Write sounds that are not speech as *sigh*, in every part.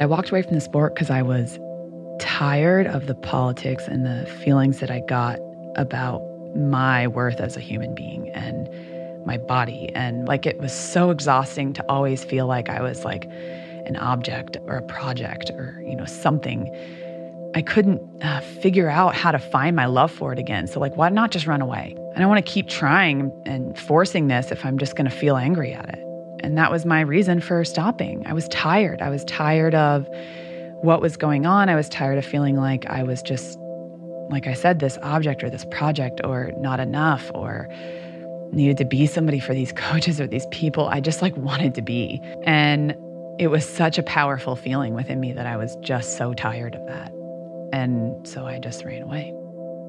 I walked away from the sport because I was tired of the politics and the feelings that I got about my worth as a human being and my body. And like it was so exhausting to always feel like I was like an object or a project or, you know, something. I couldn't uh, figure out how to find my love for it again. So, like, why not just run away? I don't want to keep trying and forcing this if I'm just going to feel angry at it. And that was my reason for stopping. I was tired. I was tired of what was going on. I was tired of feeling like I was just, like I said, this object or this project or not enough or needed to be somebody for these *laughs* coaches or these people. I just like wanted to be. And it was such a powerful feeling within me that I was just so tired of that. And so I just ran away.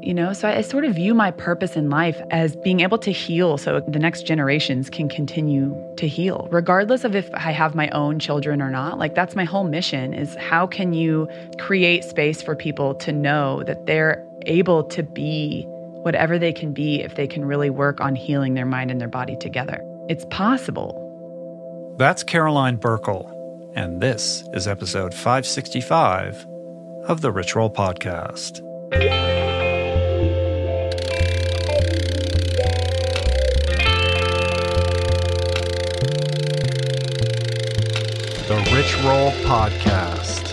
You know, so I sort of view my purpose in life as being able to heal so the next generations can continue to heal, regardless of if I have my own children or not. Like, that's my whole mission is how can you create space for people to know that they're able to be whatever they can be if they can really work on healing their mind and their body together. It's possible. That's Caroline Burckle, and this is episode 565 of the Rich Roll Podcast. Rich Roll Podcast.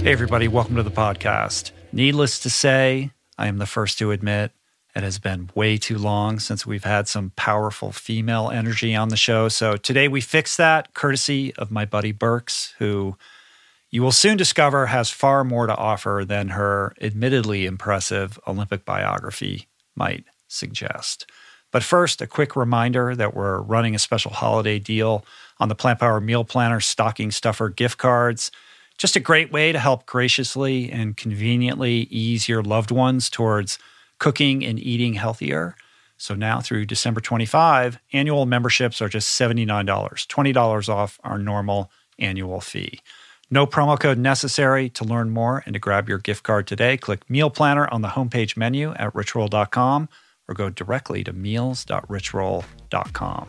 Hey, everybody, welcome to the podcast. Needless to say, I am the first to admit it has been way too long since we've had some powerful female energy on the show. So today we fix that courtesy of my buddy Burks, who you will soon discover has far more to offer than her admittedly impressive Olympic biography might suggest. But first, a quick reminder that we're running a special holiday deal on the Plant Power Meal Planner Stocking Stuffer gift cards. Just a great way to help graciously and conveniently ease your loved ones towards cooking and eating healthier. So now through December 25, annual memberships are just $79, $20 off our normal annual fee. No promo code necessary to learn more and to grab your gift card today. Click Meal Planner on the homepage menu at richroll.com or go directly to meals.richroll.com.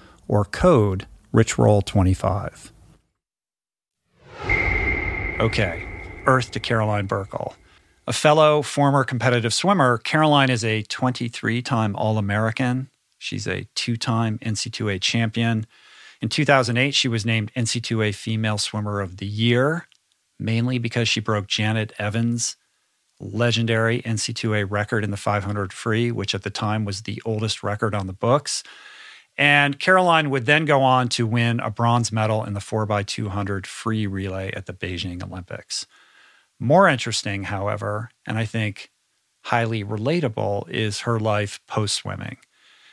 or code richroll25. Okay, Earth to Caroline Burckle. A fellow former competitive swimmer, Caroline is a 23 time All American. She's a two time NC2A champion. In 2008, she was named NC2A Female Swimmer of the Year, mainly because she broke Janet Evans' legendary NC2A record in the 500 free, which at the time was the oldest record on the books. And Caroline would then go on to win a bronze medal in the 4x200 free relay at the Beijing Olympics. More interesting, however, and I think highly relatable, is her life post swimming.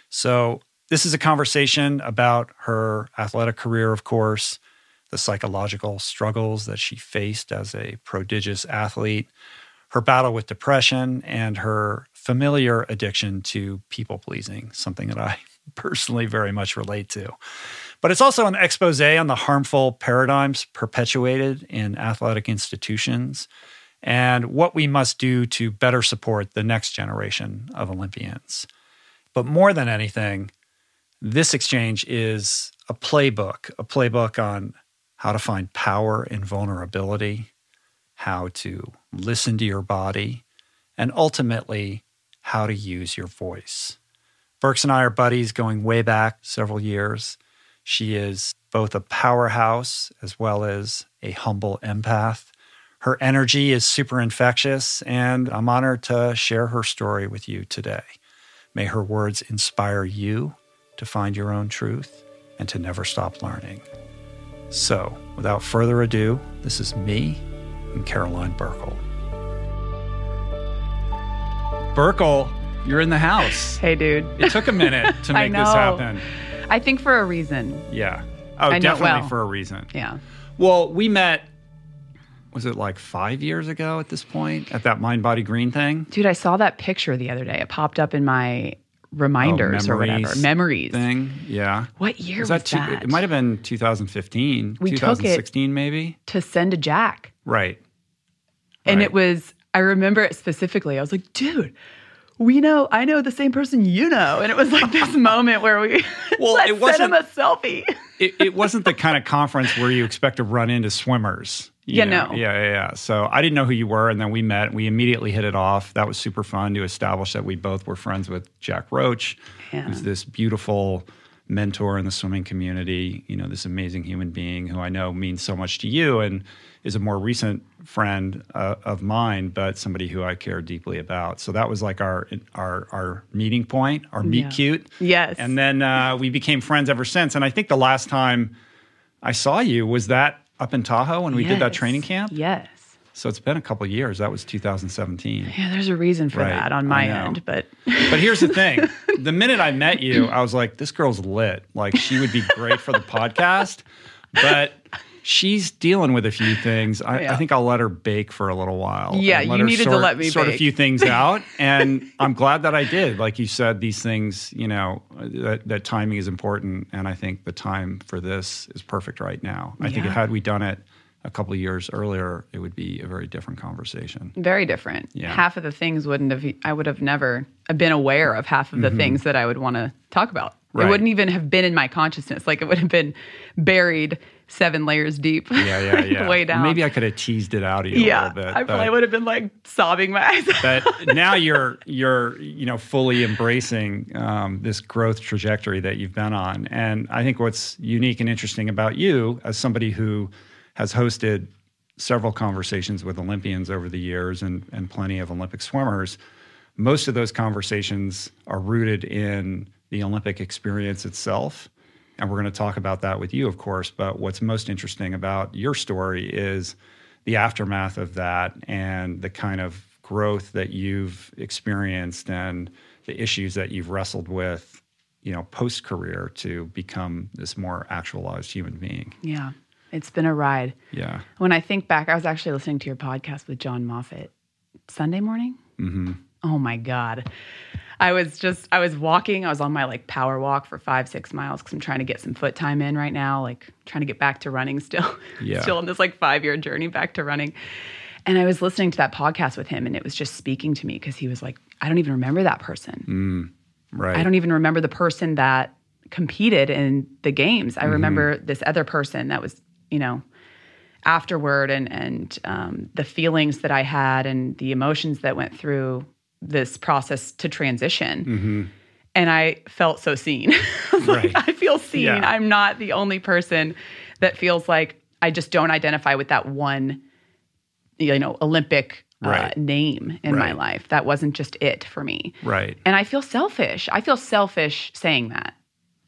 So, this is a conversation about her athletic career, of course, the psychological struggles that she faced as a prodigious athlete, her battle with depression, and her familiar addiction to people pleasing, something that I personally very much relate to. But it's also an expose on the harmful paradigms perpetuated in athletic institutions and what we must do to better support the next generation of Olympians. But more than anything, this exchange is a playbook, a playbook on how to find power in vulnerability, how to listen to your body, and ultimately, how to use your voice. Burks and I are buddies going way back several years. She is both a powerhouse as well as a humble empath. Her energy is super infectious, and I'm honored to share her story with you today. May her words inspire you to find your own truth and to never stop learning. So, without further ado, this is me and Caroline Burckle. Burckle, you're in the house. Hey, dude. It took a minute to *laughs* make this happen. I think for a reason. Yeah. Oh, I definitely well, for a reason. Yeah. Well, we met, was it like five years ago at this point at that Mind Body Green thing? Dude, I saw that picture the other day. It popped up in my reminders Oh, or whatever. memories. Thing. Yeah. What year Was was, that, two, that? It might have been 2015, We took it- 2016 maybe. to send to Jack. Right. And Right. it was, I remember it specifically. I was like, dude, we know, I know the same person you know. And it was like this *laughs* moment where we Well, *laughs* let's it send him wasn't- a selfie. *laughs* it, it wasn't the kind of conference where you expect to run into swimmers. you Yeah, know? no. Yeah, yeah, yeah. So I didn't know who you were, and then we met. We immediately hit it off. That was super fun to establish that we both were friends with Jack Roach, Yeah. who's this beautiful mentor in the swimming community. You know, this amazing human being who I know means so much to you and is a more recent friend uh, of mine, but somebody who I care deeply about. So that was like our our our meeting point, our meet Yeah. cute. Yes. And then uh, we became friends ever since. And I think the last time I saw you was that up in Tahoe when we did that training camp. Yes. So it's been a couple years. That was 2017. Yeah, there's a reason for Right, that on my end, but But here's the thing: *laughs* the minute I met you, I was like, "This girl's lit. Like, she would be great for the *laughs* podcast." But she's dealing with a few things. I, I think I'll let her bake for a little while. Yeah, you needed to let me sort a few things *laughs* out, and I'm glad that I did. Like you said, these things, you know, that, that timing is important, and I think the time for this is perfect right now. I think had we done it a couple of years earlier, it would be a very different conversation. very different. Yeah. Half of the things wouldn't have, I would have never been aware of half of the things that I would want to talk about. Mm-hmm. Right. It wouldn't even have been in my consciousness. Like it would have been buried seven layers deep. Yeah, yeah, *laughs* yeah. way down. Maybe I could have teased it out of you yeah. a little bit. I probably would have been like sobbing my eyes out. but *laughs* now you're you're you know fully embracing um, this growth trajectory that you've been on and i think what's unique and interesting about you as somebody who has hosted several conversations with olympians over the years and and plenty of olympic swimmers most of those conversations are rooted in the olympic experience itself and we're going to talk about that with you of course but what's most interesting about your story is the aftermath of that and the kind of growth that you've experienced and the issues that you've wrestled with, you know, post career to become this more actualized human being. Yeah. It's been a ride. Yeah. When I think back, I was actually listening to your podcast with John Moffet Sunday morning. Mm-hmm. Oh my God. I was just, I was walking. I was on my like power walk for five, six miles because I'm trying to get some foot time in right now, like trying to get back to running still. *laughs* Yeah. still on this like five year journey back to running. And I was listening to that podcast with him and it was just speaking to me because he was like, I don't even remember that person. Right. I don't even remember the person that competed in the games. I remember this other person that was, you know, afterward and and um, the feelings that I had and the emotions that went through this process to transition. And I felt so seen. *laughs* I like, Right. I feel seen. Yeah. I'm not the only person that feels like I just don't identify with that one, you know, Olympic uh, name in my life. That wasn't just it for me. right. And I feel selfish. I feel selfish saying that.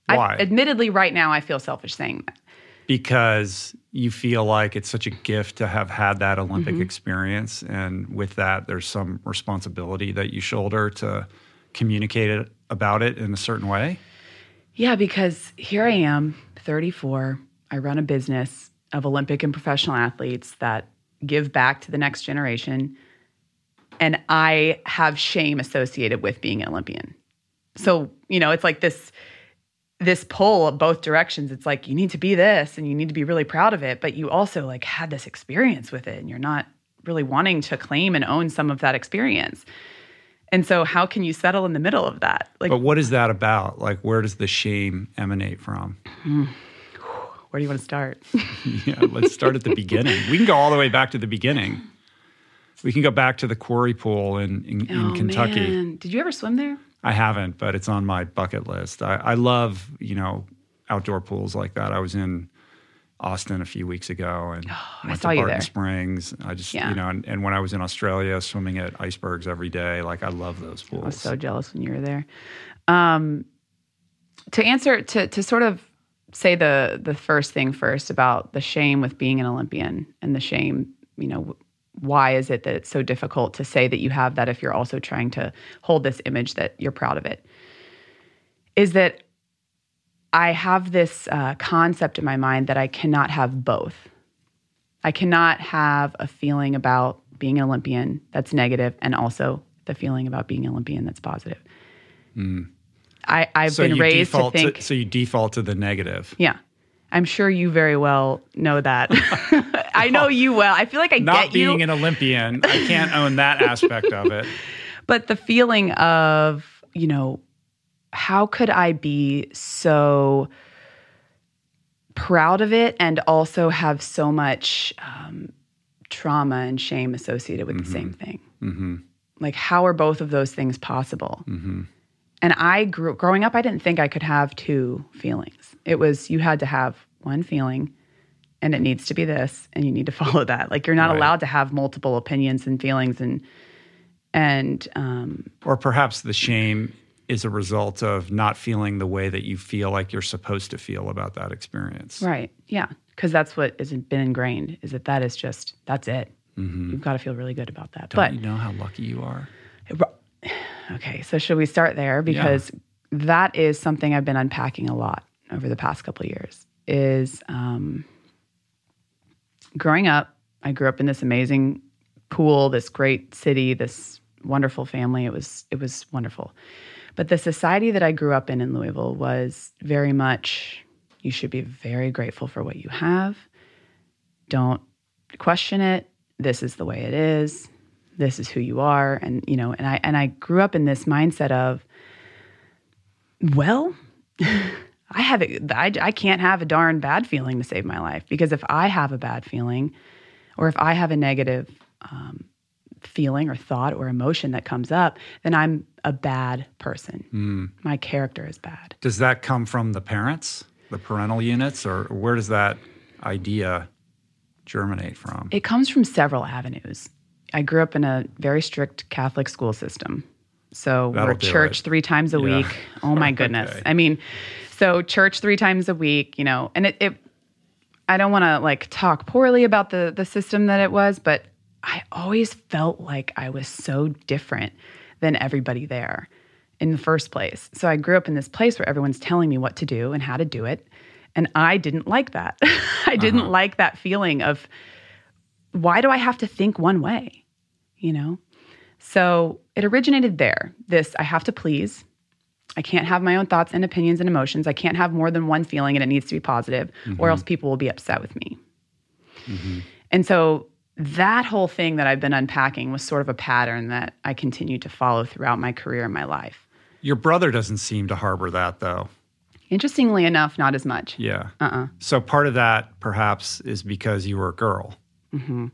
I- Why? admittedly, right now, I feel selfish saying that. because you feel like it's such a gift to have had that Olympic Mm-hmm. experience. And with that, there's some responsibility that you shoulder to communicate it, about it in a certain way. Yeah, because here I am, 34. I run a business of Olympic and professional athletes that give back to the next generation. And I have shame associated with being an Olympian. So, you know, it's like this this pull of both directions. It's like you need to be this and you need to be really proud of it, but you also like had this experience with it and you're not really wanting to claim and own some of that experience. And so how can you settle in the middle of that? Like But what is that about? Like, where does the shame emanate from? *sighs* where do you want to start? *laughs* Yeah, let's start at the beginning. We can go all the way back to the beginning. We can go back to the quarry pool in, in, in Oh, Kentucky. man. Did you ever swim there? I haven't, but it's on my bucket list. I, I love, you know, outdoor pools like that. I was in Austin a few weeks ago and *gasps* went Oh, saw to Barton there. Springs. I just, Yeah. you know, and, and when I was in Australia, swimming at icebergs every day, like I love those pools. I was so jealous when you were there. Um, to answer to to sort of say the the first thing first about the shame with being an Olympian and the shame, you know, why is it that it's so difficult to say that you have that if you're also trying to hold this image that you're proud of it? Is that I have this uh, concept in my mind that I cannot have both. I cannot have a feeling about being an Olympian that's negative and also the feeling about being an Olympian that's positive. I, I've so been raised to think, so you default to the negative. yeah. I'm sure you very well know that. *laughs* I know you well. I feel like I Not get being an Olympian, I can't own that aspect of it. *laughs* but the feeling of, you know, how could I be so proud of it and also have so much um, trauma and shame associated with the mm-hmm. same thing? Mm-hmm. Like, how are both of those things possible? Mm-hmm. And I grew growing up, I didn't think I could have two feelings. It was you had to have one feeling and it needs to be this and you need to *laughs* follow that. Like you're not Right. allowed to have multiple opinions and feelings and and um Or perhaps the shame is a result of not feeling the way that you feel like you're supposed to feel about that experience. Right. Yeah. Because that's what has been ingrained is that that is just, that's it. You've got to feel really good about that. Don't but you know how lucky you are? *sighs* Okay, so should we start there because that is something I've been unpacking a lot over the past couple of years. Is um, growing up, I grew up in this amazing pool, this great city, this wonderful family. It was it was wonderful, but the society that I grew up in in Louisville was very much. You should be very grateful for what you have. Don't question it. This is the way it is this is who you are and you know and i and i grew up in this mindset of well *laughs* i have it I, I can't have a darn bad feeling to save my life because if i have a bad feeling or if i have a negative um, feeling or thought or emotion that comes up then i'm a bad person my character is bad Does that come from the parents, the parental units, or where does that idea germinate from? It comes from several avenues. I grew up in a very strict Catholic school system. So That'll we're church it. three times a Yeah. week. *laughs* Oh my goodness. Okay. I mean, so church three times a week, you know, and it, it I don't want to like talk poorly about the the system that it was, but I always felt like I was so different than everybody there in the first place. So I grew up in this place where everyone's telling me what to do and how to do it. And I didn't like that. *laughs* I didn't Uh-huh. like that feeling of why do I have to think one way? You know? So it originated there. This I have to please. I can't have my own thoughts and opinions and emotions. I can't have more than one feeling and it needs to be positive, or mm-hmm. else people will be upset with me. Mm-hmm. And so that whole thing that I've been unpacking was sort of a pattern that I continued to follow throughout my career and my life. Your brother doesn't seem to harbor that, though. Interestingly enough, not as much. Yeah. Uh-uh. So part of that, perhaps, is because you were a girl. Mm-hmm.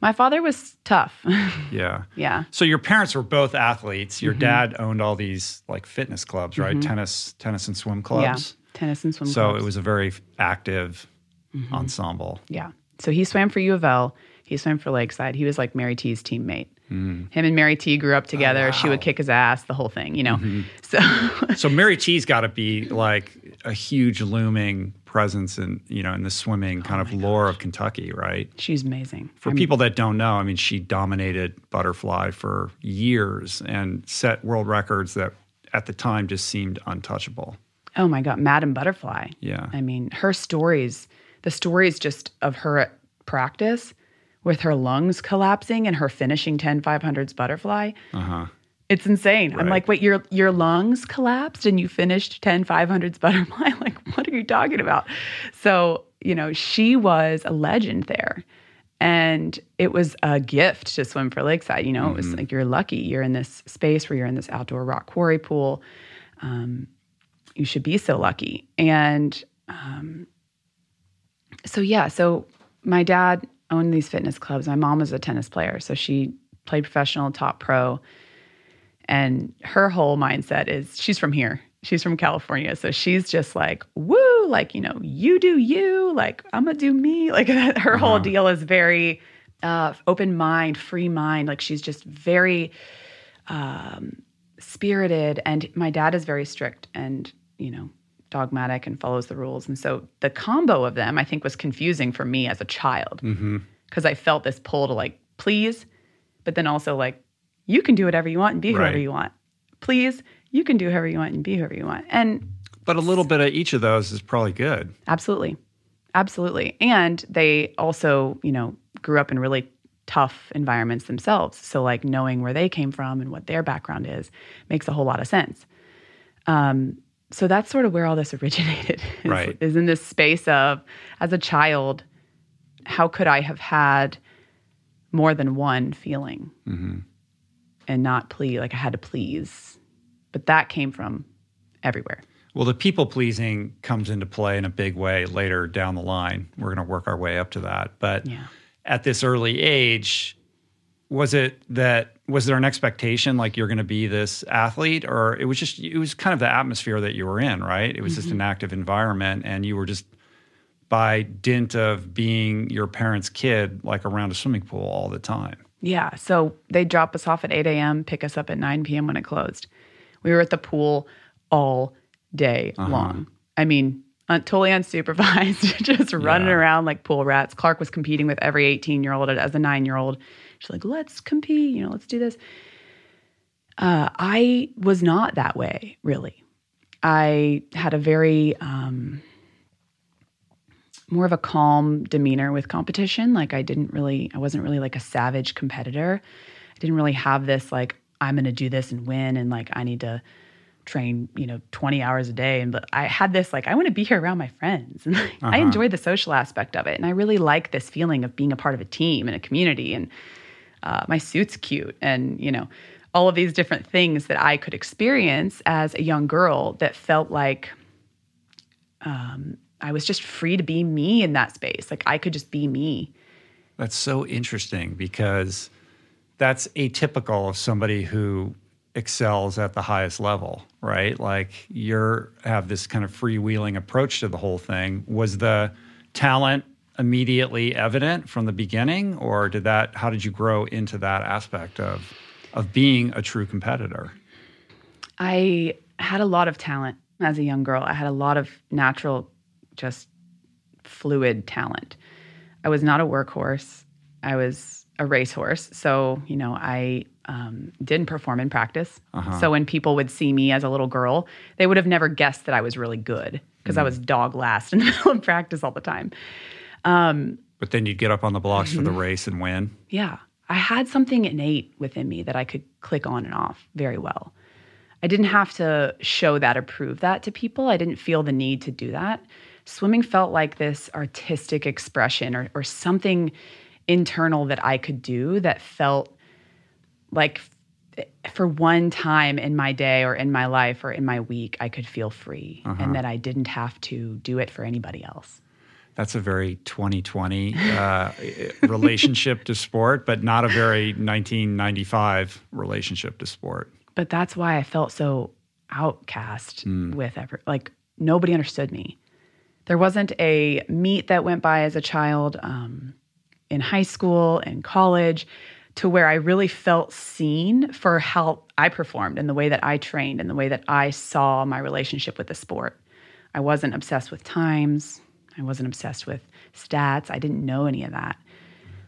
My father was tough. *laughs* Yeah. yeah. So your parents were both athletes. Your mm-hmm. dad owned all these like fitness clubs, right? Mm-hmm. Tennis, tennis and swim clubs. Yeah. Tennis and swim So clubs. Mm-hmm. it was a very active mm-hmm. ensemble. Yeah. So he swam for U of L. He swam for Lakeside. He was like Mary T's teammate. Mm. Him and Mary T grew up together. She would kick his ass, the whole thing, you know. So So Mary T's got to be like a huge looming presence in you know in the swimming kind of lore of Kentucky, right? she's amazing. For people that don't know, I mean, she dominated butterfly for years and set world records that at the time just seemed untouchable. Oh my God, Madam Butterfly. Yeah. I mean, her stories, the stories just of her at practice with her lungs collapsing and her finishing 10 500s butterfly. Uh huh. It's insane. I'm like, wait, your your lungs collapsed and you finished 10 500s butterfly? *laughs* like, what are you talking about? So, you know, she was a legend there. And it was a gift to swim for Lakeside. You know, it was like you're lucky. You're in this space where you're in this outdoor rock quarry pool. Um, you should be so lucky. And um, so, yeah, so my dad owned these fitness clubs. My mom was a tennis player. So she played professional, top pro. And her whole mindset is she's from here. She's from California. So she's just like, woo, like, you know, you do you, like, I'm gonna do me. *laughs* Like *laughs* her whole deal is very uh, open mind, free mind. Like she's just very um, spirited. And my dad is very strict and, you know, dogmatic and follows the rules. And so the combo of them, I think, was confusing for me as a child because I felt this pull to like, please, but then also like, you can do whatever you want and be whoever Right. you want. Please, you can do whoever you want and be whoever you want. And But a little bit of each of those is probably good. Absolutely. Absolutely. And they also, you know, grew up in really tough environments themselves. So, like, knowing where they came from and what their background is makes a whole lot of sense. Um, so, that's sort of where all this *laughs* originated is, Right. is in this space of, as a child, how could I have had more than one feeling and not please, like, I had to please? But that came from everywhere. Well, the people pleasing comes into play in a big way later down the line. We're going to work our way up to that. But Yeah. at this early age, was it that was there an expectation like you're going to be this athlete or it was just it was kind of the atmosphere that you were in, right? It was just an mm-hmm. active environment and you were just by dint of being your parents' kid like around a swimming pool all the time. Yeah. So they drop us off at 8 a.m., pick us up at 9 p.m. when it closed. We were at the pool all day Uh-huh. long. I mean, un- totally unsupervised, *laughs* just running Yeah. around like pool rats. Clark was competing with every 18 year old as a nine year old. She's like, let's compete, you know, let's do this. Uh, I was not that way, really. I had a very, um, more of a calm demeanor with competition. Like I didn't really, I wasn't really like a savage competitor. I didn't really have this like I'm going to do this and win, and like I need to train, you know, 20 hours a day. And but I had this like I want to be here around my friends, *laughs* and like, I enjoyed the social aspect of it, and I really like this feeling of being a part of a team and a community. And uh, my suit's cute, and you know, all of these different things that I could experience as a young girl that felt like I was just free to be me in that space. Like I could just be me. That's so interesting because that's atypical of somebody who excels at the highest level, right? Like you're have this kind of freewheeling approach to the whole thing. Was the talent immediately evident from the beginning or did that how did you grow into that aspect of of being a true competitor? I had a lot of talent as a young girl. I had a lot of natural, just fluid talent. I was not a workhorse. I was a racehorse. So, you know, I um, didn't perform in practice. So when people would see me as a little girl, they would have never guessed that I was really good because I was dog last *laughs* in the middle of practice all the time. But then you'd get up on the blocks Mm-hmm. for the race and win. Yeah. I had something innate within me that I could click on and off very well. I didn't have to show that or prove that to people. I didn't feel the need to do that. Swimming felt like this artistic expression or, or something internal that I could do that felt like for one time in my day or in my life or in my week, I could feel free and that I didn't have to do it for anybody else. That's a very 2020 uh, *laughs* relationship to sport, but not a very 1995 relationship to sport. but that's why I felt so outcast with every like nobody understood me. There wasn't a meet that went by as a child um, in high school and college to where I really felt seen for how I performed and the way that I trained and the way that I saw my relationship with the sport. I wasn't obsessed with times. I wasn't obsessed with stats. I didn't know any of that.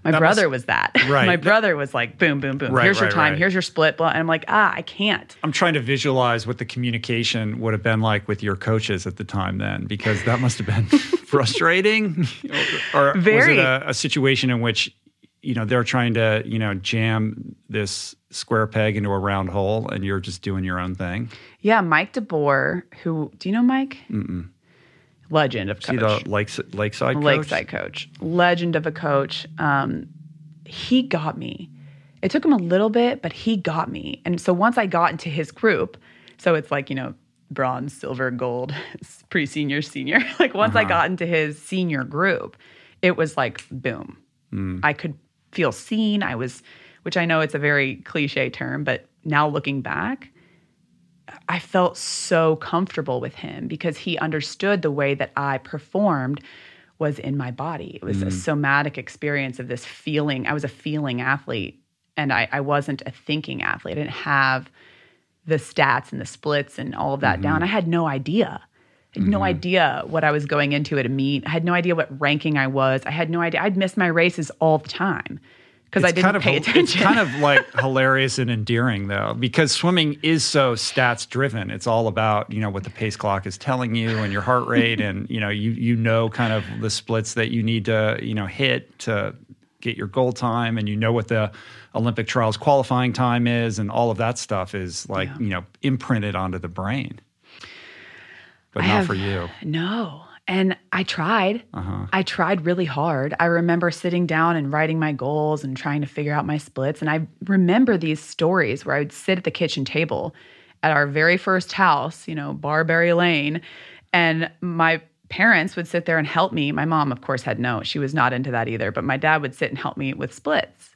My That brother must- was that. *laughs* Right. My brother was like, boom, boom, boom. Right, Here's your time. right. Here's your split. blah. And I'm like, ah, I can't. I'm trying to visualize what the communication would have been like with your coaches at the time then, because that must have been *laughs* frustrating. or was it a, a situation in which, you know, they're trying to, you know, jam this square peg into a round hole and you're just doing your own thing? Yeah, Mike DeBoer, who do you know Mike? Mm-mm. Legend of See the lakes, lakeside coach? Lakeside coach. Legend of a coach. Um, he got me. It took him a little bit, but he got me. And so once I got into his group, so it's like, you know, bronze, silver, gold, *laughs* pre senior, senior. *laughs* like once I got into his senior group, it was like, boom. I could feel seen. I was, which I know it's a very cliche term, but now looking back, I felt so comfortable with him because he understood the way that I performed was in my body. It was a mm. somatic experience of this feeling. I was a feeling athlete and I, I wasn't a thinking athlete. I didn't have the stats and the splits and all of that down. Mm-hmm. I had no idea. I had no mm-hmm. idea what I was going into at a meet. I had no idea what ranking I was. I had no idea. I'd miss my races all the time because I It's didn't kind of pay it's kind of *laughs* like hilarious and endearing though, because swimming is so stats driven. It's all about you know what the pace clock is telling you and your heart rate, and you know you you know kind of the splits that you need to you know hit to get your goal time, and you know what the Olympic trials qualifying time is, and all of that stuff is like you know imprinted onto the brain. But I not have- for you. No. And I tried. Uh-huh. I tried really hard. I remember sitting down and writing my goals and trying to figure out my splits. And I remember these stories where I would sit at the kitchen table at our very first house, you know, Barberry Lane, and my parents would sit there and help me. My mom, of course, had no, she was not into that either, but my dad would sit and help me with splits.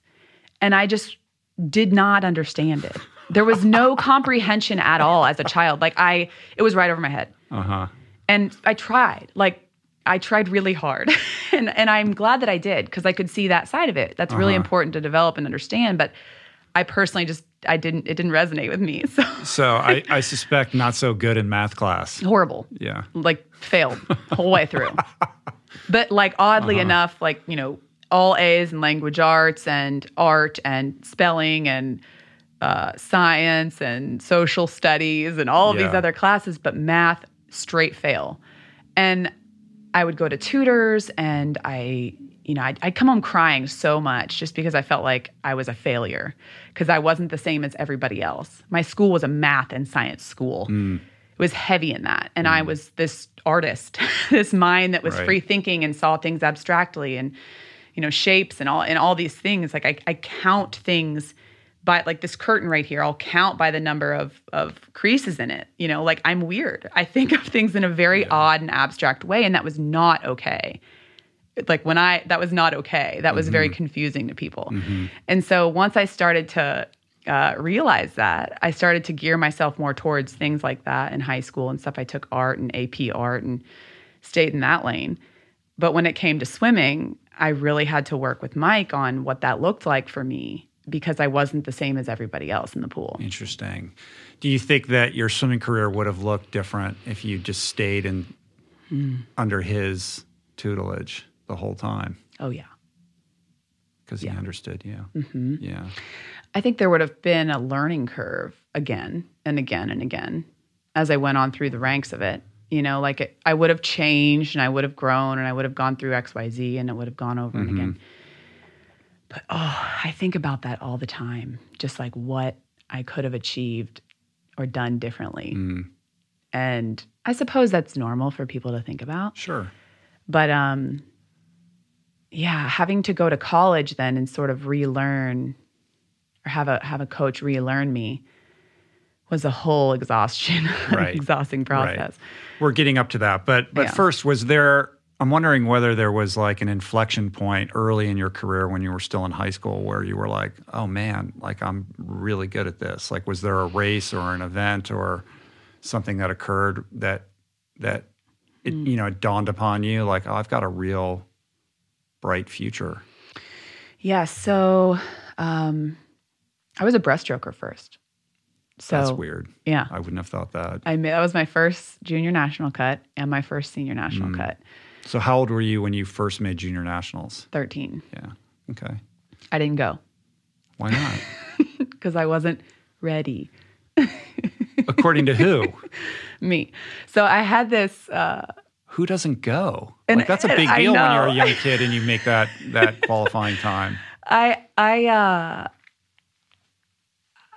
And I just did not understand it. There was no *laughs* comprehension at all as a child. Like I, it was right over my head Uh huh. And I tried. Like I tried really hard, *laughs* and and I'm glad that I did because I could see that side of it. That's really important to develop and understand. But I personally just I didn't it didn't resonate with me. *laughs* So So I, I suspect not so good in math class. horrible. Yeah. Like failed the whole way through. *laughs* But like oddly enough, like, you know, all A's in language arts and art and spelling and uh, science and social studies and all of these other classes, but math straight fail. And I would go to tutors and I, you know, I'd, I'd come home crying so much just because I felt like I was a failure because I wasn't the same as everybody else. My school was a math and science school. Mm. It was heavy in that. And I mm. was this artist, *laughs* this mind that was Right. free thinking and saw things abstractly and, you know, shapes and all and all these things. Like I, I count things by like this curtain right here, I'll count by the number of of creases in it. You know, like I'm weird. I think of things in a very odd and abstract way, and that was not okay. Like when I that was not okay. That was very confusing to people. And so once I started to uh, realize that, I started to gear myself more towards things like that in high school and stuff. I took art and AP art and stayed in that lane. But when it came to swimming, I really had to work with Mike on what that looked like for me because I wasn't the same as everybody else in the pool. Interesting. Do you think that your swimming career would have looked different if you just stayed in under his tutelage the whole time Oh, yeah. because he Yeah. understood you? hmm Yeah. I think there would have been a learning curve again and again and again as I went on through the ranks of it. You know, like it, I would have changed and I would have grown and I would have gone through XYZ and it would have gone over and again. But oh, I think about that all the time, just like what I could have achieved or done differently. Mm, And I suppose that's normal for people to think about. sure. But um yeah, having to go to college then and sort of relearn or have a have a coach relearn me was a whole *laughs* exhaustion, Right. exhausting process. Right. We're getting up to that. But but Yeah. first, was there I'm wondering whether there was like an inflection point early in your career when you were still in high school where you were like, oh man, like I'm really good at this. Like was there a race or an event or something that occurred that that it, Mm. you know, it dawned upon you like, oh, I've got a real bright future. Yeah, so um I was a breaststroker first. So That's weird. yeah. I wouldn't have thought that. I made, that was my first junior national cut and my first senior national Mm. cut. So how old were you when you first made junior nationals? 13. Yeah. Okay. I didn't go Why not? *laughs* because I wasn't ready. *laughs* According to who? Me. So I had this uh who doesn't go? And- like that's a *laughs* big deal when you're a young kid and you make that that qualifying time. I I uh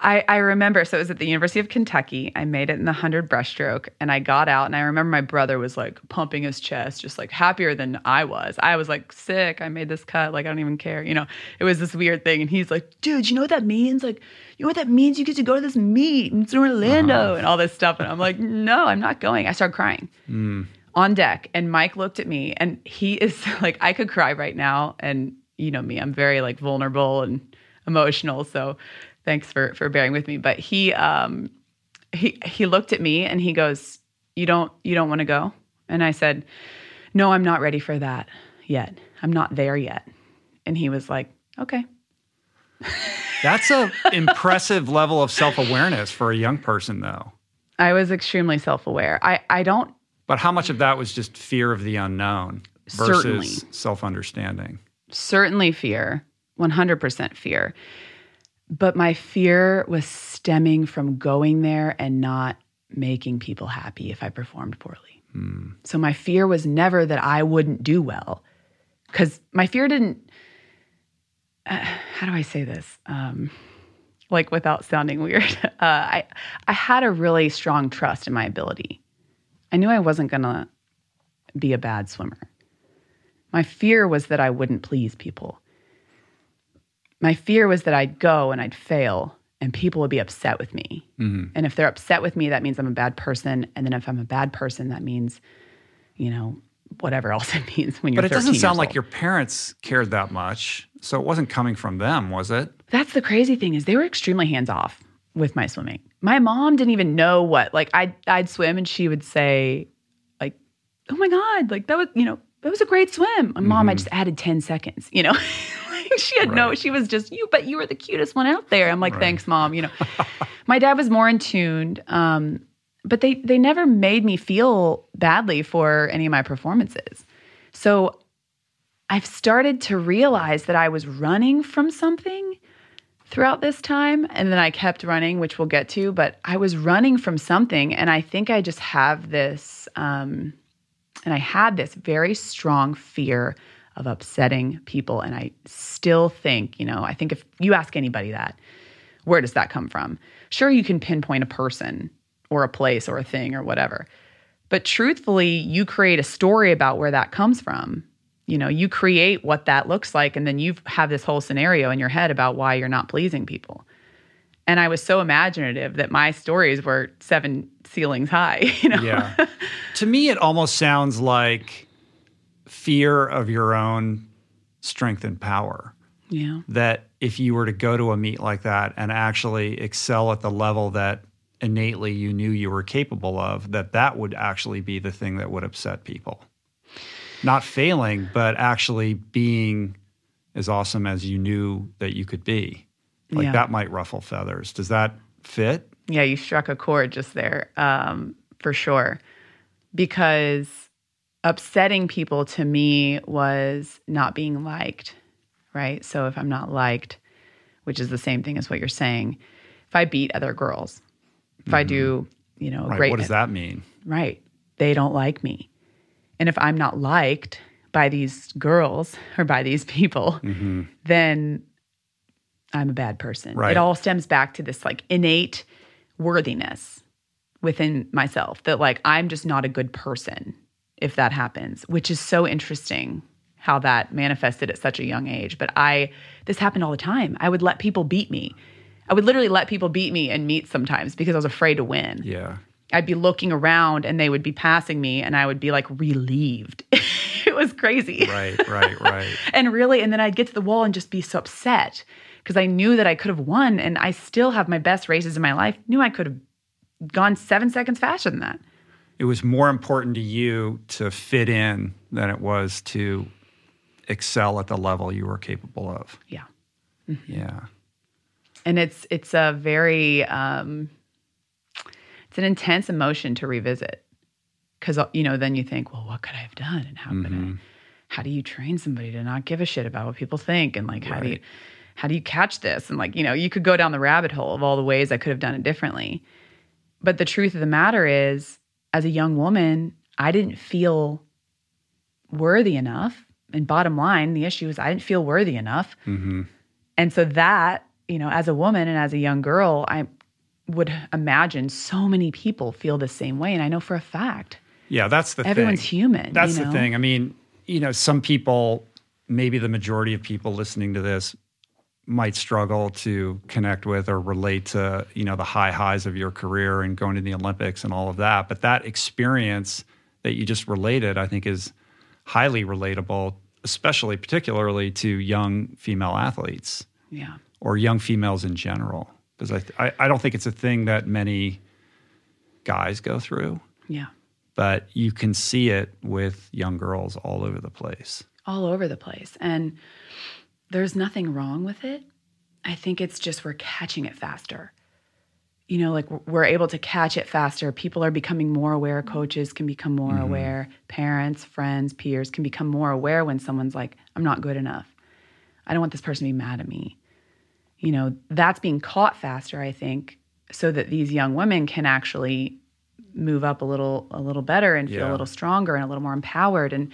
I I remember so it was at the University of Kentucky. I made it in the 100 breaststroke and I got out and I remember my brother was like pumping his chest just like happier than I was. I was like sick. I made this cut like I don't even care. You know, it was this weird thing and he's like, "Dude, you know what that means? Like, you know what that means? You get to go to this meet in Orlando uh-huh. and all this stuff." And I'm like, "No, I'm not going." I started crying mm. on deck and Mike looked at me and he is *laughs* like I could cry right now and you know me I'm very like vulnerable and emotional so thanks for for bearing with me but he um he he looked at me and he goes you don't you don't want to go? And I said no I'm not ready for that yet. I'm not there yet. And he was like okay. *laughs* That's a impressive level of self-awareness for a young person though. I was extremely self-aware. I I don't But how much of that was just fear of the unknown Certainly. versus self-understanding? certainly fear. 100% fear but my fear was stemming from going there and not making people happy if i performed poorly. So my fear was never that i wouldn't do well because my fear didn't uh, how do i say this? Um, like without sounding weird *laughs* uh, I, I had a really strong trust in my ability. I knew i wasn't to be a bad swimmer. My fear was that I wouldn't please people. My fear was that I'd go and I'd fail and people would be upset with me. Mhm. And if they're upset with me, that means I'm a bad person. And then if I'm a bad person, that means, you know, whatever else *laughs* it means when you're But it doesn't sound like your parents cared that much. So it wasn't coming from them, was it? That's the crazy thing is they were extremely hands off with my swimming. My mom didn't even know what like I'd I'd swim and she would say like, "Oh my god, like that was you know that was a great swim." My mom, I just added ten seconds. You know, *laughs* *laughs* she had no, she was just, you, but you were the cutest one out there. I'm like, Right. thanks, mom. You know, *laughs* my dad was more in tuned. Um, but they they never made me feel badly for any of my performances. So I've started to realize that I was running from something throughout this time and then I kept running, which we'll get to, but I was running from something and I think I just have this um and I had this very strong fear of upsetting people and I still think, you know, I think if you ask anybody that, where does that come from? Sure you can pinpoint a person or a place or a thing or whatever. But truthfully, you create a story about where that comes from. You know, you create what that looks like, and then you have this whole scenario in your head about why you're not pleasing people. And I was so imaginative that my stories were seven ceilings high, *laughs* you know? Yeah. to me, it almost sounds like fear of your own strength and power. Yeah. That if you were to go to a meet like that and actually excel at the level that innately you knew you were capable of, that that would actually be the thing that would upset people. Not failing, but actually being as awesome as you knew that you could be. Like Yeah. that might ruffle feathers. Does that fit? Yeah, you struck a chord just there, um, for sure. Because upsetting people to me was not being liked, right? So if I'm not liked, which is the same thing as what you're saying, if I beat other girls, if I do, mm-hmm. you know, Right. great, What does that mean? right? They don't like me. And if I'm not liked by these girls *laughs* or by these people, mm-hmm. then I'm a bad person. Right. It all stems back to this like innate worthiness within myself that like I'm just not a good person if that happens, which is so interesting how that manifested at such a young age. But I, this happened all the time. I would let people beat me. I would literally let people beat me in meets sometimes because I was afraid to win. Yeah. I'd be looking around and they would be passing me and I would be like relieved. *laughs* it was crazy. Right, right, right. *laughs* And really, and then I'd get to the wall and just be so upset because I knew that I could have won and I still have my best races in my life. Knew I could have gone seven seconds faster than that. It was more important to you to fit in than it was to excel at the level you were capable of. Yeah. Mm-hmm. Yeah. And it's it's a very um it's an intense emotion to revisit. Cause uh, you know, then you think, well, what could I have done? And how could I mm-hmm. how do you train somebody to not give a shit about what people think? And like how do you how do you catch this? And like, you know, you could go down the rabbit hole of all the ways I could have done it differently. But the truth of the matter is, as a young woman, I didn't feel worthy enough. And bottom line, the issue is I didn't feel worthy enough. Mm-hmm. And so that, you know, as a woman and as a young girl, I would imagine so many people feel the same way. And I know for a fact, Yeah, that's the thing. everyone's thing. human. That's you the thing. I mean, you know, some people, maybe the majority of people listening to this might struggle to connect with or relate to, you know, the high highs of your career and going to the Olympics and all of that. But that experience that you just related, I think is highly relatable, especially particularly to young female athletes Yeah. or young females in general. Because I, th- I, I don't think it's a thing that many guys go through Yeah. but you can see it with young girls all over the place. All over the place. And there's nothing wrong with it. I think it's just we're catching it faster. You know, like we're- able to catch it faster. People are becoming more aware. Coaches can become more mm-hmm. aware. Parents, friends, peers can become more aware when someone's like, I'm not good enough. I don't want this person to be mad at me. You know, that's being caught faster, I think, so that these young women can actually move up a little a little better and feel Yeah. a little stronger and a little more empowered. And,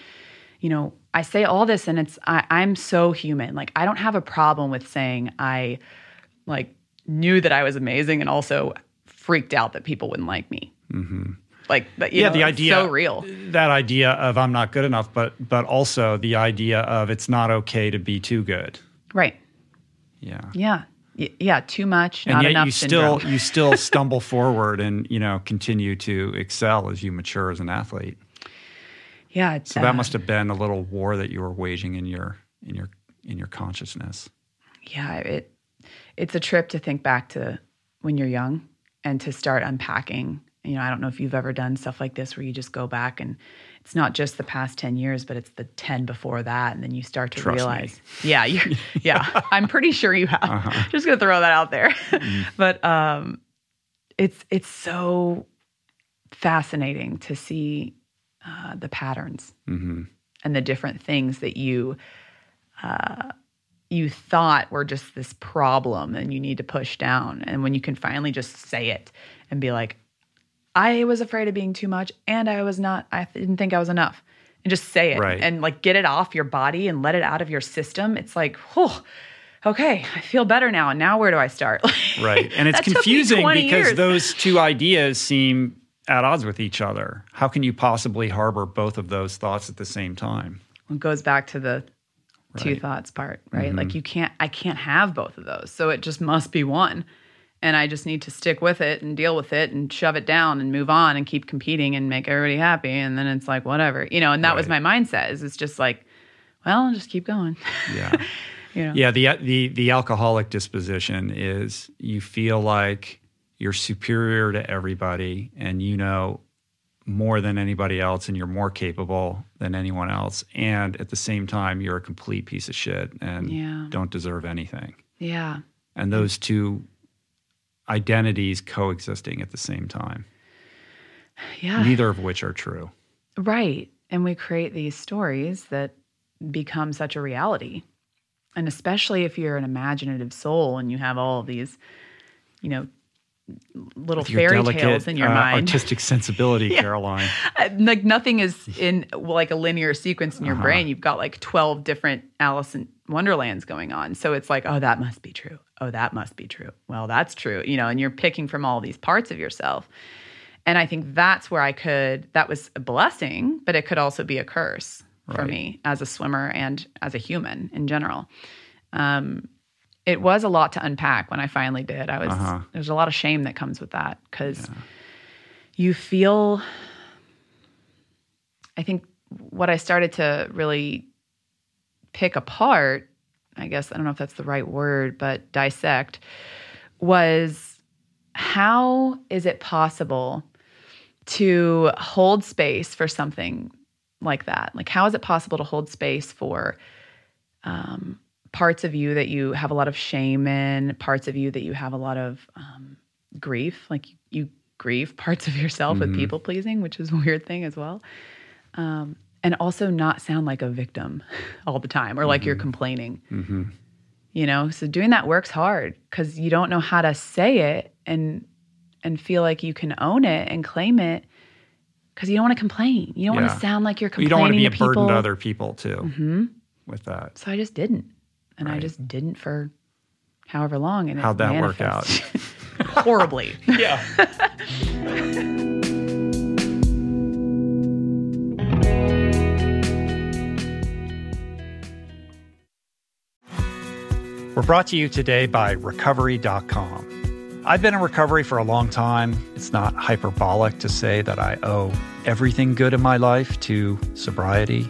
you know, I say all this and it's I, I'm so human. Like I don't have a problem with saying I like knew that I was amazing and also freaked out that people wouldn't like me. Mm-hmm. Like, but you yeah, know, the idea so real. That idea of I'm not good enough, but but also the idea of it's not okay to be too good. Right. Yeah. Yeah. Y- yeah. Too much. And not yet you still you still *laughs* stumble forward and you know continue to excel as you mature as an athlete. Yeah. It's, So uh, that must have been a little war that you were waging in your in your in your consciousness. yeah it it's a trip to think back to when you're young and to start unpacking you know, I don't know if you've ever done stuff like this where you just go back and it's not just the past 10 years, but it's the 10 before that. And then you start to Trust realize, me. *laughs* yeah, you *laughs* yeah, I'm pretty sure you have. Uh-huh. *laughs* Just gonna throw that out there. Mm-hmm. but um, it's, it's so fascinating to see uh, the patterns mm-hmm. and the different things that you, uh, you thought were just this problem and you need to push down. And when you can finally just say it and be like, I was afraid of being too much and I was not, I didn't think I was enough. And just say it right. and like get it off your body and let it out of your system. It's like, oh, okay, I feel better now. And now where do I start? *laughs* right. And it's confusing because years. those two ideas seem at odds with each other. How can you possibly harbor both of those thoughts at the same time? It goes back to the right. two thoughts part, right? Mm-hmm. Like you can't, I can't have both of those. So it just must be one and I just need to stick with it and deal with it and shove it down and move on and keep competing and make everybody happy. And then it's like whatever, you know. And that right. was my mindset. Is it's just like, well, just keep going. Yeah. *laughs* you know? Yeah. The the the alcoholic disposition is you feel like you're superior to everybody, and you know more than anybody else, and you're more capable than anyone else, and at the same time, you're a complete piece of shit and yeah. don't deserve anything. Yeah. And those two identities coexisting at the same time. Yeah. Neither of which are true. Right. And we create these stories that become such a reality. And especially if you're an imaginative soul and you have all of these, you know, little fairy delicate, tales in your uh, mind. Artistic sensibility, *laughs* yeah. Caroline. Like nothing is in like a linear sequence in your uh-huh. brain. You've got like 12 different Alice in Wonderlands going on. So it's like, oh, that must be true oh, that must be true. Well, that's true, you know, and you're picking from all these parts of yourself. And I think that's where I could, that was a blessing, but it could also be a curse right. for me as a swimmer and as a human in general. Um, it was a lot to unpack when I finally did. I was, uh-huh. there's a lot of shame that comes with that because yeah. you feel, I think what I started to really pick apart I guess I don't know if that's the right word, but dissect was how is it possible to hold space for something like that? Like, how is it possible to hold space for um, parts of you that you have a lot of shame in, parts of you that you have a lot of um, grief, like you, you, grieve *laughs* parts of yourself mm-hmm. with people pleasing, which is a weird thing as well. Um, and also not sound like a victim *laughs* all the time or like mm-hmm. you're complaining. Mm-hmm. You know, so doing that works hard because you don't know how to say it and and feel like you can own it and claim it because you don't want to complain. You don't yeah. want to sound like you're complaining. You don't want to be a to burden to other people too mm-hmm. with that. So I just didn't, and right. I just didn't for however long. And how'd that work out? *laughs* horribly. *laughs* yeah. We're brought to you today by Recovery.com. I've been in recovery for a long time. It's not hyperbolic to say that I owe everything good in my life to sobriety.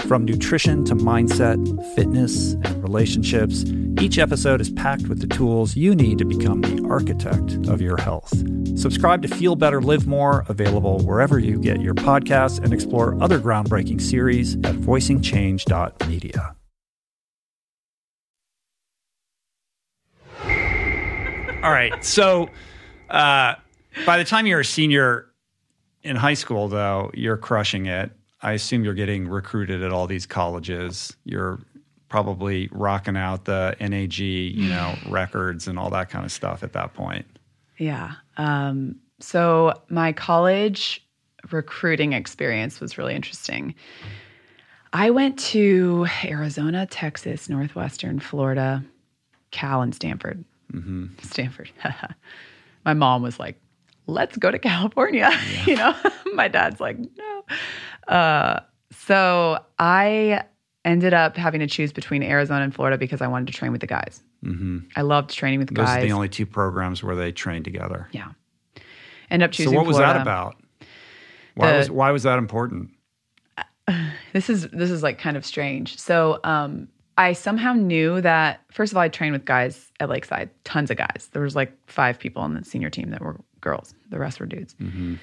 From nutrition to mindset, fitness, and relationships, each episode is packed with the tools you need to become the architect of your health. Subscribe to Feel Better, Live More, available wherever you get your podcasts, and explore other groundbreaking series at voicingchange.media. All right. So, uh, by the time you're a senior in high school, though, you're crushing it. I assume you're getting recruited at all these colleges. You're probably rocking out the NAG, you know, *sighs* records and all that kind of stuff at that point. Yeah. Um, so my college recruiting experience was really interesting. I went to Arizona, Texas, Northwestern, Florida, Cal, and Stanford. Mm-hmm. Stanford. *laughs* my mom was like, let's go to California. Yeah. *laughs* you know, *laughs* my dad's like, no. Uh, so I ended up having to choose between Arizona and Florida because I wanted to train with the guys. Mm-hmm. I loved training with the Those guys. Those are the only two programs where they train together. Yeah. End up choosing. So what was Florida. that about? Why the, was why was that important? *sighs* This is this is like kind of strange. So um, I somehow knew that first of all, I trained with guys at Lakeside, tons of guys. There was like five people on the senior team that were girls. The rest were dudes. Mm-hmm.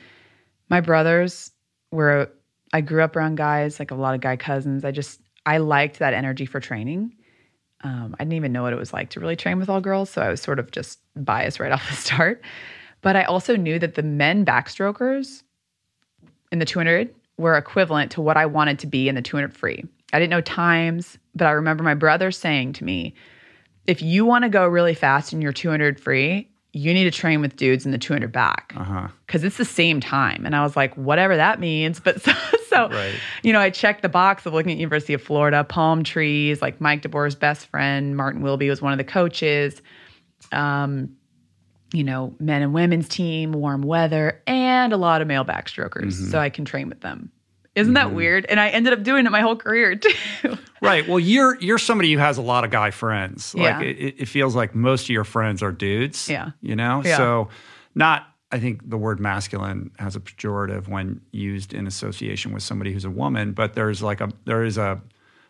My brothers were. I grew up around guys, like a lot of guy cousins. I just I liked that energy for training. Um, I didn't even know what it was like to really train with all girls, so I was sort of just biased right *laughs* off the start. But I also knew that the men backstrokers in the 200 were equivalent to what I wanted to be in the 200 free. I didn't know times, but I remember my brother saying to me, if you want to go really fast in your 200 free, you need to train with dudes in the 200 back because uh-huh. it's the same time. And I was like, whatever that means. But *laughs* so, so right. you know, I checked the box of looking at University of Florida, palm trees, like Mike DeBoer's best friend, Martin Wilby was one of the coaches. Um, you know, men and women's team, warm weather, and a lot of male backstrokers. Mm-hmm. So I can train with them. Isn't that mm-hmm. weird? And I ended up doing it my whole career *laughs* too. right. Well, you're you're somebody who has a lot of guy friends. Like yeah. it, it feels like most of your friends are dudes. Yeah. You know? Yeah. So not I think the word masculine has a pejorative when used in association with somebody who's a woman, but there's like a there is a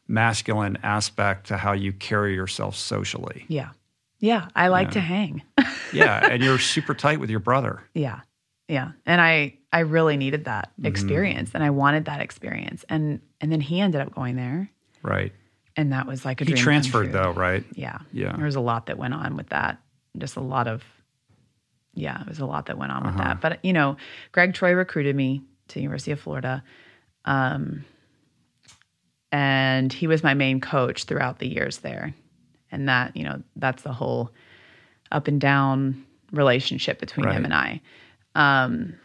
masculine aspect to how you carry yourself socially. Yeah. Yeah, I like yeah. to hang. *laughs* yeah, and you're super tight with your brother. Yeah. Yeah. And I I really needed that mm-hmm. experience and I wanted that experience. And and then he ended up going there. Right. And that was like a He transferred though, right? Yeah. Yeah. There was a lot that went on with that. Just a lot of yeah, it was a lot that went on uh-huh. with that. But you know, Greg Troy recruited me to University of Florida. Um and he was my main coach throughout the years there. And that, you know, that's the whole up and down relationship between right. him and I. Um,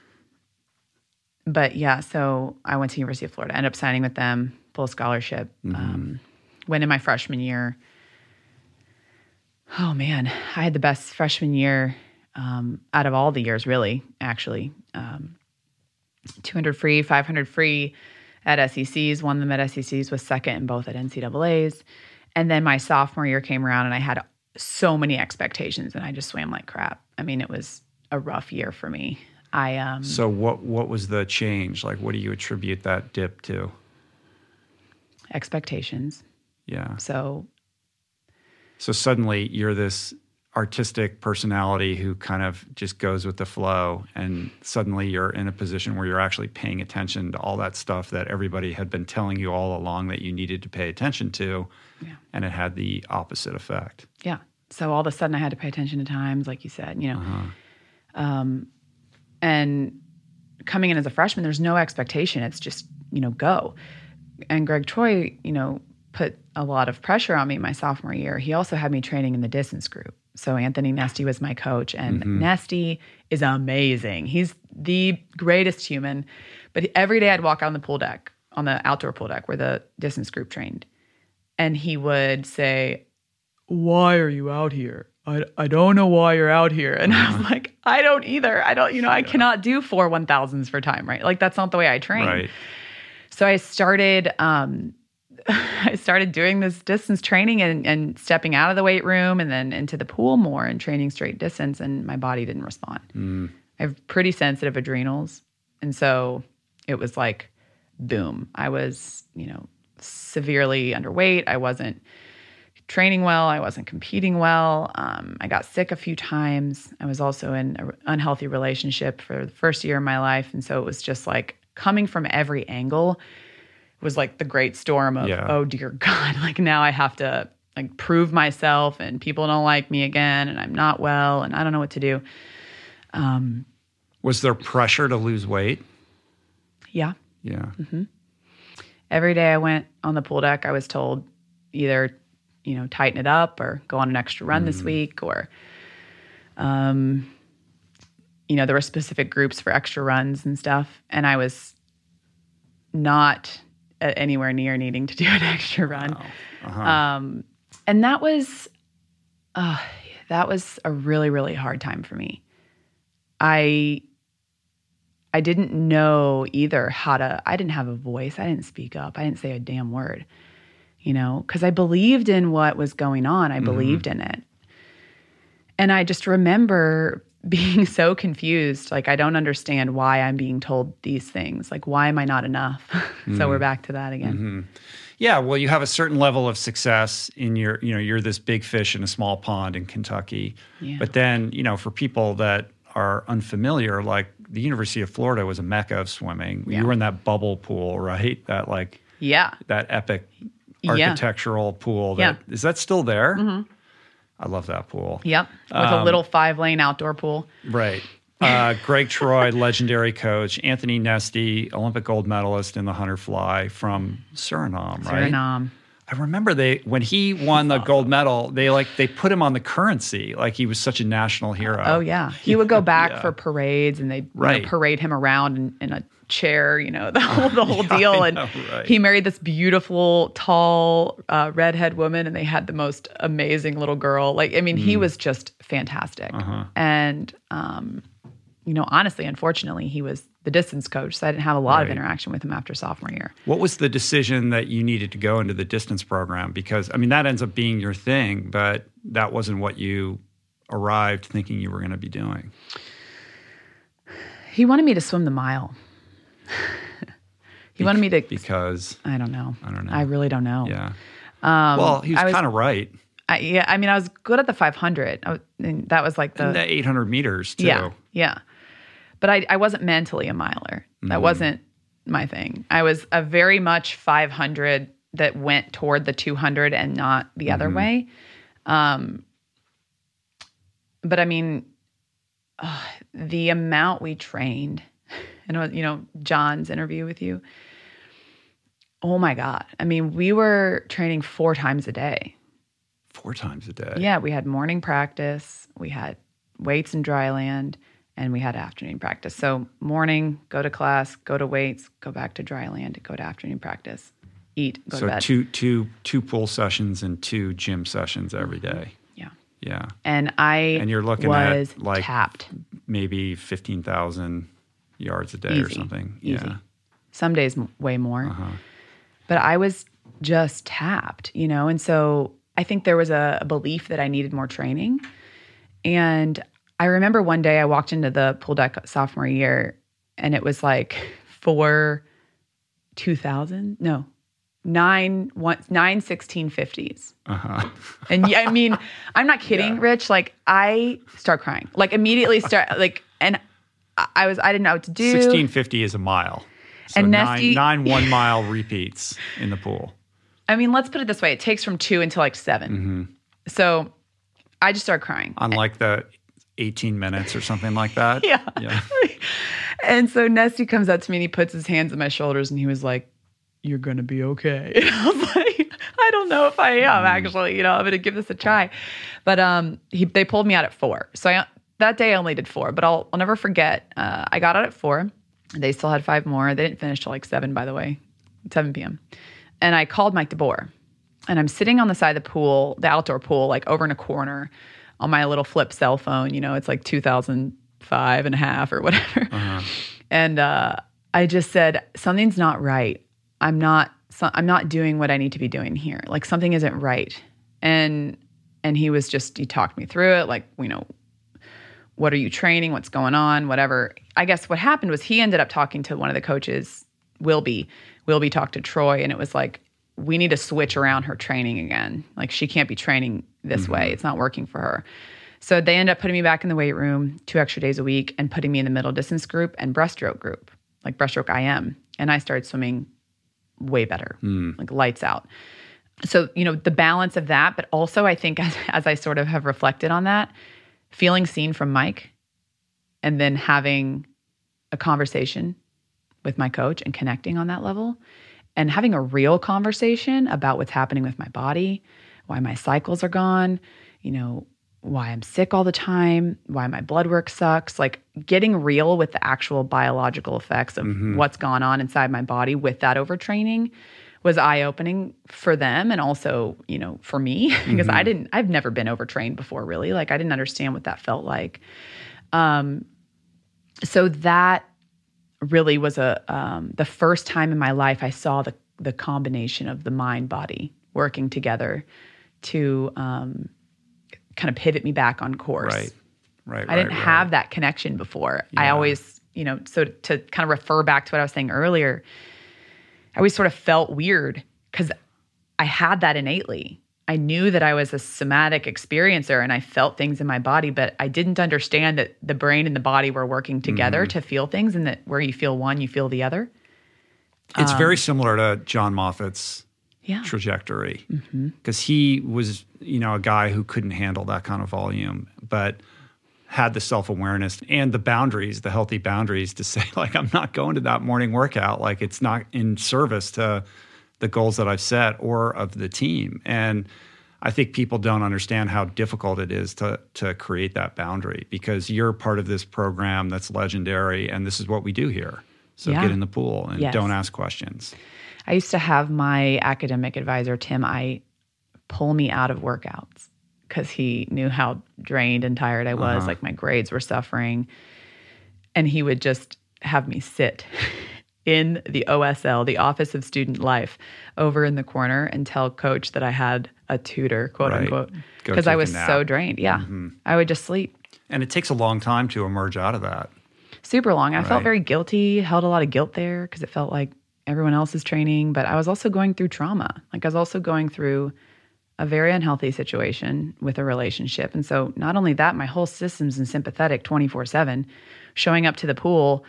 but yeah, so I went to University of Florida, ended up signing with them, full scholarship. Mm-hmm. Um, went in my freshman year. Oh man, I had the best freshman year um, out of all the years, really. Actually, um, 200 free, 500 free at SECs. Won them at SECs. Was second in both at NCAA's. And then my sophomore year came around, and I had so many expectations and I just swam like crap. I mean, it was a rough year for me. I um So what what was the change? Like what do you attribute that dip to? expectations. Yeah. So So suddenly you're this artistic personality who kind of just goes with the flow and suddenly you're in a position where you're actually paying attention to all that stuff that everybody had been telling you all along that you needed to pay attention to Yeah. and it had the opposite effect. yeah. So all of a sudden I had to pay attention to times, like you said, you know. Um, and coming in as a freshman, there's no expectation. It's just, you know, go. And Greg Troy, you know, put a lot of pressure on me my sophomore year. He also had me training in the distance group. So Anthony Nesty was my coach, and mm-hmm. Nesty is amazing. He's the greatest human. But every day I'd walk out on the pool deck, on the outdoor pool deck where the distance group trained, and he would say, why are you out here? I, I don't know why you're out here. And I'm like, I don't either. I don't, you know, I cannot do four 1000s for time, right? Like, that's not the way I train. Right. So I started, um, *laughs* I started doing this distance training and, and stepping out of the weight room and then into the pool more and training straight distance. And my body didn't respond. I have pretty sensitive adrenals. And so it was like, boom. I was, you know, severely underweight. I wasn't training well. I wasn't competing well. Um, I got sick a few times. I was also in an unhealthy relationship for the first year of my life. And so it was just like coming from every angle was like the great storm of, Yeah. oh dear *laughs* God, like now I have to like prove myself and people don't like me again and I'm not well and I don't know what to do. Was there pressure to lose weight? Yeah. Yeah. every day I went on the pool deck, I was told either, you know, tighten it up or go on an extra run this week or, um, you know, there were specific groups for extra runs and stuff. And I was not anywhere near needing to do an *laughs* extra run. Um, and that was, uh, that was a really, really hard time for me. I I didn't know either how to, I didn't have a voice. I didn't speak up. I didn't say a damn word, you know, because I believed in what was going on. I mm-hmm. believed in it. And I just remember *laughs* being so confused. Like, I don't understand why I'm being told these things. Like, why am I not enough? *laughs* so we're mm-hmm. back to that again. Mm-hmm. Yeah, well, you have a certain level of success in your, you know, you're this big fish in a small pond in Kentucky. Yeah. But then, you know, for people that are unfamiliar, like the University of Florida was a mecca of swimming. Yeah. You were in that bubble pool, right? That like Yeah. that epic Yeah. architectural pool. That, Yeah. Is that still there? I love that pool. Yep. With a little five lane outdoor pool. Right. Uh, *laughs* Greg Troy, legendary coach. Anthony Nesty, Olympic gold medalist in the hundred fly from Suriname, right? Suriname. I remember they when he won the gold medal, they like they put him on the currency like he was such a national hero. Oh yeah, he would go *laughs* back Yeah. for parades, and they Right. parade him around in, in a chair, you know, *laughs* the *laughs* whole the whole deal. And know, right. he married this beautiful, tall, uh, redhead woman, and they had the most amazing little girl. Like, I mean, he Mm. was just fantastic. Uh-huh. And um, you know, honestly, unfortunately, he was the distance coach, so I didn't have a lot of interaction with him after sophomore year. What was the decision that you needed to go into the distance program? Because I mean that ends up being your thing, but that wasn't what you arrived thinking you were going to be doing. He wanted me to swim the mile. *laughs* he wanted me to. because I don't know. I don't know. I really don't know. yeah. well, he was, Um, was- kind of right. I, yeah, I mean, I was good at the 500. I was, and that was like the, And the 800 meters too. yeah, yeah. But I, I wasn't mentally a miler. Mm. That wasn't my thing. I was a very much 500 that went toward the 200 and not the Mm-hmm. other way. Um, but I mean, uh, *sighs* the amount we trained, and uh, you know, John's interview with you. Oh my God! I mean, we were training four times a day. Four times a day. Yeah, we had morning practice, we had weights and dry land, and we had afternoon practice. So morning, go to class, go to weights, go back to dry land, go to afternoon practice, eat, go to So bed. two two two pool sessions and two gym sessions every day. yeah. Yeah. And I And you're looking at, like, tapped. Maybe 15,000 yards a day or something. Easy. Yeah. Uh-huh. Some days way more. But I was just tapped, you know, and so I think there was a, a belief that I needed more training. And I remember one day I walked into the pool deck sophomore year and it was like four 2000, no, nine, one, nine 1650s. Uh-huh. and I mean, I'm not kidding, *laughs* yeah. Rich. Like I start crying, like immediately start like, and I was, I didn't know what to do. 1650 is a mile. So and Nesty, nine, nine one mile repeats in the pool. I mean, let's put it this way: it takes from two until like 7 mm-hmm. So I just start crying. Unlike the 18 minutes or something like that. *laughs* yeah. Yeah. *laughs* and so Nesty comes up to me and he puts his hands on my shoulders and he was like, You're gonna be okay. *laughs* And I was like, I don't know if I am mm. actually, you know, I'm gonna give this a try. But um he they pulled me out at four. So I that day I only did four, but I'll I'll never forget. Uh, I got out at four. They still had five more. They didn't finish till like seven, by the way, 7 p.m. And I called Mike DeBoer. And I'm sitting on the side of the pool, the outdoor pool, like over in a corner on my little flip cell phone. You know, it's like 2005 and a half or whatever. Uh-huh. And uh, I just said, something's not right. I'm not. So, I'm not doing what I need to be doing here. Like something isn't right. And and he was just he talked me through it. Like you know, what are you training? What's going on? Whatever. I guess what happened was he ended up talking to one of the coaches, Wilby. Wilby talked to Troy, and it was like we need to switch around her training again. Like she can't be training this mm-hmm. way. It's not working for her. So they end up putting me back in the weight room two extra days a week and putting me in the middle distance group and breaststroke group, like breaststroke IM. And I started swimming way better, mm. like lights out. So, you know, the balance of that, but also I think *laughs* as, as I sort of have reflected on that, feeling seen from Mike and then having a conversation with my coach and connecting on that level and having a real conversation about what's happening with my body, why my cycles are gone, you know, why I'm sick all the time, why my blood work sucks, like getting real with the actual biological effects of mm-hmm. what's gone on inside my body with that overtraining was eye opening for them and also, you know, for me *laughs* because mm-hmm. I didn't I've never been overtrained before really. Like I didn't understand what that felt like. Um so that really was a um, the first time in my life I saw the the combination of the mind body working together to um, kind of pivot me back on course. Right. Right. I didn't right, have that connection before. Yeah. I always, you know, so to kind of refer back to what I was saying earlier, I always sort of felt weird because I had that innately. I knew that I was a somatic experiencer and I felt things in my body, but I didn't understand that the brain and the body were working together mm-hmm. to feel things and that where you feel one, you feel the other. It's um, very similar to John Moffet's yeah. trajectory because mm-hmm. he was, you know, a guy who couldn't handle that kind of volume, but had the self awareness and the boundaries, the healthy boundaries to say, *laughs* like, I'm not going to that morning workout. Like, it's not in service to the goals that I've set or of the team. And I think people don't understand how difficult it is to to create that boundary because you're part of this program that's legendary and this is what we do here. So yeah. get in the pool and yes. don't ask questions. I used to have my academic advisor Tim I pull me out of workouts because he knew how drained and tired I was, uh-huh. like my grades were suffering. And he would just have me sit *laughs* in the OSL, the Office of Student Life, over in the corner and tell coach that I had a tutor, quote right. unquote, because I was so drained. Yeah. Mm-hmm. I would just sleep. And it takes a long time to emerge out of that. Super long. I right. felt very guilty, held a lot of guilt there because it felt like everyone else is training, but I was also going through trauma. Like I was also going through a very unhealthy situation with a relationship. And so not only that, my whole system's in sympathetic 24/7, showing up to the pool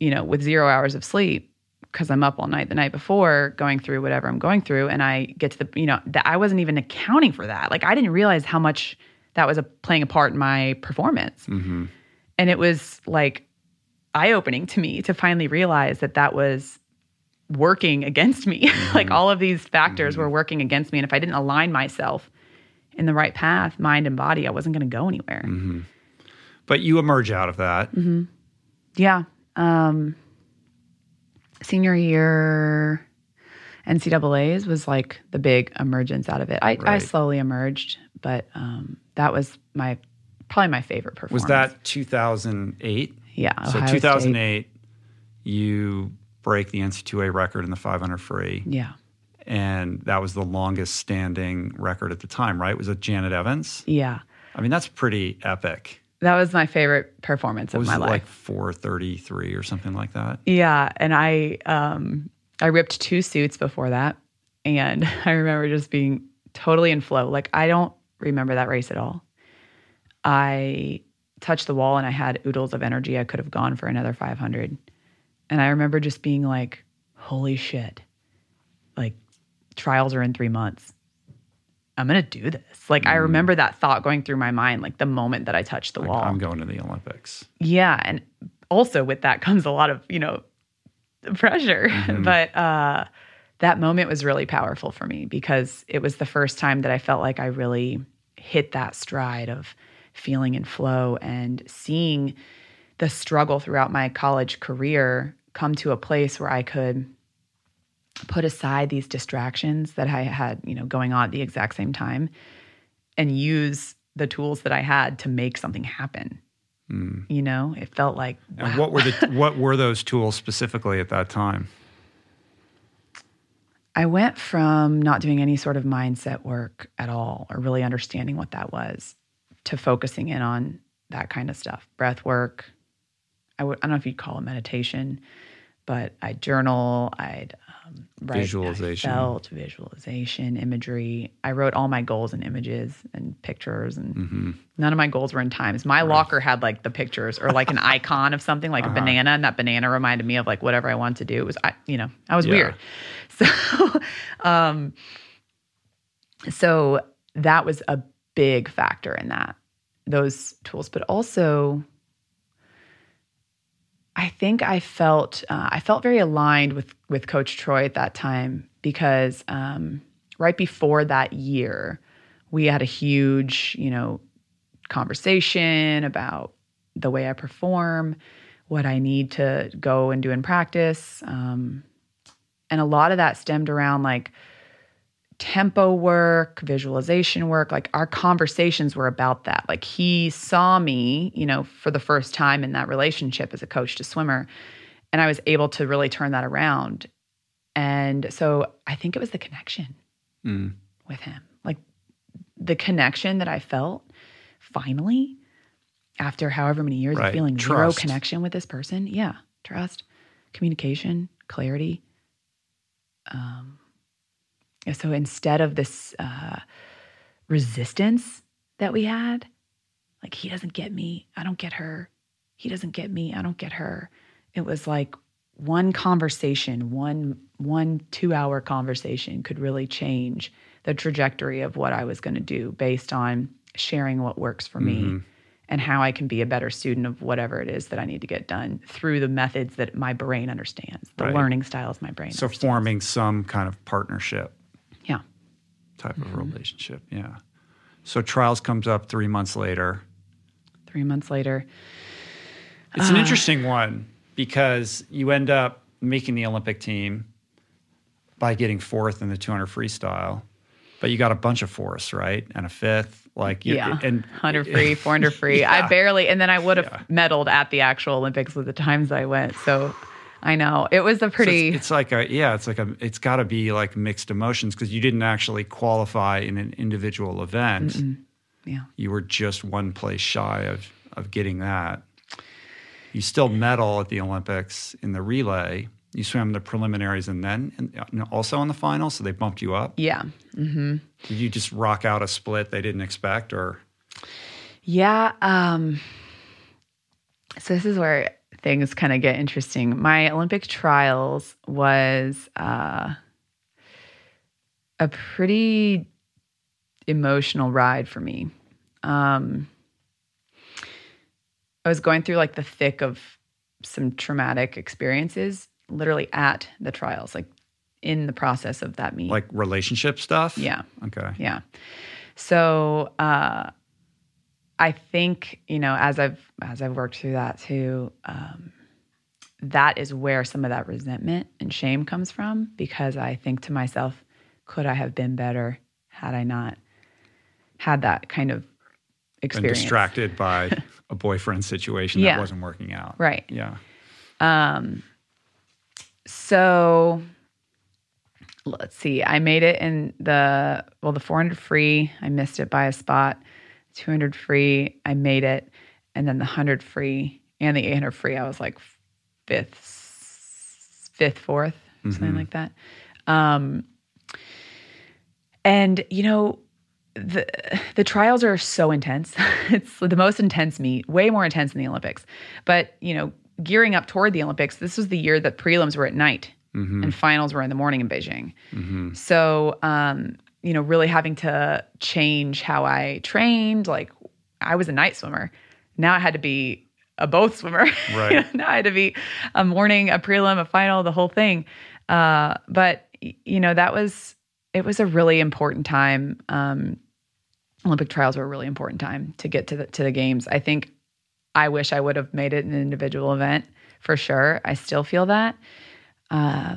you know, with zero hours of sleep because I'm up all night the night before going through whatever I'm going through. And I get to the, you know, that I wasn't even accounting for that. Like I didn't realize how much that was a, playing a part in my performance. Mm-hmm. And it was like eye opening to me to finally realize that that was working against me. *laughs* Mm-hmm. like all of these factors mm-hmm. were working against me. And if I didn't align myself in the right path, mind and body, I wasn't going to go anywhere. Mm-hmm. But you emerge out of that. Mm-hmm. Yeah um, senior year NCAA's was like the big emergence out of it. I, right. I slowly emerged, but um, that was my probably my favorite performance. Was that 2008? Yeah. Ohio so 2008, State. you break the NC2A record in the 500 free. Yeah. and that was the longest standing record at the time, right? Was it Janet Evans? Yeah. I mean, that's pretty epic. That was my favorite performance What of was my it life. like 433 or something like that? Yeah, and I um I ripped two suits before that and *laughs* I remember just being totally in flow. Like I don't remember that race at all. I touched the wall and I had oodles of energy. I could have gone for another 500. And I remember just being like, "Holy shit." Like trials are in 3 months. I'm going to do this. Like I remember that thought going through my mind like the moment that I touched the Like, wall. I'm going to the Olympics. Yeah, and also with that comes a lot of you know pressure. Mm-hmm. *laughs* but uh, that moment was really powerful for me because it was the first time that I felt like I really hit that stride of feeling in flow and seeing the struggle throughout my college career come to a place where I could put aside these distractions that I had, you know, going on at the exact same time and use the tools that I had to make something happen. You know, it felt like Hmm. And what were the what were *laughs* those tools specifically at that time? I went from not doing any sort of mindset work at all or really understanding what that was to focusing in on that kind of stuff. Breath work. I would I don't know if you'd call it meditation, but I journal, I'd um, write how I Visualization. felt, visualization, imagery. I wrote all my goals in images and pictures and Mm-hmm. none of my goals were in times. My locker had like the pictures or like an *laughs* icon of something like Uh-huh. a banana and that banana reminded me of like whatever I wanted to do. It was I you know, I was Yeah. weird. *laughs* So um so that was a big factor in that those tools but also I think I felt uh, I felt very aligned with with Coach Troy at that time because um, right before that year, we had a huge you know conversation about the way I perform, what I need to go and do in practice, um, and a lot of that stemmed around like tempo work, visualization work. Like our conversations were about that. Like he saw me, you know, for the first time in that relationship as a coach to swimmer. And I was able to really turn that around. And so I think it was the connection Mm. with him. Like the connection that I felt finally after however many years Right. of feeling zero connection with this person. Yeah. Trust, communication, clarity. Um, so instead of this uh, resistance that we had, like he doesn't get me, I don't get her. He doesn't get me, I don't get her. It was like one conversation, one one 2-hour conversation could really change the trajectory of what I was going to do based on sharing what works for Mm-hmm. me and how I can be a better student of whatever it is that I need to get done through the methods that my brain understands, the Right. learning styles my brain So understands. forming some kind of partnership Yeah. type Mm-hmm. of relationship. Yeah. So trials comes up three months later. Three months later. It's Ah. an interesting one because you end up making the Olympic team by getting fourth in the 200 freestyle, but you got a bunch of fourths, right? And a fifth, like you- Yeah. and *laughs* 100 free, 400 free. *laughs* I barely, and then I would have Yeah. medaled at the actual Olympics with the times I went. So I know it was a So pretty, it's, it's like a yeah, it's like a it's got to be like mixed emotions because you didn't actually qualify in an individual event. yeah. You were just one place shy of of getting that. You still medal at the Olympics in the relay. You swam the preliminaries and then and also in the final, so they bumped you up. Yeah. Did you just rock out a split they didn't expect, or Yeah. Um, so this is where things kind of get interesting. My Olympic trials was uh, a pretty emotional ride for me. Um, I was going through like the thick of some traumatic experiences, literally at the trials, like in the process of that meet. like relationship stuff? yeah. Okay. Yeah. So uh, I think you know as I've as I've worked through that too, um, that is where some of that resentment and shame comes from because I think to myself, could I have been better had I not had that kind of Been experience? distracted by *laughs* a boyfriend situation Yeah. that wasn't working out. Right. Yeah. Um, so let's see. I made it in the well, the 400 free. I missed it by a spot. 200 free. I made it, and then the 100 free and the 800 free. I was like fifth, fifth, 4th something Mhm. like that. Um, and you know, the the trials are so intense. *laughs* it's the most intense meet, way more intense than the Olympics. But you know, gearing up toward the Olympics, this was the year that prelims were at night Mm-hmm. and finals were in the morning in Beijing. Mm-hmm. So, um, you know, really having to change how I trained. Like, I was a night swimmer. Now I had to be a both swimmer. *laughs* Right. You know, now I had to be a morning, a prelim, a final, the whole thing. Uh, but you know, that was it was a really important time. Um, Olympic trials were a really important time to get to the to the games. I think I wish I would have made it an individual event for sure. I still feel that. Uh,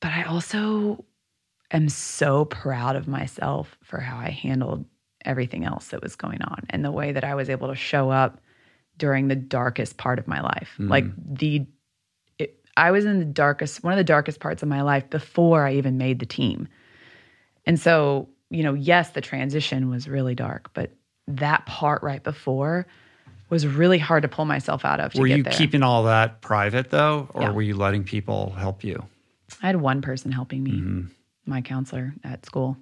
but I also am so proud of myself for how I handled everything else that was going on and the way that I was able to show up during the darkest part of my life. Like the it, I was in the darkest one of the darkest parts of my life before I even made the team. And so, you know, yes, the transition was really dark, but that part right before was really hard to pull myself out of to Were get you there. keeping all that private though, or Yeah. were you letting people help you? I had one person helping me, Mm-hmm. My counselor at school.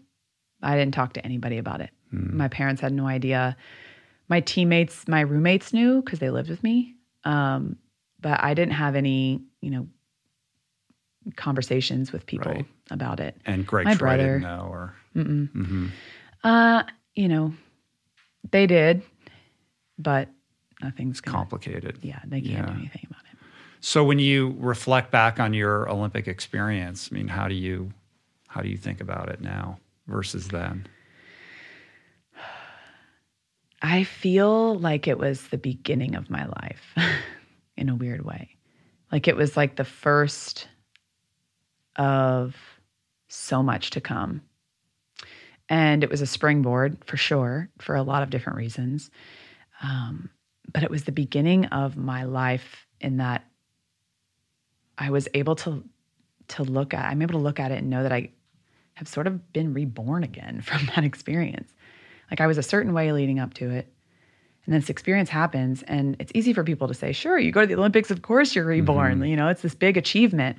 I didn't talk to anybody about it. Hmm. My parents had no idea. My teammates, my roommates knew because they lived with me. Um, but I didn't have any, you know, conversations with people Right. about it. And Greg My brother. know, or Mm-mm. Mhm. Uh, you know, they did, but nothing's gonna, complicated. Yeah, they can't Yeah. do anything about it. So when you reflect back on your Olympic experience, I mean, how do you how do you think about it now versus then? I feel like it was the beginning of my life *laughs* in a weird way. Like it was like the first of so much to come. And it was a springboard for sure, for a lot of different reasons. Um, but it was the beginning of my life in that I was able to to look at I'm able to look at it and know that I have sort of been reborn again *laughs* from that experience. Like I was a certain way leading up to it. And then this experience happens, and it's easy for people to say, sure, you go to the Olympics, of course you're mm-hmm. reborn. You know, it's this big achievement.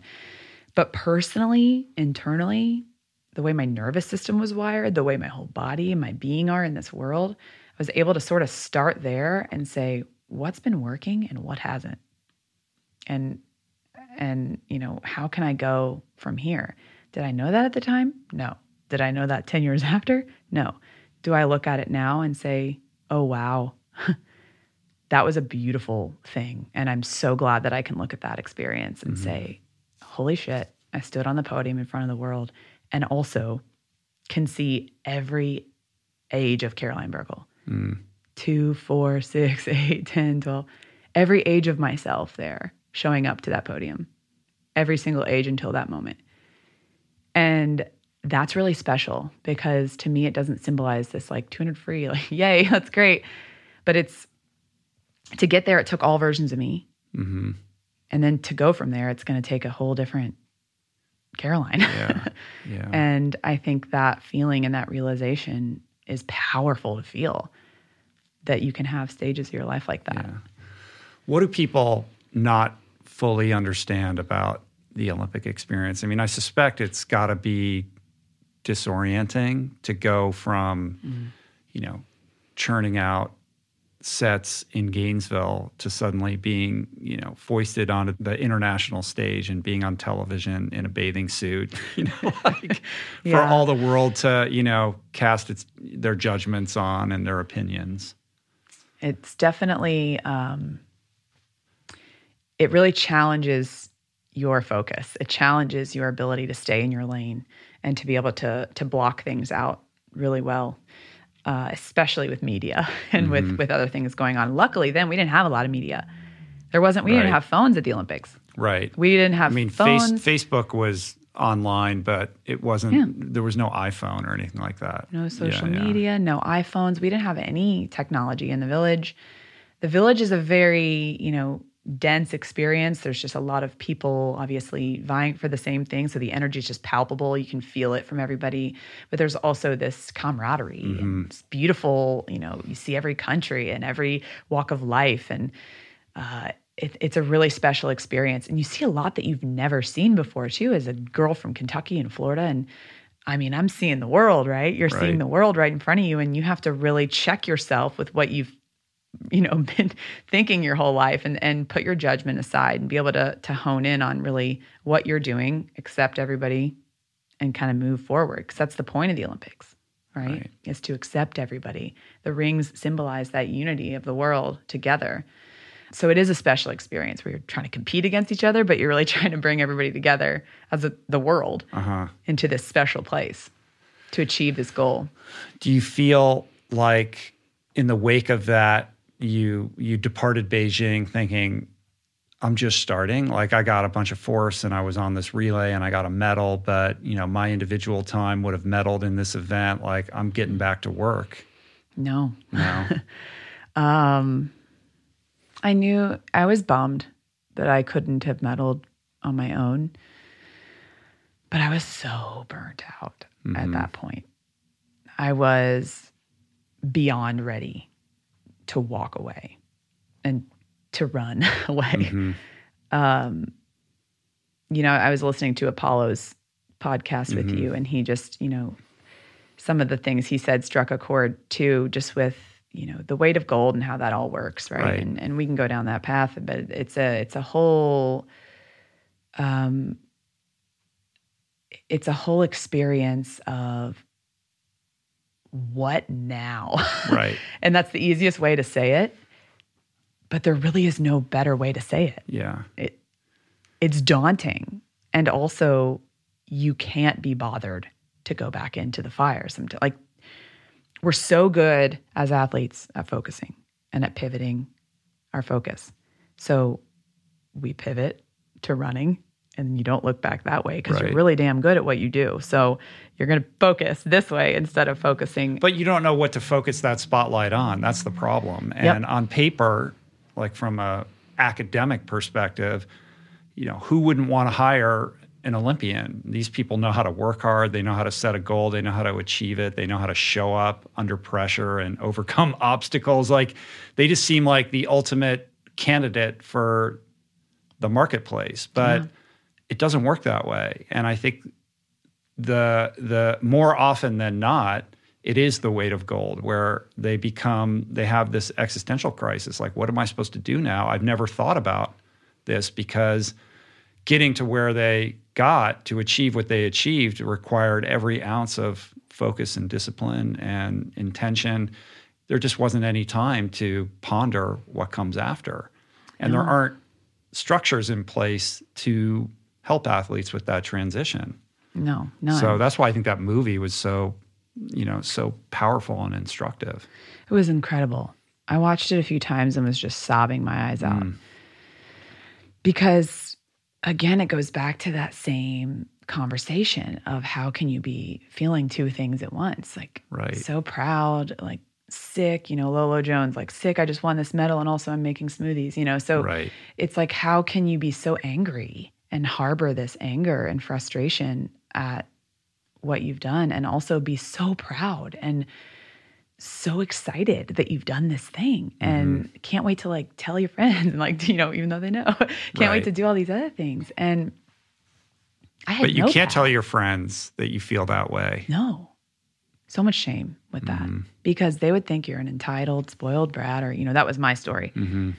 But personally, internally, the way my nervous system was wired, the way my whole body and my being are in this world, I was able to sort of start there and say, what's been working and what hasn't? And and you know, how can I go from here? Did I know that at the time? No. Did I know that 10 years *laughs* after? No. Do I look at it now and say, "Oh wow. *laughs* that was a beautiful thing." And I'm so glad that I can look at that experience and say, "Holy shit, I stood on the podium in front of the world and also can see every age of Caroline Burckle. Mm. Two, four, six, *laughs* eight, 10, 12, every age of myself there showing up to that podium, every single age until that moment. And that's really special because to me, it doesn't symbolize this like 200 free, *laughs* like, yay, that's great. But it's to get there, it took all versions of me. hmm And then to go from there, it's going to take a whole different Caroline. Yeah. *laughs* Yeah. And I think that feeling and that realization is powerful to feel that you can have stages of your life like that. Yeah. What do people not fully understand about the Olympic experience? I mean, I suspect it's got to be disorienting to go from, you know, churning out sets in Gainesville to suddenly being, you know, foisted onto the international stage and being on television in a bathing suit, *laughs* you know, like for all the world to, you know, cast its their judgments on and their opinions. It's definitely, um, it really challenges your focus. It challenges your ability to stay in your lane and to be able to to block things out really well. Uh, especially with media *laughs* and with with other things going on. Luckily, then we didn't have a lot of media. There wasn't. We Right. didn't have phones at the Olympics. Right. We didn't have I mean, face. Facebook was online, but it wasn't. Yeah. There was no iPhone or anything like that. no social Yeah, yeah. media, no iPhones. We didn't have any technology in the village. The village is a very, you know, dense experience. There's just a lot of people obviously vying for the same thing. So the energy is just palpable. You can feel it from everybody. But there's also this camaraderie Mm-hmm. and it's beautiful, you know, you see every country and every walk of life. And uh, it, it's a really special experience. And you see a lot that you've never seen before, too, as a girl from Kentucky and Florida. And I mean, I'm seeing the world, right? You're Right. seeing the world right in front of you, and you have to really check yourself with what you've you know *laughs* been thinking your whole life and and put your judgment aside and be able to to hone in on really what you're doing accept everybody and kind of move forward because that's the point of the olympics right? Right. is to accept everybody the rings symbolize that unity of the world together so it is a special experience where you're trying to compete against each other but you're really *laughs* trying to bring everybody together as a, the world Uh-huh. into this special place to achieve this goal Do you feel like in the wake of that you you departed Beijing thinking I'm just starting like I got a bunch of force and I was on this relay and I got a medal but you know my individual time would have medaled in this event like I'm getting back to work. no No. *laughs* Um, I knew I was bummed that I couldn't have medaled on my own, but I was so burnt out at that point. I was beyond ready to walk away and to run *laughs* away. Um, you know, I was listening to Apolo's podcast with you, and he just, you know, some of the things he said struck a chord too, just with you know the weight of gold and how that all works, right? Right. And and we can go down that path, but it's a it's a whole, um, it's a whole experience of what now, right. *laughs* and that's the easiest way to say it. But there really is no better way to say it Yeah. it it's daunting and also you can't be bothered to go back into the fire sometimes like we're so good as athletes at focusing and at pivoting our focus so we pivot to running and you don't look back that way because Right. you're really damn good at what you do so you're going to focus this way instead of focusing But you don't know what to focus that spotlight on. That's the problem. Yep. And on paper, like from a academic perspective, you know, who wouldn't want to hire an Olympian? These people know how to work hard, they know how to set a goal, they know how to achieve it, they know how to show up under pressure and *laughs* overcome obstacles. Like they just seem like the ultimate candidate for the marketplace. But it doesn't work that way. And I think the the more often than not it is the weight of gold where they become they have this existential crisis like what am i supposed to do now? I've never thought about this because getting to where they got to achieve what they achieved required every ounce of focus and discipline and intention. There just wasn't any time to ponder what comes after. And there aren't structures in place to help athletes with that transition no no so that's why I think that movie was so, you know, so powerful and instructive. It was incredible. I watched it a few times and was just sobbing my eyes out. Mm. Because again, it goes back to that same conversation of how can you be feeling two things at once? Like Right. so proud, like sick, you know, Lolo Jones, like sick, I just won this medal and also I'm making smoothies, you know. So Right. it's like how can you be so angry and harbor this anger and frustration at what you've done and also be so proud and so excited that you've done this thing and Mm-hmm. can't wait to like tell your *laughs* friends and like *laughs* you know even though they know can't Right. wait to do all these other things and I had But you no can't path. tell your friends that you feel that way. no so much shame with that Mm-hmm. because they would think you're an entitled spoiled brat or you know that was my story Mm-hmm.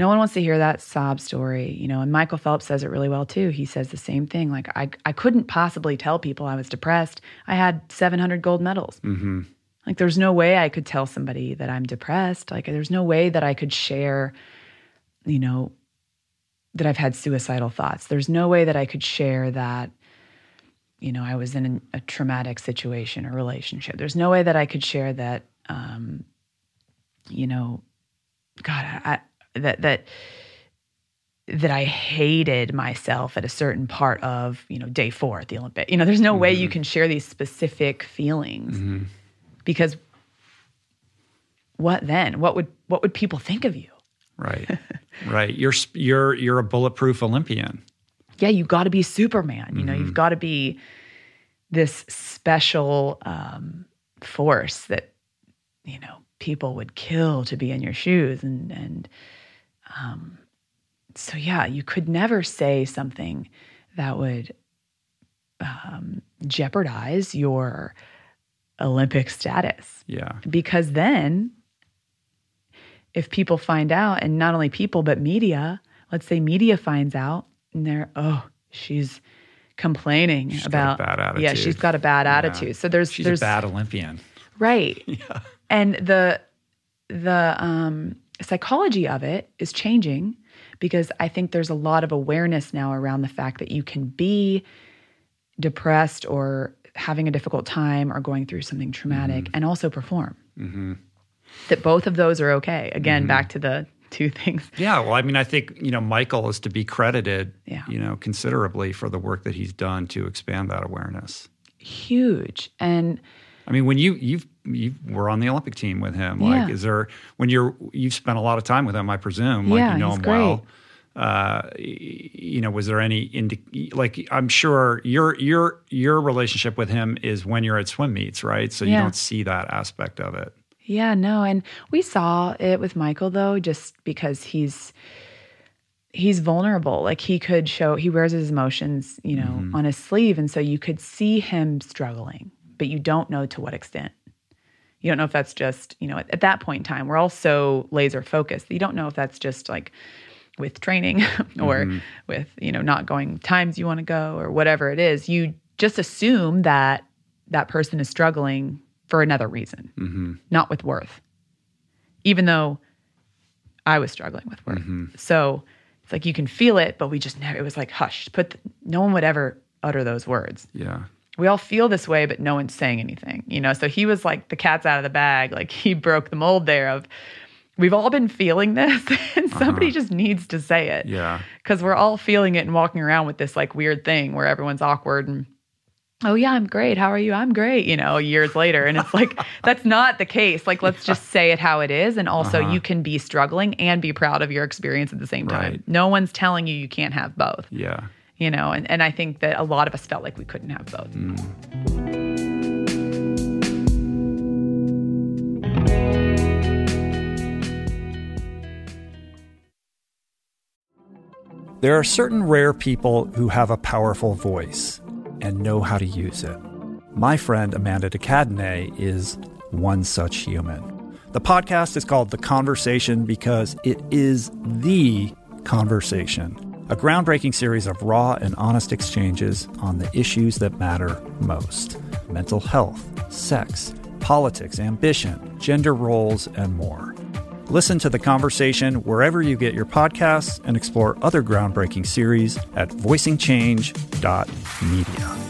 No one wants to hear that sob story you know and michael phelps says it really well too. He says the same thing like i, I couldn't possibly tell people i was depressed. I had 700 gold medals. Mm-hmm. like there's no way i could tell somebody that i'm depressed. Like there's no way that i could share you know that i've had suicidal thoughts. There's no way that i could share that you know i was in a traumatic situation or relationship. There's no way that i could share that um you know god i, I that that that I hated myself at a certain part of, you know, day four at the Olympic. You know, there's no way you mm-hmm. can share these specific feelings mm-hmm. because what then? What would what would people think of you? Right. *laughs* right. You're you're you're a bulletproof Olympian. Yeah, you've got to be Superman. You know, you've mm-hmm. got to be this special um, force that you know people would kill to be in your shoes, and and um, so yeah, you could never say something that would um, jeopardize your Olympic status Yeah. because then if people find out and not only people but media let's say media finds out and they're oh she's complaining She's got a about bad yeah she's got a bad Yeah. attitude so there's She's there's a bad Olympian. right *laughs* Yeah. and the the um, psychology of it is changing because I think there's a lot of awareness now around the fact that you can be depressed or having a difficult time or going through something traumatic and also perform. Mm-hmm. That both of those are okay. Again, back to the two *laughs* things. Yeah, well, I mean, I think you know Michael is to be credited, Yeah. you know, considerably for the work that he's done to expand that awareness. Huge. And I mean, when you you've you were on the Olympic team with him, like, is there when you're you've spent a lot of time with him, I presume, like Yeah, you know him great. well. Uh, you know, was there any indi- like I'm sure your your your relationship with him is when you're at swim meets, right? So you don't see that aspect of it. Yeah, no, and we saw it with Michael though, just because he's he's vulnerable. Like he could show he wears his emotions, you know, on his sleeve, and so you could see him struggling, but you don't know to what extent. You don't know if that's just, you know, at, at that point in time, we're all so laser focused. You don't know if that's just like with training *laughs* or with, you know, not going times you want to go or whatever it is. You just assume that that person is struggling for another reason hmm not with worth, even though I was struggling with worth. So it's like you can feel it, but we just never, it was like hush, put, the, no one would ever utter those words. Yeah. We all feel this way, but no one's saying anything, you know? So he was like the cat's out of the bag. Like *laughs* he broke the mold there of, we've all been feeling this *laughs* and somebody just needs to say it Yeah. because we're all feeling it and walking around with this like weird thing where everyone's awkward and oh yeah i'm great how are you i'm great you know years later and it's like *laughs* that's not the case like let's just say it how it is and also Uh-huh. you can be struggling and be proud of your experience at the same time Right. no one's telling you you can't have both Yeah. You know and, and i think that a lot of us felt like we couldn't have both mm. There are certain rare people who have a powerful voice and know how to use it. My friend Amanda de Cadenet is one such human. The podcast is called The Conversation because it is the conversation, a groundbreaking series of raw and honest exchanges on the issues that matter most mental health, sex, politics, ambition, gender roles, and more. Listen to the conversation wherever you get your podcasts and explore other groundbreaking series at voicingchange.media.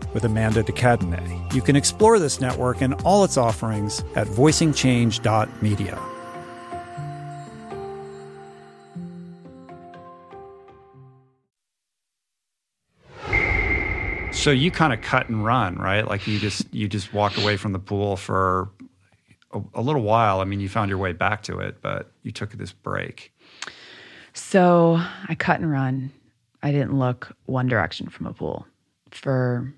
with Amanda de Cadenet. You can explore this network and all its offerings at voicingchange.media. So you kind of cut and run, right? Like you just you just walk away from the pool for a, a little while. I mean, you found your way back to it, but you took this break. So I cut and run. I didn't look one direction from a pool for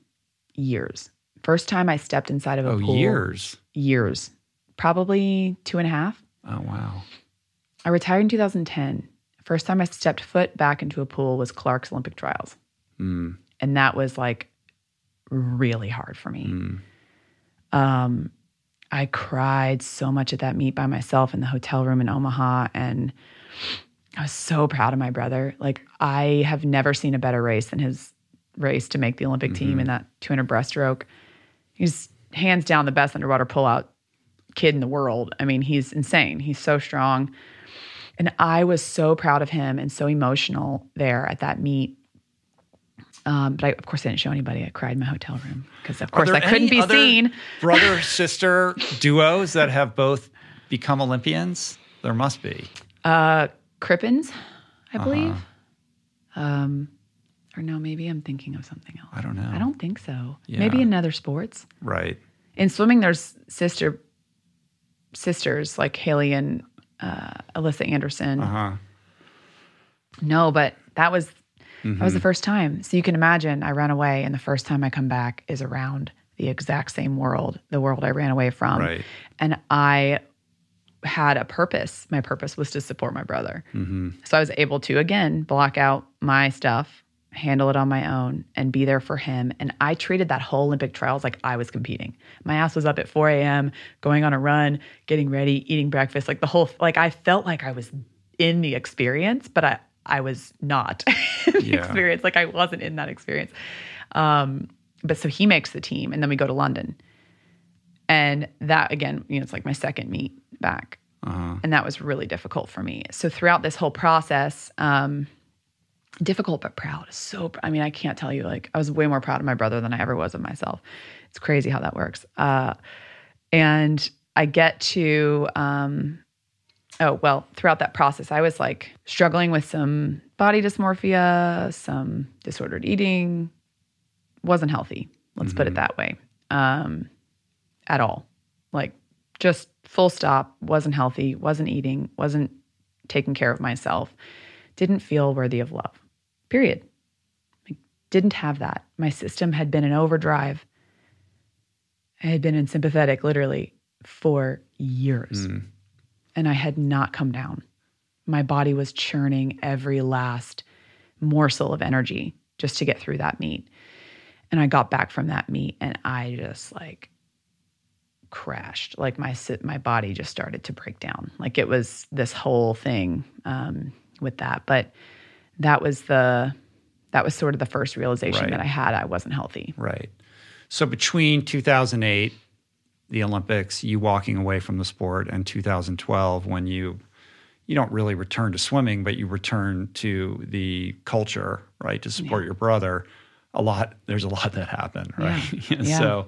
years. First time I stepped inside of a oh, pool. years. Years. Probably two and a half. Oh, wow. I retired in 2010. First time I stepped foot back into a pool was Clark's Olympic trials. Mm, And that was like really hard for me. mm, Um, I cried so much at that meet by myself in the hotel room in Omaha. And I was so proud of my brother. Like, I have never seen a better race than his race to make the Olympic team in that 200 breaststroke. He's hands down the best underwater pullout kid in the world. I mean, he's insane. He's so strong. And I was so proud of him and so emotional there at that meet. Um, but I, of course, I didn't show anybody. I cried in my hotel room because, of course, I couldn't be seen. Brother *laughs* sister duos that have both become Olympians? There must be. Uh, Crippens, I Uh-huh. believe. Um, or no, maybe I'm thinking of something else. I don't know. I don't think so. Yeah. Maybe in other sports. Right. In swimming, there's sister sisters like Haley and uh, Alyssa Anderson. Uh huh. No, but that was that Mm-hmm. was the first time. So you can imagine I ran away, and the first time I come back is around the exact same world, the world I ran away from. Right. And I had a purpose. My purpose was to support my brother. Mm-hmm. So I was able to again block out my stuff, handle it on my own, and be there for him. And I treated that whole Olympic trials like I was competing. My ass was up at 4 a.m., going on a run, getting ready, eating breakfast, like the whole like I felt like I was in the experience, but I I was not *laughs* in the Yeah. experience. Like I wasn't in that experience. Um, but so he makes the team, and then we go to London. And that again, you know, it's like my second meet back Uh-huh. and that was really difficult for me. So throughout this whole process, um, difficult but proud. So I mean, I can't tell you like I was way more proud of my brother than I ever was of myself. It's crazy how that works. Uh, and I get to um, oh well, throughout that process, I was like struggling with some body dysmorphia, some disordered eating. wasn't healthy. Let's put it that way. Um, at all, like just full stop. Wasn't healthy. Wasn't eating. Wasn't taking care of myself. Didn't feel worthy of love. Period. Like, didn't have that. My system had been in overdrive. I had been in sympathetic literally for years. And I had not come down. My body was churning every last morsel of energy just to get through that meet. And I got back from that meet and I just like crashed. Like my sit, my body just started to break down. Like it was this whole thing um, with that. But that was the that was sort of the first realization Right. that I had I wasn't healthy. Right. So between 2008, the Olympics, you walking away from the sport, and 2012, when you you don't really return to swimming, but you return to the culture, right, to support your brother. A lot. There's a lot that happened, right? Yeah. *laughs* so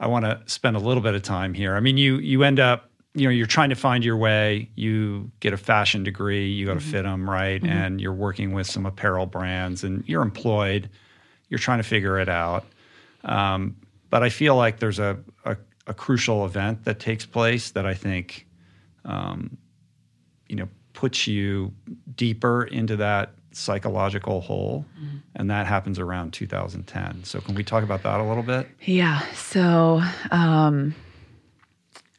I want to spend a little bit of time here. I mean, you you end up. You know, you're trying to find your way. You get a fashion degree. You go to FIDM, right? And you're working with some apparel brands, and you're employed. You're trying to figure it out. Um, but I feel like there's a, a, a crucial event that takes place that I think, um, you know, puts you deeper into that psychological hole, and that happens around 2010. So can we talk about that a little bit? Yeah. So um,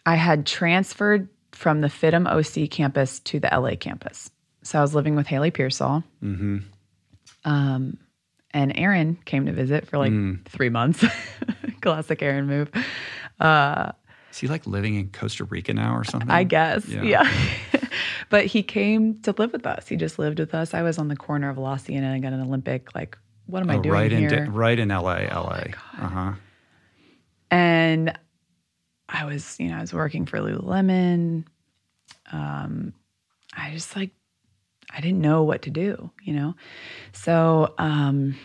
I had transferred from the FIDM OC campus to the LA campus. So I was living with Hayley Peirsol. Mm-hmm. Um, and Aaron came to visit for like three months. *laughs* Classic Aaron move. Uh, Is he like living in Costa Rica now or something? I guess. Yeah. Yeah. *laughs* but he came to live with us. He just lived with us. I was on the corner of Lossian and I got an Olympic. Like, what am I Oh, doing right here? in right in LA, LA. uh huh. and I was, you know, I was working for Lululemon. Um, I just like, I didn't know what to do, you know? So um,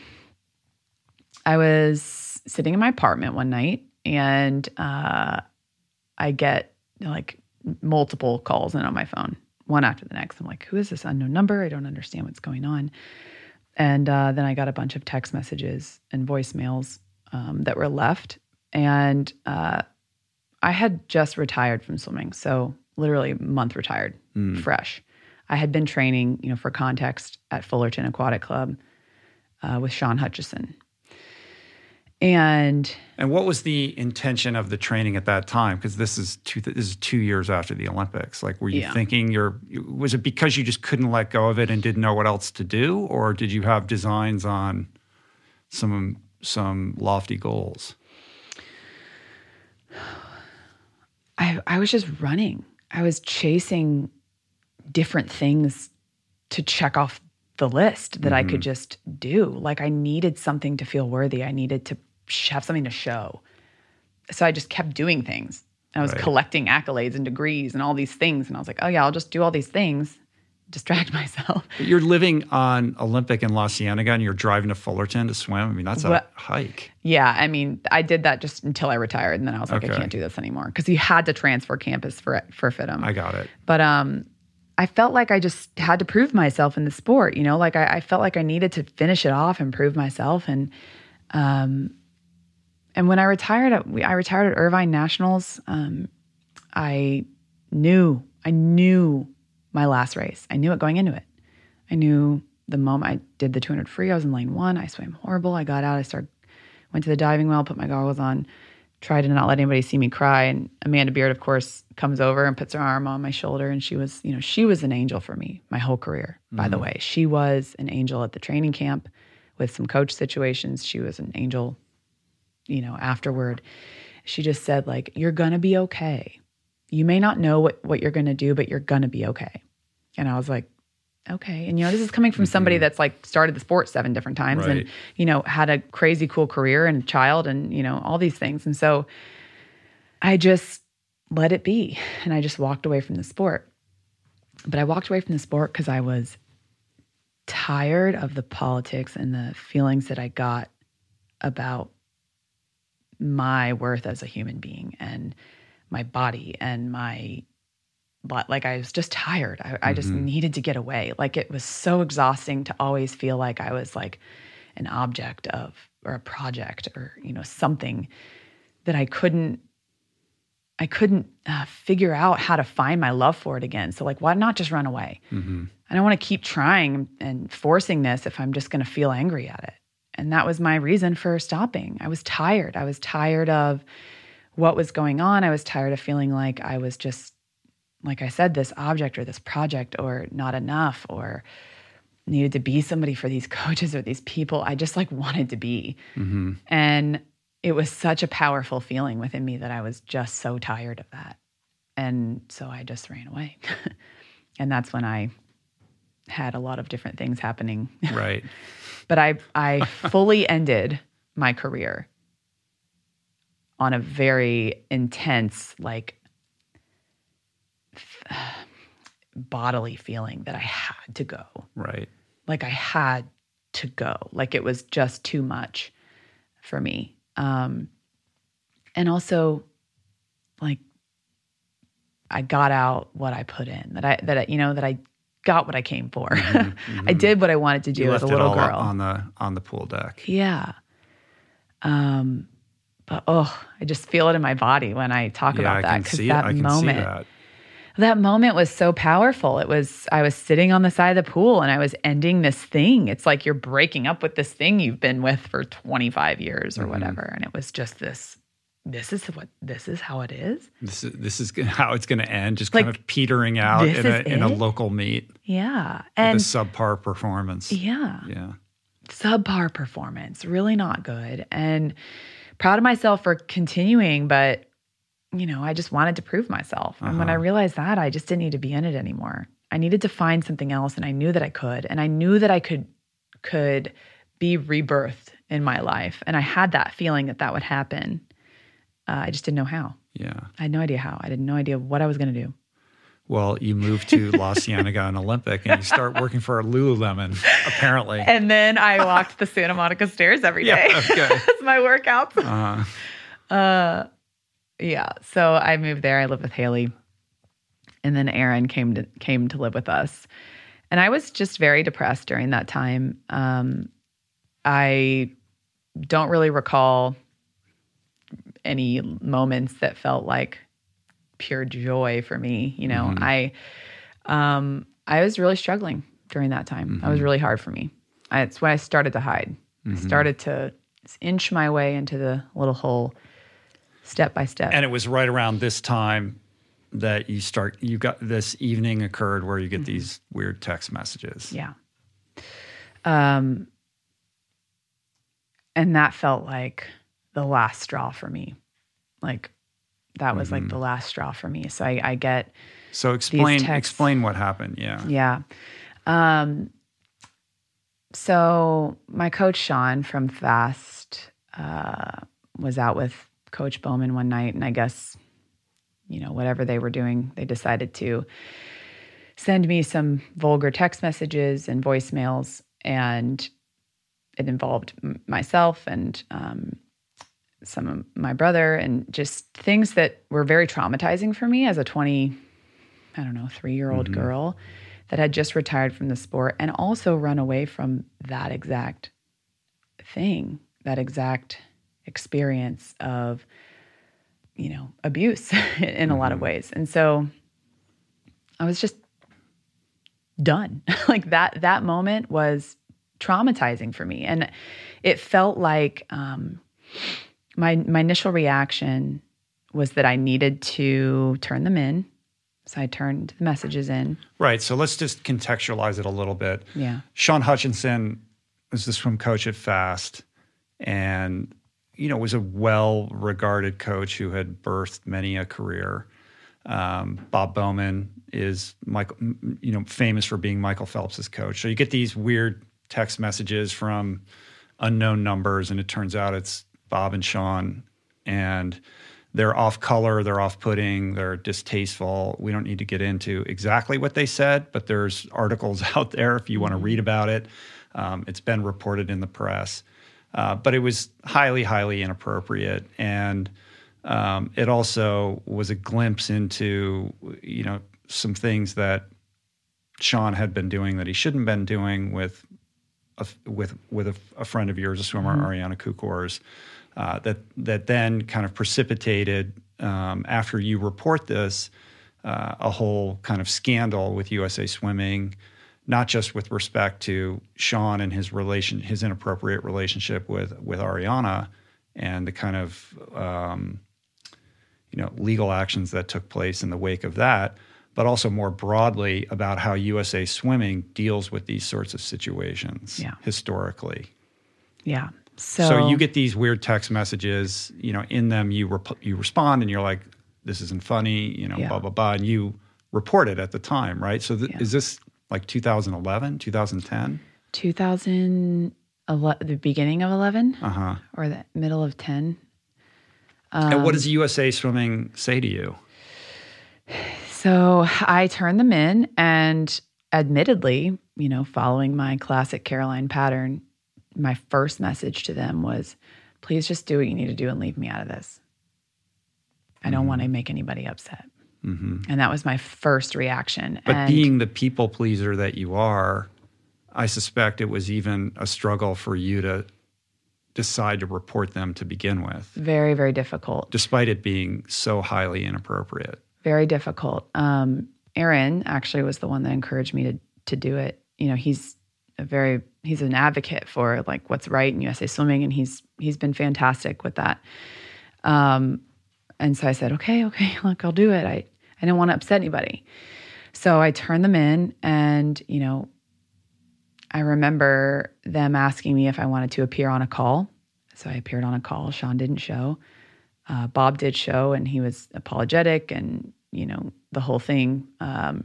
I was sitting in my apartment one night and uh, I get like multiple calls in on my phone, one after the next. I'm like, who is this unknown number? I don't understand what's going on. And uh, then I got a bunch of text messages and voicemails um, that were left. And uh, I had just retired from swimming. So literally a month retired, fresh. I had been training, you know, for context at Fullerton Aquatic Club uh, with Sean Hutchison. And And what was the intention of the training at that time? Because this is two this is two years after the Olympics. Like, were you Yeah. thinking you're was it because you just couldn't let go of it and didn't know what else to do, or did you have designs on some some lofty goals? I, I was just running. I was chasing different things to check off the list that I could mm-hmm. just do. Like I needed something to feel worthy. I needed to have something to show. So I just kept doing things. I was Right. collecting accolades and degrees and all these things. And I was like, oh, yeah, I'll just do all these things, distract *laughs* myself. But you're living on Olympic in La Cienega, and you're driving to Fullerton to swim. I mean, that's a hike. Yeah, I mean, I did that just until I retired, and then I was like, Okay. I can't do this anymore because you had to transfer campus for for FIDM. I got it. but um, I felt like I just had to prove myself in the sport. You know, like I, I felt like I needed to finish it off and prove myself. And um, and when I retired, at, I retired at Irvine Nationals. Um, I knew, I knew my last race. I knew it going into it. I knew the moment I did the 200 free, I was in lane one. I swam horrible. I got out. I started, went to the diving well, put my goggles on, tried to not let anybody see me cry. And Amanda Beard, of course, comes over and puts her arm on my shoulder. And she was, you know, she was an angel for me my whole career, by the mm-hmm. way. She was an angel at the training camp with some coach situations. She was an angel, you know, afterward. She just said, like, you're going to be okay. You may not know what, what you're going to do, but you're going to be okay. And I was like, okay. And, you know, this is coming from somebody mm-hmm. that's like started the sport seven different times Right. and, you know, had a crazy cool career and a child and, you know, all these things. And so I just let it be. And I just walked away from the sport. But I walked away from the sport because I was tired of the politics and the feelings that I got about my worth as a human being and my body and my but like I was just tired. I, I just needed to get away. Like it was so exhausting to always feel like I was like an object of or a project or you know something that I couldn't I couldn't uh, figure out how to find my love for it again. So like why not just run away? I don't want to keep trying and forcing this if I'm just going to feel angry at it. And that was my reason for stopping. I was tired. I was tired of what was going on. I was tired of feeling like I was just, like I said, this object or this project or not enough or needed to be somebody for these *laughs* coaches or these people. I just like wanted to be. Mm-hmm. And it was such a powerful feeling within me that I was just so tired of that. And so I just ran away. *laughs* and that's when I had a lot of different things happening *laughs* Right. but I I fully ended my career on a very intense like f- bodily feeling that I had to go. Right. Like I had to go. Like it was just too much for me. Um and also like I got out what I put in. That I that I, you know that I got what I came for. *laughs* I did what I wanted to do You as a it little girl. on the on the pool deck. Yeah. Um, but oh, I just feel it in my body when I talk Yeah, about I that can because see that it. I can moment, see that. that moment was so powerful. It was I was sitting on the side of the pool and I was ending this thing. It's like you're breaking up with this thing you've been with for 25 years Mm-hmm. or whatever, and it was just this. This is what this is how it is. This is this is *laughs* how it's going to end. Just Like, kind of petering out in a in a local meet Yeah, and a subpar performance. yeah, Yeah. subpar performance, really not good. And proud of myself for continuing, but you know, I just wanted to prove myself. And when I Uh-huh. realized that, I just didn't need to be in it anymore. I needed to find something else and I knew that I could. And I knew that I could could be rebirthed in my life. And I had that feeling that that would happen. Uh, I just didn't know how. Yeah. I had no idea how. I had no idea what I was going to do. Well, you move to La Cienega and Olympic, and you start working for Lululemon. Apparently. And then I walked the Santa Monica stairs every day. Yeah, okay. *laughs* That's my workouts. Uh, Uh, yeah. So I moved there. I lived with Haley, and then Aaron came to came to live with us, and I was just very depressed during that time. Um, I don't really recall any moments that felt like pure joy for me. You know, mm-hmm. I um, I was really struggling during that time. Mm-hmm. That was really hard for me. I, it's when I started to hide. Mm-hmm. I started to inch my way into the little hole, step by step. And it was right around this time that you start. You got this evening occurred where you get mm-hmm. these weird text messages. Yeah. Um, and that felt like the last straw for me. Like that was mm-hmm. like the last straw for me. So I, I get. So explain explain what happened. Yeah. Yeah. Um, so my coach Sean from Fast uh, was out with Coach Bowman one night, and I guess you know whatever they were doing, they decided to send me some vulgar text messages and voicemails, and it involved m- myself and um, some of my brother and just things that were very traumatizing for me as a 20 i don't know 3 year old mm-hmm. girl that had just retired from the sport and also run away from that exact thing that exact experience of you know abuse *laughs* in mm-hmm. a lot of mm-hmm. ways and so i was just done *laughs* like that that moment was traumatizing for me and it felt like um, my my initial reaction was that I needed to turn them in. So I turned the messages in. Right. So let's just contextualize it a little bit. Yeah. Sean Hutchison was the swim coach at Fast and you know was a well-regarded coach who had birthed many a career. Um, Bob Bowman is Michael, you know, famous for being Michael Phelps's coach. So you get these weird text messages from unknown numbers, and it turns out it's Bob and Sean, and they're off color, they're off putting, they're distasteful. We don't need to get into exactly what they said, but there's articles *laughs* out there if you want to read about it. Um, it's been reported in the press. Uh, but it was highly, highly inappropriate. And um, it also was a glimpse into, you know, some things that Sean had been doing that he shouldn't have been doing with a, with with a, a friend of yours, a swimmer, mm-hmm. Ariana Kukors. Uh, that that then kind of precipitated um, after you report this uh, a whole kind of scandal with USA Swimming, not just with respect to Sean and his relation, his inappropriate relationship with with Ariana, and the kind of um, you know legal actions that took place in the wake of that, but also more broadly about how USA Swimming deals with these sorts of situations yeah. historically. Yeah. So, so you get these weird text messages, you know, in them you rep- you respond and you're like, this isn't funny, you know, yeah. blah blah blah, and you report it at the time, right? So th- yeah. is this like 2011, 2010? 2000, the beginning of 11, uh-huh. or the middle of 10. Um, and what does USA Swimming say to you? So I turned them in, and admittedly, you know, following my classic Caroline pattern, my first message to them was please just do what you need to do and leave me out of this. I don't mm-hmm. want to make anybody upset. Mm-hmm. And that was my first reaction. But and being the people pleaser that you are, I suspect it was even a struggle for you to decide to report them to begin with. Very, very difficult. Despite it being so highly inappropriate. Very difficult. Um, Aaron actually was the one that encouraged me to to do it. You know, he's a very he's an advocate for like what's right in USA Swimming, and he's he's been fantastic with that. Um, and so I said, okay, okay, *laughs* look, I'll do it. I I didn't want to upset anybody, so I turned them in, and you know, I remember them asking me if I wanted to appear on a call. So I appeared on a call. Sean didn't show. Uh, Bob did show, and he was apologetic, and you know the whole thing. Um,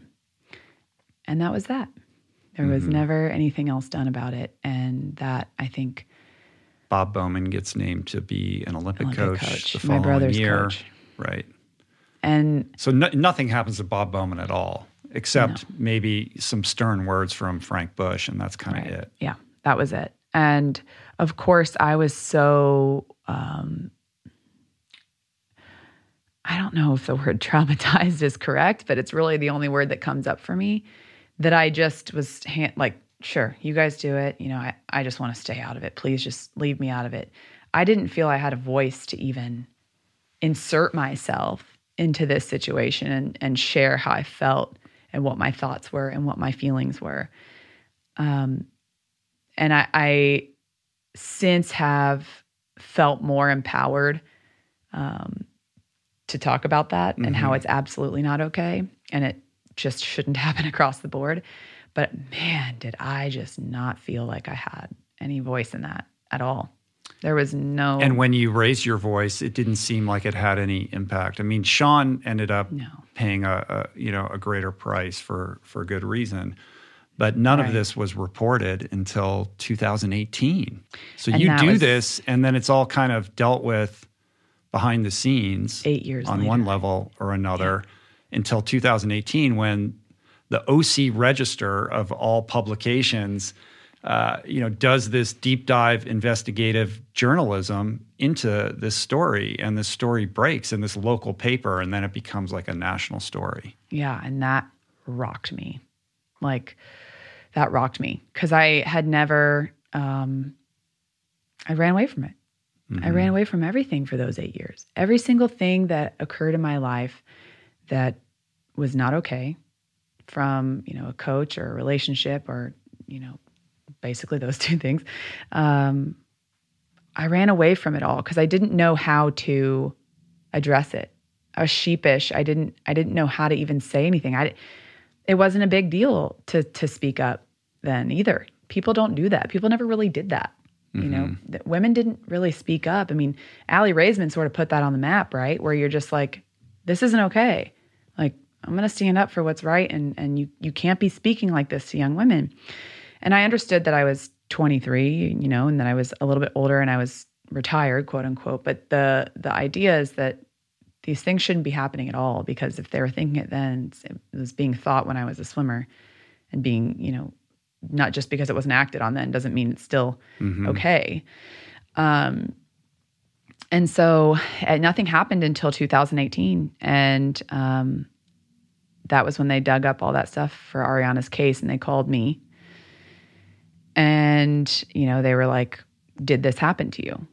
and that was that. There was mm-hmm. never anything else done about it. And that I think Bob Bowman gets named to be an Olympic, Olympic coach, coach, the following My brother's year. Coach. Right. And so no, nothing happens to Bob Bowman at all, except no. maybe some stern words from Frank Busch, and that's kind of right. it. Yeah, that was it. And of course, I was so um, I don't know if the word *laughs* traumatized is correct, but it's really the only word that comes up for me that I just was hand, like, sure, you guys do it. You know, I, I just want to stay out of it. Please just leave me out of it. I didn't feel I had a voice to even insert myself into this situation and, and share how I felt and what my thoughts were and what my feelings were. Um, and I, I since have felt more empowered um, to talk about that mm-hmm. and how mm-hmm. it's absolutely not okay and it just shouldn't *laughs* happen across the board. But man, did I just not feel like I had any voice in that at all. There was no. And when you raised your voice, it didn't seem like it had any impact. I mean, Sean ended up no. paying a, a, you know a greater price for for good reason, but none right. of this was reported until 2018. So and you do was, this, and then it's all kind of dealt with behind the scenes, eight years on later. one level or another, yeah. Until 2018 when the OC register of all publications uh, you know, does this deep dive investigative journalism into this story, and this story breaks in this local paper, and then it becomes like a national story. Yeah, and that rocked me, like that rocked me because I had never, um, I ran away from it. Mm-hmm. I ran away from everything for those eight years. Every single thing that occurred in my life that was not okay from you know a coach or a relationship or you know basically those *laughs* two things. Um, I ran away from it all because I didn't know how to address it. I was sheepish. I didn't. I didn't know how to even say anything. I. It wasn't a big deal to to speak up then either. People don't do that. People never really did that. Mm-hmm. You know, mm-hmm. women didn't really speak up. I mean, Aly Raisman sort of put that on the map, right? Where you're just like, this isn't okay. Like, I'm going to stand up for what's right, and and you you can't be speaking like this to young women. And I understood that I was 23, you know, and that I was a little bit older and I was retired, quote unquote. But the the idea is that these things shouldn't be happening at all because if they were thinking it then, it was being thought when I was a swimmer and being, you know, not just because it wasn't acted on then doesn't mean it's still mm-hmm. okay. Um, and so uh, nothing happened until 2018. And um, that was when they dug up all that stuff for Ariana's case and they called me and, you know, they were like, Did this happen to you?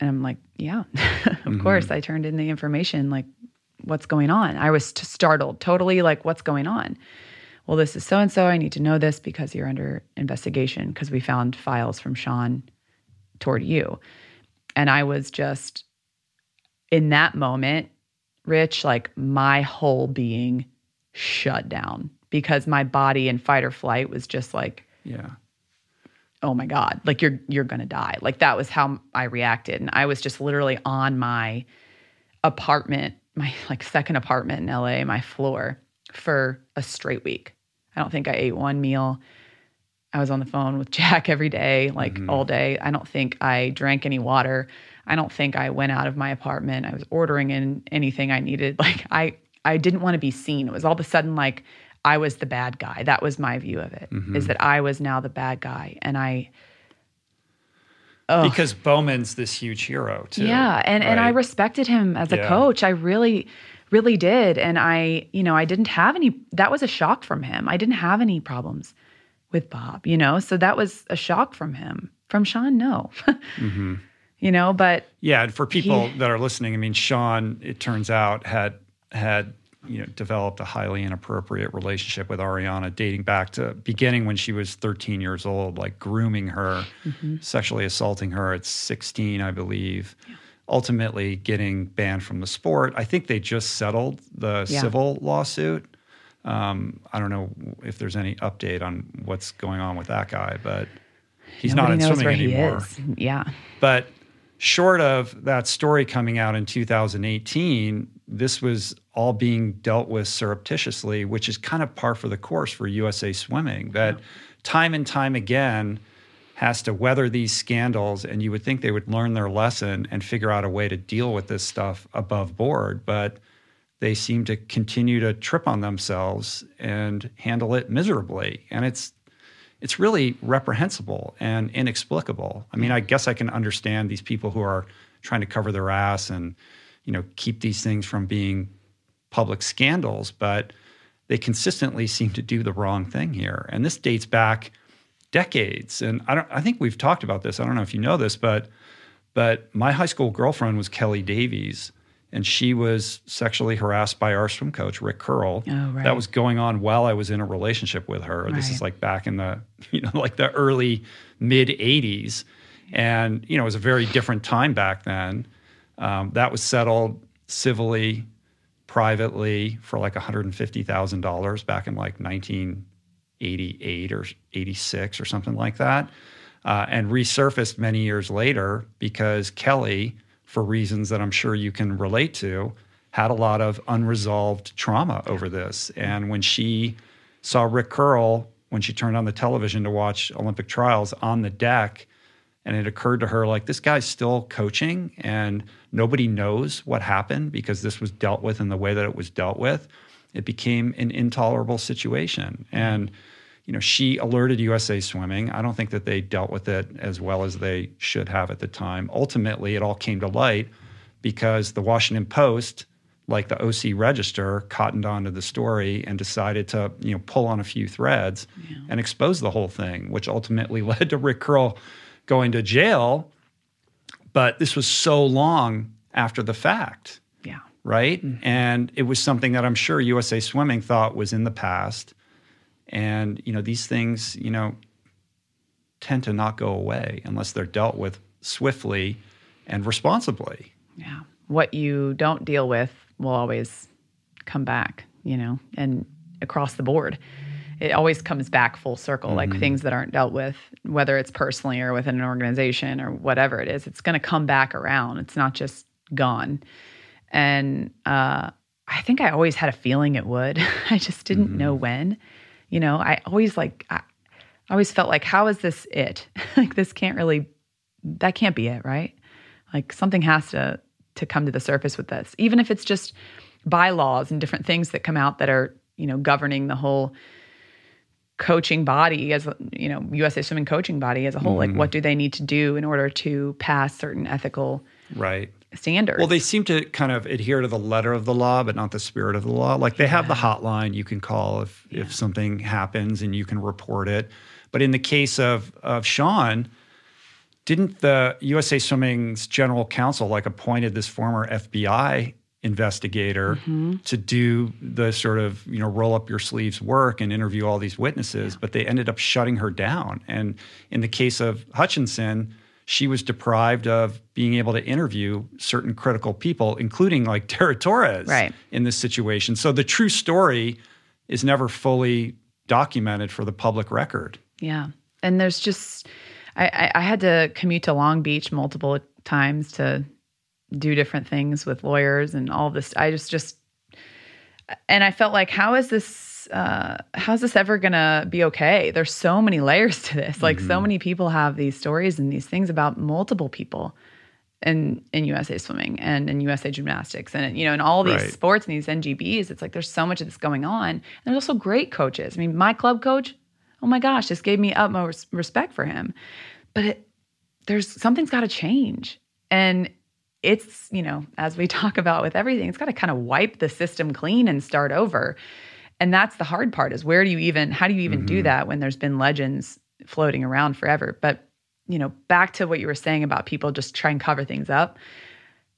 And I'm like, Yeah, *laughs* of mm-hmm. course. I turned in the information. Like, what's going on? I was t- startled, totally like, What's going on? Well, this is so and so. I need to know this because you're under investigation because we found files from Sean toward you. And I was just in that moment, Rich, like my whole being shut down because my body in fight or flight was just like, yeah. oh my god like you're you're going to die. Like that was how i reacted. And i was just literally on my apartment my like second apartment in la my floor for a straight week. I don't think i ate one meal. I was on the phone with *laughs* jack every day like mm-hmm. all day. I don't think i drank any water i don't think i went out of my apartment i was ordering in anything i needed *laughs* like i i didn't want to be seen it was all of a sudden like I was the bad guy. That was my view of it. Mm-hmm. Is that I was now the bad guy, and I. Oh. Because Bowman's this huge hero too. Yeah, and right? and I respected him as a yeah. coach. I really, really did, and I, you know, I didn't have any. That was a shock from him. I didn't have any problems with Bob, you know, so that was a shock from him. From Sean, no. *laughs* mm-hmm. You know, but yeah, for people he, that are listening, I mean, Sean, it turns out had had you know, developed a highly inappropriate relationship with Ariana, dating back to beginning when she was 13 years old, like grooming her, mm-hmm. sexually assaulting her at 16, I believe. Yeah. Ultimately, getting banned from the sport. I think they just settled the yeah. civil lawsuit. Um, I don't know if there's any update on what's going on with that guy, but he's Nobody not in swimming anymore. Yeah. But short of that story coming out in 2018, this was all being dealt with surreptitiously, which is kind of par for the course for USA Swimming. That yeah. time and time again has to weather these scandals, and you would think they would learn their lesson and figure out a way to deal with this stuff above board, but they seem to continue to trip on themselves and handle it miserably. And it's it's really reprehensible and inexplicable. I mean, I guess I can understand these people who are trying to cover their ass and you know keep these things from being public scandals, but they consistently seem to do the wrong thing here. And this dates back decades. And I don't I think we've talked about this. I don't know if you know this, but but my high school girlfriend was Kelly Davies. And she was sexually harassed by our swim coach Rick Curl. Oh, right. That was going on while I was in a relationship with her. This is like back in the *laughs* you know like the early mid '80s, and you know it was a very different time back then. Um, that was settled civilly, privately for like $150,000 back in like 1988 or 86 or something like that, uh, and resurfaced many years later because Kelly, for reasons that I'm sure you can relate to, had a lot of unresolved trauma over this. And when she saw Rick Curl, when she turned on the television to watch Olympic trials on the deck, and it occurred to her like this guy's still coaching and nobody knows what happened because this was dealt with in the way that it was dealt with it became an intolerable situation and you know she alerted usa swimming i don't think that they dealt with it as well as they should have at the time ultimately it all came to light because the washington post like the oc register cottoned onto the story and decided to you know pull on a few threads and expose the whole thing which ultimately *laughs* led to rick curl going to jail but this was so long after the fact Yeah. right? Mm-hmm. And it was something that I'm sure USA Swimming thought was in the past. And you know, these things, you know, tend to not go away unless they're dealt with swiftly and responsibly. Yeah. What you don't deal with will always come back, you know, and across the board. It always comes back full circle, like things that aren't dealt with, whether it's personally or within an organization or whatever it is, it's going to come back around. It's not just gone. And uh, I think I always had a feeling it would. *laughs* I just didn't know when. You know, I always like, I, always felt like, how is this it? *laughs* like, this can't really, that can't be it, right? Like, something has to to come to the surface with this, even if it's just bylaws and different things that come out that are, you know, governing the whole coaching body as you know USA Swimming coaching body as a whole. Like, mm-hmm. what do they need to do in order to pass certain ethical Right. Standards? Well, they seem to kind of adhere to the letter of the law, but not the spirit of the law. Like they have the hotline you can call if if something happens and you can report it. But in the case of of Sean, didn't the USA Swimming's general counsel like appointed this former FBI investigator mm-hmm. to do the sort of you know roll up your sleeves work and interview all these witnesses but they ended up shutting her down and in the case of Hutchison she was deprived of being able to interview certain critical people including like *laughs* Dara Torres Right. in this situation so the true story is never fully documented for the public record Yeah. And there's just, I, I, I had to commute to Long Beach multiple times to do different things with lawyers and all this. I just, just, and I felt like, how is this, uh, how's this ever going to be okay? There's so many *laughs* layers to this. Like, so many people have these stories and these things about multiple people in in USA swimming and in USA gymnastics and you know in all these Right. sports and these NGBs it's like there's so much of this going on. And there's also great coaches. I mean my club coach oh my gosh just gave me utmost respect for him. But it, there's something's got to change. And it's you know as we *laughs* talk about with everything it's got to kind of wipe the system clean and start over and that's the hard part is where do you even how do you even do mm-hmm. that when there's been legends floating around forever but you know back to what you were saying about people just try and cover things up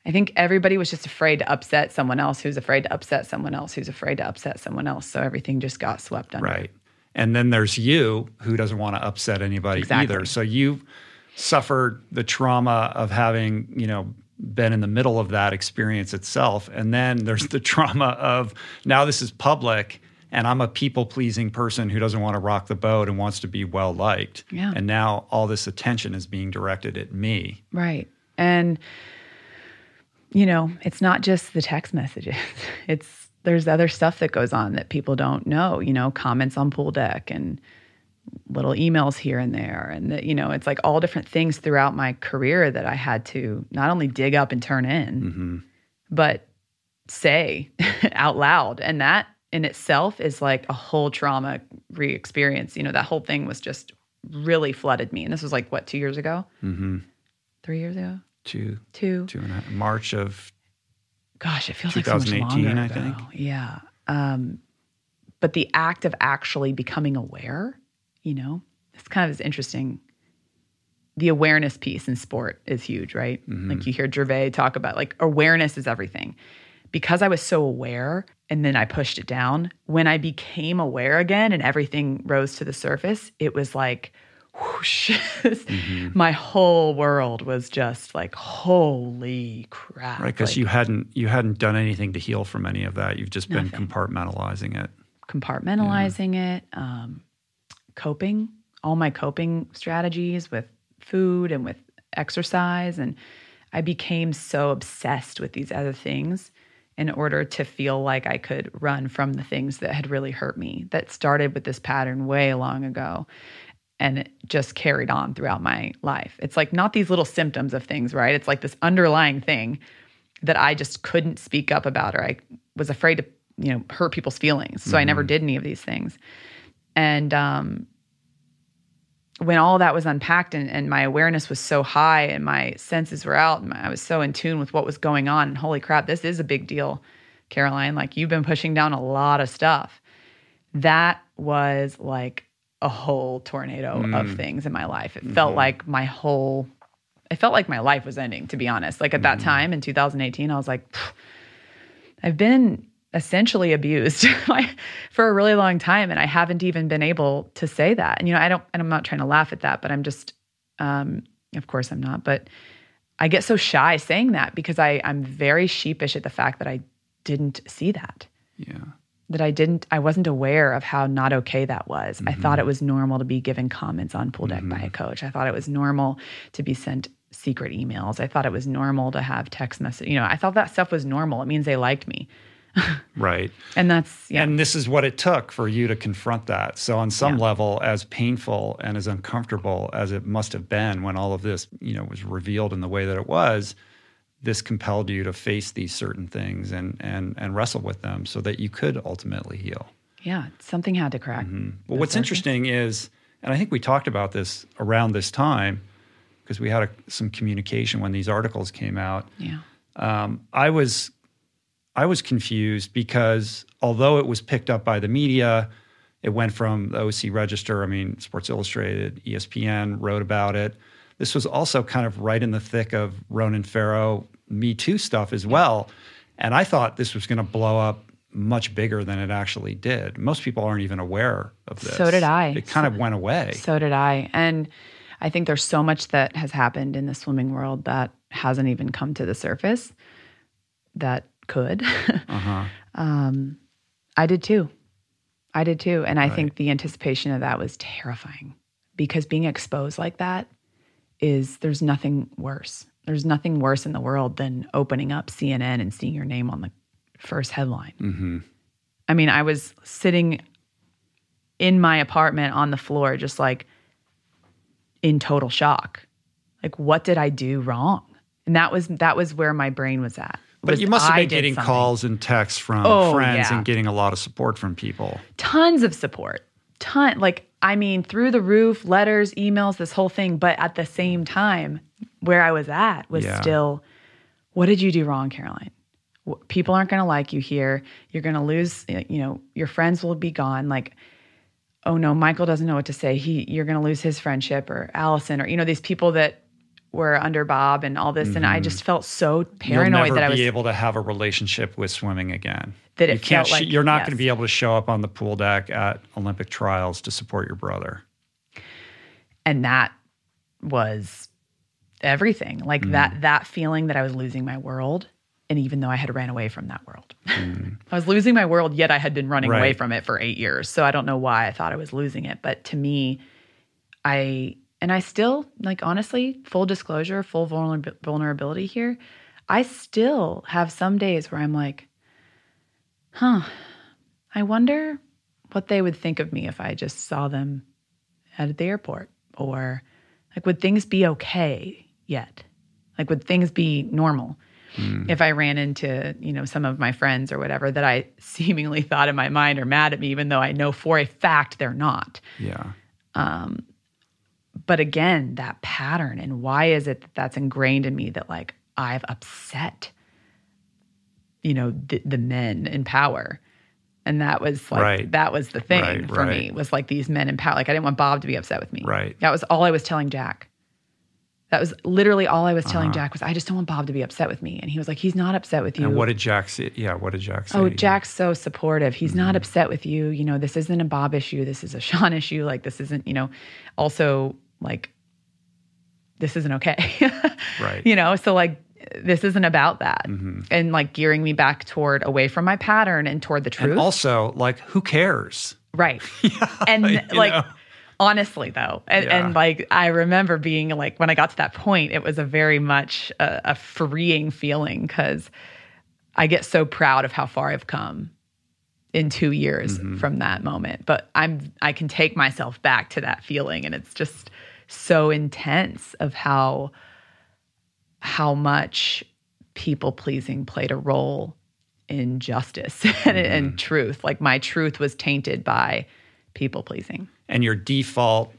i think everybody was just afraid to upset someone else who's afraid to upset someone else who's afraid to upset someone else so everything just got swept under Right. And then there's you who doesn't want to upset anybody Exactly. either. So you've suffered the trauma of having, you know, been in the middle of that experience itself. And then there's the *laughs* trauma of now this is public and I'm a people pleasing person who doesn't want to rock the boat and wants to be well liked. Yeah. And now all this attention is being directed at me. Right. And you know, it's not just the text messages. *laughs* It's there's other stuff that goes on that people don't know, you know, comments on pool deck and little emails here and there and that you know, it's like all different things throughout my career that I had to not only dig up and turn in, mm-hmm. but say *laughs* out loud and that in itself is like a whole trauma re-experience. You know, that whole thing was just really flooded me. And this was like what, 2 years ago? Mm-hmm. 3 years ago? Two, Two. two and a half, March of gosh, it feels like so much 2018, longer I think. Yeah. Um, but the act of actually becoming aware, you know, it's kind of this interesting the awareness piece in sport is huge, right? Like you hear Gervais talk about like awareness is everything. Because I was so aware and then I pushed it down, when I became aware again and everything rose to the surface, it was like whoosh. *laughs* My whole world was just like, holy crap. Right, because Like, you hadn't you hadn't done anything to heal from any of that. You've just been compartmentalizing it. compartmentalizing it, um, coping, all my coping strategies with food and with exercise. And I became so obsessed with these other things in order to feel like I could run from the things that had really hurt me, that started with this pattern way long ago. And it just carried on throughout my life. It's like not these little symptoms of things, right? It's like this underlying thing that I just couldn't speak up about or I was afraid to, you know, hurt people's feelings. So I never did any of these things. And um when all that was unpacked and, and my awareness was so high and my senses were out and I was so in tune with what was going on and holy crap, this is a big deal, Caroline. Like you've been pushing down a lot of stuff. That was like a whole tornado of mm. things in my life. It felt mm-hmm. like my whole it felt like my life was ending, to be honest. Like at that mm. time in 2018, I was like, I've been essentially abused *laughs* for a really long time, and I haven't even been able to say that. And you know, I don't, and I'm not trying to laugh at that, but I'm just, um, of course, I'm not. But I get so shy saying that because I, I'm very sheepish at the fact that I didn't see that Yeah. that I didn't, I wasn't aware of how not okay that was. I thought it was normal to be given comments on pool deck by a coach. I thought it was normal to be sent secret emails. I thought it was normal to have text message. You know, I thought that stuff was normal. It means they liked me. *laughs* Right. And that's, yeah. And this is what it took for you to confront that. So on some Yeah. level, as painful and as uncomfortable as it must have been when all of this, you know, was revealed in the way that it was, this compelled you to face these certain things and and and wrestle with them so that you could ultimately heal. yeah. Something had to crack. Well, what's interesting is, and I think we talked about this around this time because we had a, some communication when these articles came out. Yeah. Um, I was I was confused because although it was picked up by the media, it went from the OC Register. I mean, Sports Illustrated, ESPN wrote about it. This was also kind of right in the thick of Ronan Farrow Me Too stuff as well, and I thought this was going to blow up much bigger than it actually did. Most people aren't even aware of this. So did I. It kind of went away. So did I. And I think there's so much that has happened in the swimming world that hasn't even come to the surface that could. *laughs* Uh-huh. um, I did too. I did too. And I think the anticipation of that was terrifying because being exposed like that is there's nothing worse. There's nothing worse in the world than opening up CNN and seeing your name on the first headline. hmm I mean, I was sitting in my apartment on the floor, just like in total shock. Like, what did I do wrong? And that was that was where my brain was at. But you must have been getting something. calls and texts from Oh, friends yeah. and getting a lot of support from people. tons of support, ton like I mean, through the roof, letters, emails, this whole thing. But at the same time, where I was at was Yeah. still, what did you do wrong, Caroline? People aren't going to like you here. You're going to lose. You know, your friends will be gone. Like, oh no, Michael doesn't know what to say. He, you're going to lose his friendship, or Allison, or you know, these people that were under Bob and all this. And I just felt so paranoid Mm-hmm. That I be was able to have a relationship with swimming again. That it you can't. like- you're not yes. going to be able to show up on the pool deck at Olympic trials to support your brother. and that was everything like that that feeling that i was losing my world and even though i had ran away from that world *laughs* i was losing my world yet i had been running away from it for eight years so i don't know why i thought i was losing it but to me i and i still like honestly full disclosure full vulnerab- vulnerability here i still have some days where i'm like huh i wonder what they would think of me if i just saw them at the airport or like would things be okay yet? Like would things be normal hmm. if i ran into you know some of my friends or whatever that i *laughs* seemingly thought in my mind are mad at me even though i know for a fact they're not? Yeah. Um, but again that pattern and why is it that that's ingrained in me that like i've upset you know the, the men in power and that was like Right. that was the thing Right, for me was like these men in power like i didn't want bob to be upset with me Right. that was all i was telling jack That was literally all I was telling uh-huh. Jack was I just don't want Bob to be upset with me. And he was like, he's not upset with you. And what did Jack say? Yeah, what did Jack oh, say? Oh. Jack's so supportive. He's not mm-hmm. upset with you. You know, this isn't a Bob issue. This is a *laughs* Sean issue. Like, this isn't, you know, also like, this isn't okay. *laughs* Right. You know, so like, this isn't about that. And like gearing me back toward away from my pattern and toward the truth. And also, like, who cares? Right. *laughs* and like know. honestly though, and, Yeah. and like I remember being like when I got to that point, it was a very much a, a freeing feeling because I get so proud of how far I've come in two years Mm-hmm. from that moment. But I'm I can take myself back to that feeling and it's just so intense of how how much people pleasing played a role in justice *laughs* and, and truth. Like my truth was tainted by people pleasing. And your default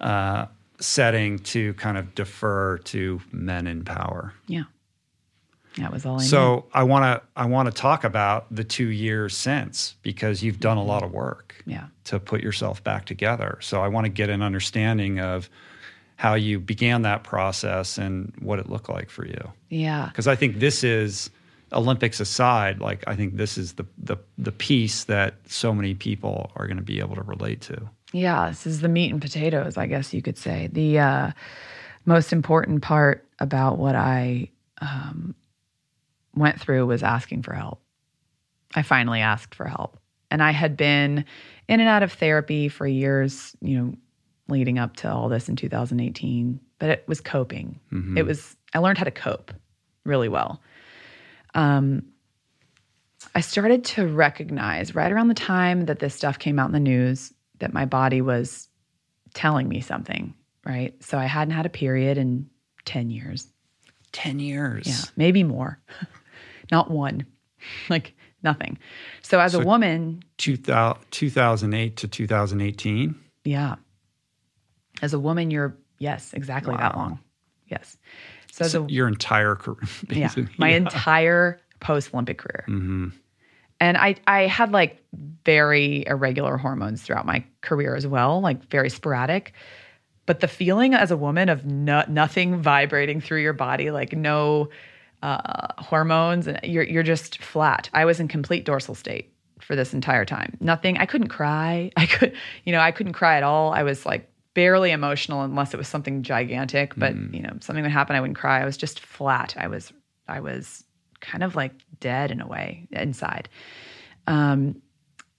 uh, setting to kind of defer to men in power. Yeah. That was all I knew. So I want to I want to talk about the two years since because you've done a lot of work Yeah. to put yourself back together. So I want to get an understanding of how you began that process and what it looked like for you. Yeah. Because I think this is Olympics aside, like I think this is the the the piece that so many people are going to be able to relate to. Yeah. This is the meat and potatoes, I guess you could say. The uh, most important part about what I um, went through was asking for help. I finally asked for help. And I had been in and out of therapy for years, you know, leading up to all this in 2018, but it was coping. It was, I learned how to cope really well. Um, I started to recognize right around the time that this stuff came out in the news that my body was telling me something, right? So I hadn't had a period in 10 years. 10 years. Yeah, maybe more. *laughs* Not one, *laughs* like nothing. So as a woman, 2000, 2008 to 2018. yeah, as a woman, you're, yes, exactly that long. Yes. So, as a, Your entire career. *laughs* yeah, basically. my entire post Olympic career. Mm-hmm. And I, I had like very irregular hormones throughout my career as well, like very sporadic. But the feeling as a woman of no, nothing vibrating through your body, like no uh, hormones, and you're you're just flat. I was in complete dorsal state for this entire time. Nothing. I couldn't cry. *laughs* I could, you know, I couldn't cry at all. I was like barely emotional unless it was something gigantic. But you know, something would happen, I wouldn't cry. I was just flat. I was I was kind of like dead in a way inside. Um,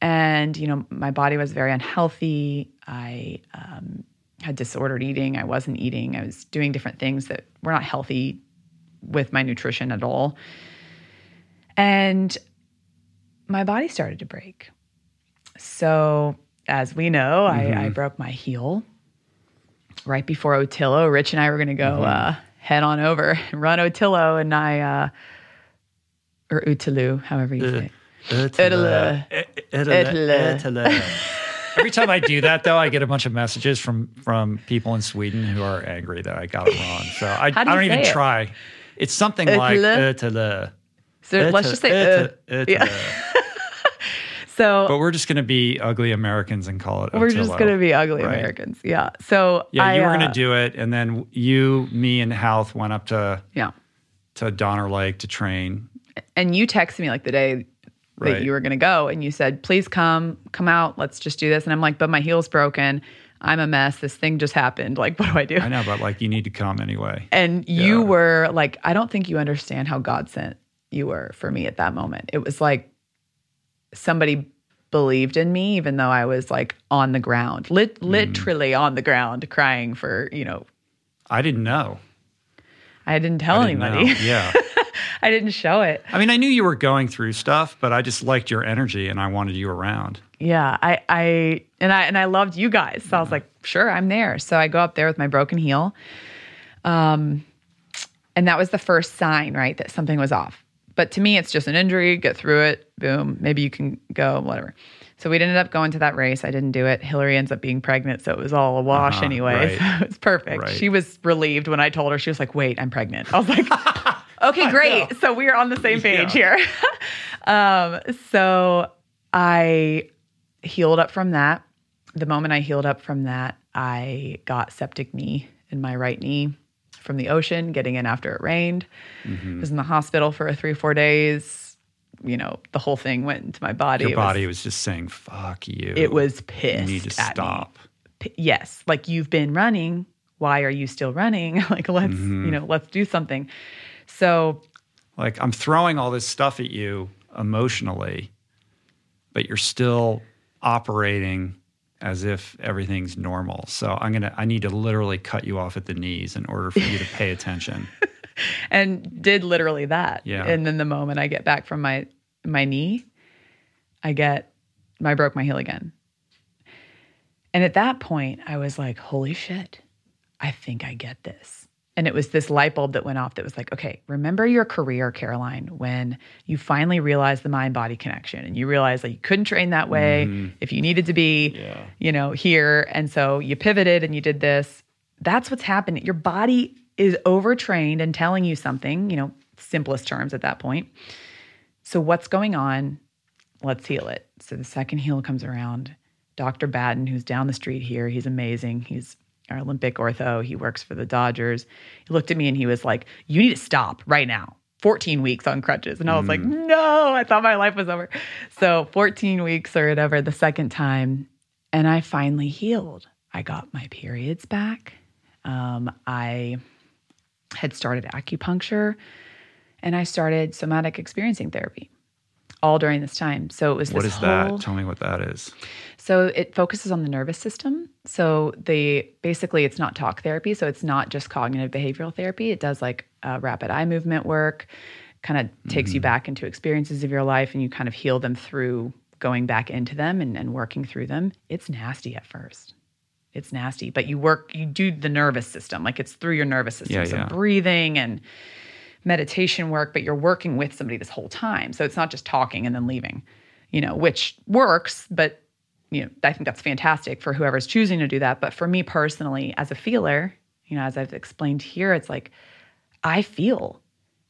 and you know, my body was very unhealthy. I um, had disordered eating. I wasn't eating. I was doing different things that were not healthy with my nutrition at all. And my body started to break. So, as we know, I, I broke my heel right before Otillo. Rich and I were going to go uh, head on over and run Otillo, and I, uh, or Utilu, however you say. it. Italy. Italy. Italy. Every time I do that, though, I get a bunch of messages from from people in Sweden who are angry that I got it wrong. So I, I do you don't even it? try. It's something like Italy? Italy. So let's just say, uh, yeah. *laughs* so But we're just going to be ugly Americans and call it. we're just going to be ugly Right. Americans. Yeah. So Yeah, I, you were uh, going to do it, and then you, me, and Halth went up to Yeah. to Donner Lake to train. And you texted me like the day Right. that you were going to go and you said, please come, come out. Let's just do this. And I'm like, but my heel's broken. I'm a mess. This thing just happened. Like, *laughs* what do I do? I know, but like you need to come anyway. And you were like, I don't think you understand how God sent you were for me at that moment. It was like somebody believed in me, even though I was like on the ground, lit- Mm. literally on the ground, crying for, you know, I didn't know. I didn't tell I didn't anybody. know. Yeah. *laughs* I didn't show it. I mean, I knew you were going through stuff, but I just liked your energy and I wanted you around. Yeah, I, I, and I, and I loved you guys. So I was like, sure, I'm there. So I go up there with my broken heel. Um, and that was the first sign, right, that something was off. But to me, it's just an injury. Get through it. Boom. Maybe you can go. Whatever. So we ended up going to that race. I didn't do it. Hillary ends up being pregnant, so it was all a wash Uh-huh, anyway. *laughs* right. So it was perfect. Right. She was relieved when I told her. She was like, "Wait, I'm pregnant." I was like, *laughs* "Okay, great." So we are on the same page here. *laughs* um, so I healed up from that. The moment I healed up from that, I got septic knee in my right knee from the ocean, getting in after it rained. Mm-hmm. Was in the hospital for three, four days. You know, the whole thing went into my body. Your It body was, just saying, "Fuck you." it was pissed. You need to stop. P- yes, like you've been running. Why are you still running? *laughs* like let's Mm-hmm. you know let's do something. So Like I'm throwing all this stuff at you emotionally, but you're still operating as if everything's normal. So I'm gonna I need to literally cut you off at the knees in order for you to pay attention. *laughs* and did literally that. Yeah. And then the moment I get back from my my knee, I get I broke my heel again. And at that point, I was like, "Holy shit! I think I get this." And it was this light bulb that went off that was like, "Okay, remember your career, Caroline, when you finally realized the mind body connection and you realized that you couldn't train that way mm-hmm. if you needed to be, Yeah. you know, here, and so you pivoted and you did this. That's what's happening. Your body is overtrained and telling you something, you know, simplest terms at that point. So what's going on? Let's heal it. So the second heal comes around. Dr. Batten, who's down the street here, he's amazing. He's our Olympic ortho. He works for the Dodgers. He looked at me and he was like, You need to stop right now. 14 weeks on crutches. And I was like, No, I thought my life was over. So 14 weeks or whatever, the second time. And I finally healed. I got my periods back. Um, I had started acupuncture and I started somatic experiencing therapy all during this time. So it was What is whole, that? Tell me what that is. so it focuses on the nervous system. So the basically it's not talk therapy. So it's not just cognitive behavioral therapy. It does like uh, rapid eye movement work, kind of takes you back into experiences of your life, and you kind of heal them through going back into them and, and working through them. It's nasty at first. It's nasty, but you work, you do the nervous system, like it's through your nervous system. Yeah, so yeah. breathing and meditation work, but you're working with somebody this whole time. So it's not just talking and then leaving, you know, which works, but you know, I think that's fantastic for whoever's choosing to do that. But for me personally, as a feeler, you know, as I've explained here, it's like I feel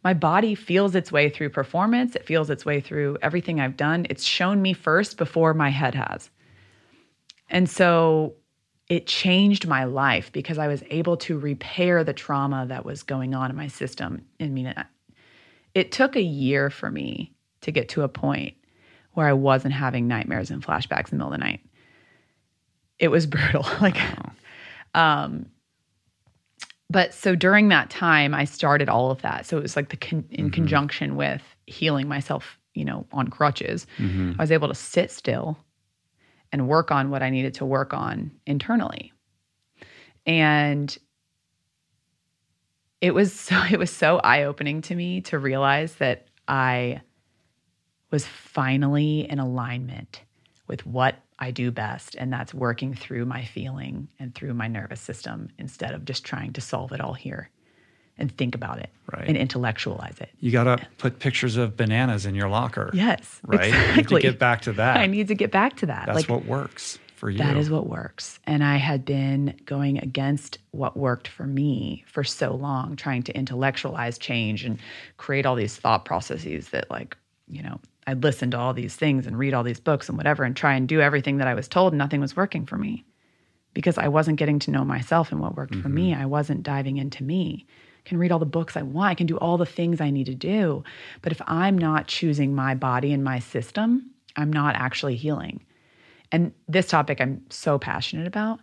my body feels its way through performance. It feels its way through everything I've done. It's shown me first before my head has. And so it changed my life because I was able to repair the trauma that was going on in my system. I mean, it, took a year for me to get to a point where I wasn't having nightmares and flashbacks in the middle of the night. It was *laughs* brutal. like, um, but so during that time, I started all of that. So it was like the con- in conjunction with healing myself, you know, on crutches. I was able to sit still and work on what I needed to work on internally. And it was *laughs* so it was so eye-opening to me to realize that I was finally in alignment with what I do best and that's working through my feeling and through my nervous system instead of just trying to solve it all here and think about it Right. and intellectualize it. You got to put pictures of bananas in your locker. Yes, Right? You need to exactly. get back to that. *laughs* I need to get back to that. That's like what works for you. That is what works. And I had been going against what worked for me for so long, trying to intellectualize change and create all these thought processes that, like, you know, I'd listen to all these things and read all these books and whatever and try and do everything that I was told. And nothing was working for me because I wasn't getting to know myself and what worked for mm-hmm. me. I wasn't diving into me. I can read all the books I want. I can do all the things I need to do. But if I'm not choosing my body and my system, I'm not actually healing. And this topic I'm so passionate about.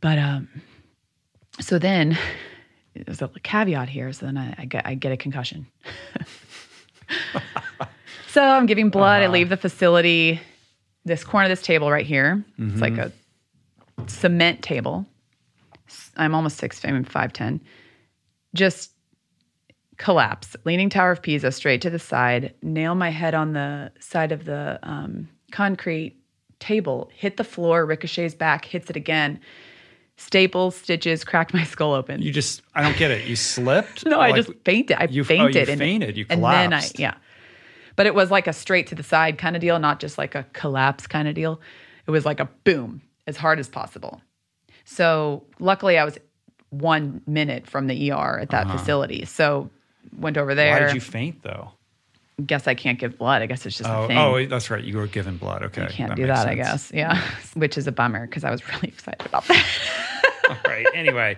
But um, so then there's a caveat here. So then I, I get I get a concussion. *laughs* so I'm giving blood. I leave the facility. This corner of this table right here. It's like a cement table. I'm almost six. I'm five ten. Just collapse. Leaning Tower of Pisa straight to the side. Nail my head on the side of the um, concrete table. Hit the floor. Ricochets back. Hits it again. Staples, stitches, cracked my skull open. You just, I don't get it. You slipped? *laughs* No, I just fainted. I you- oh, fainted. and, fainted. You And then I, collapsed. yeah. But it was like a straight to the side kind of deal, not just like a collapse kind of deal. It was like a boom, as hard as possible. So luckily, I was one minute from the ER at that facility. So went over there. Uh-huh. Why did you faint though? Guess I can't give blood. I guess it's just Oh, a thing. oh, that's right. You were given blood. Okay. I can't that do that, I guess. Yeah. *laughs* Which is a bummer because I was really excited about that. All right. Anyway.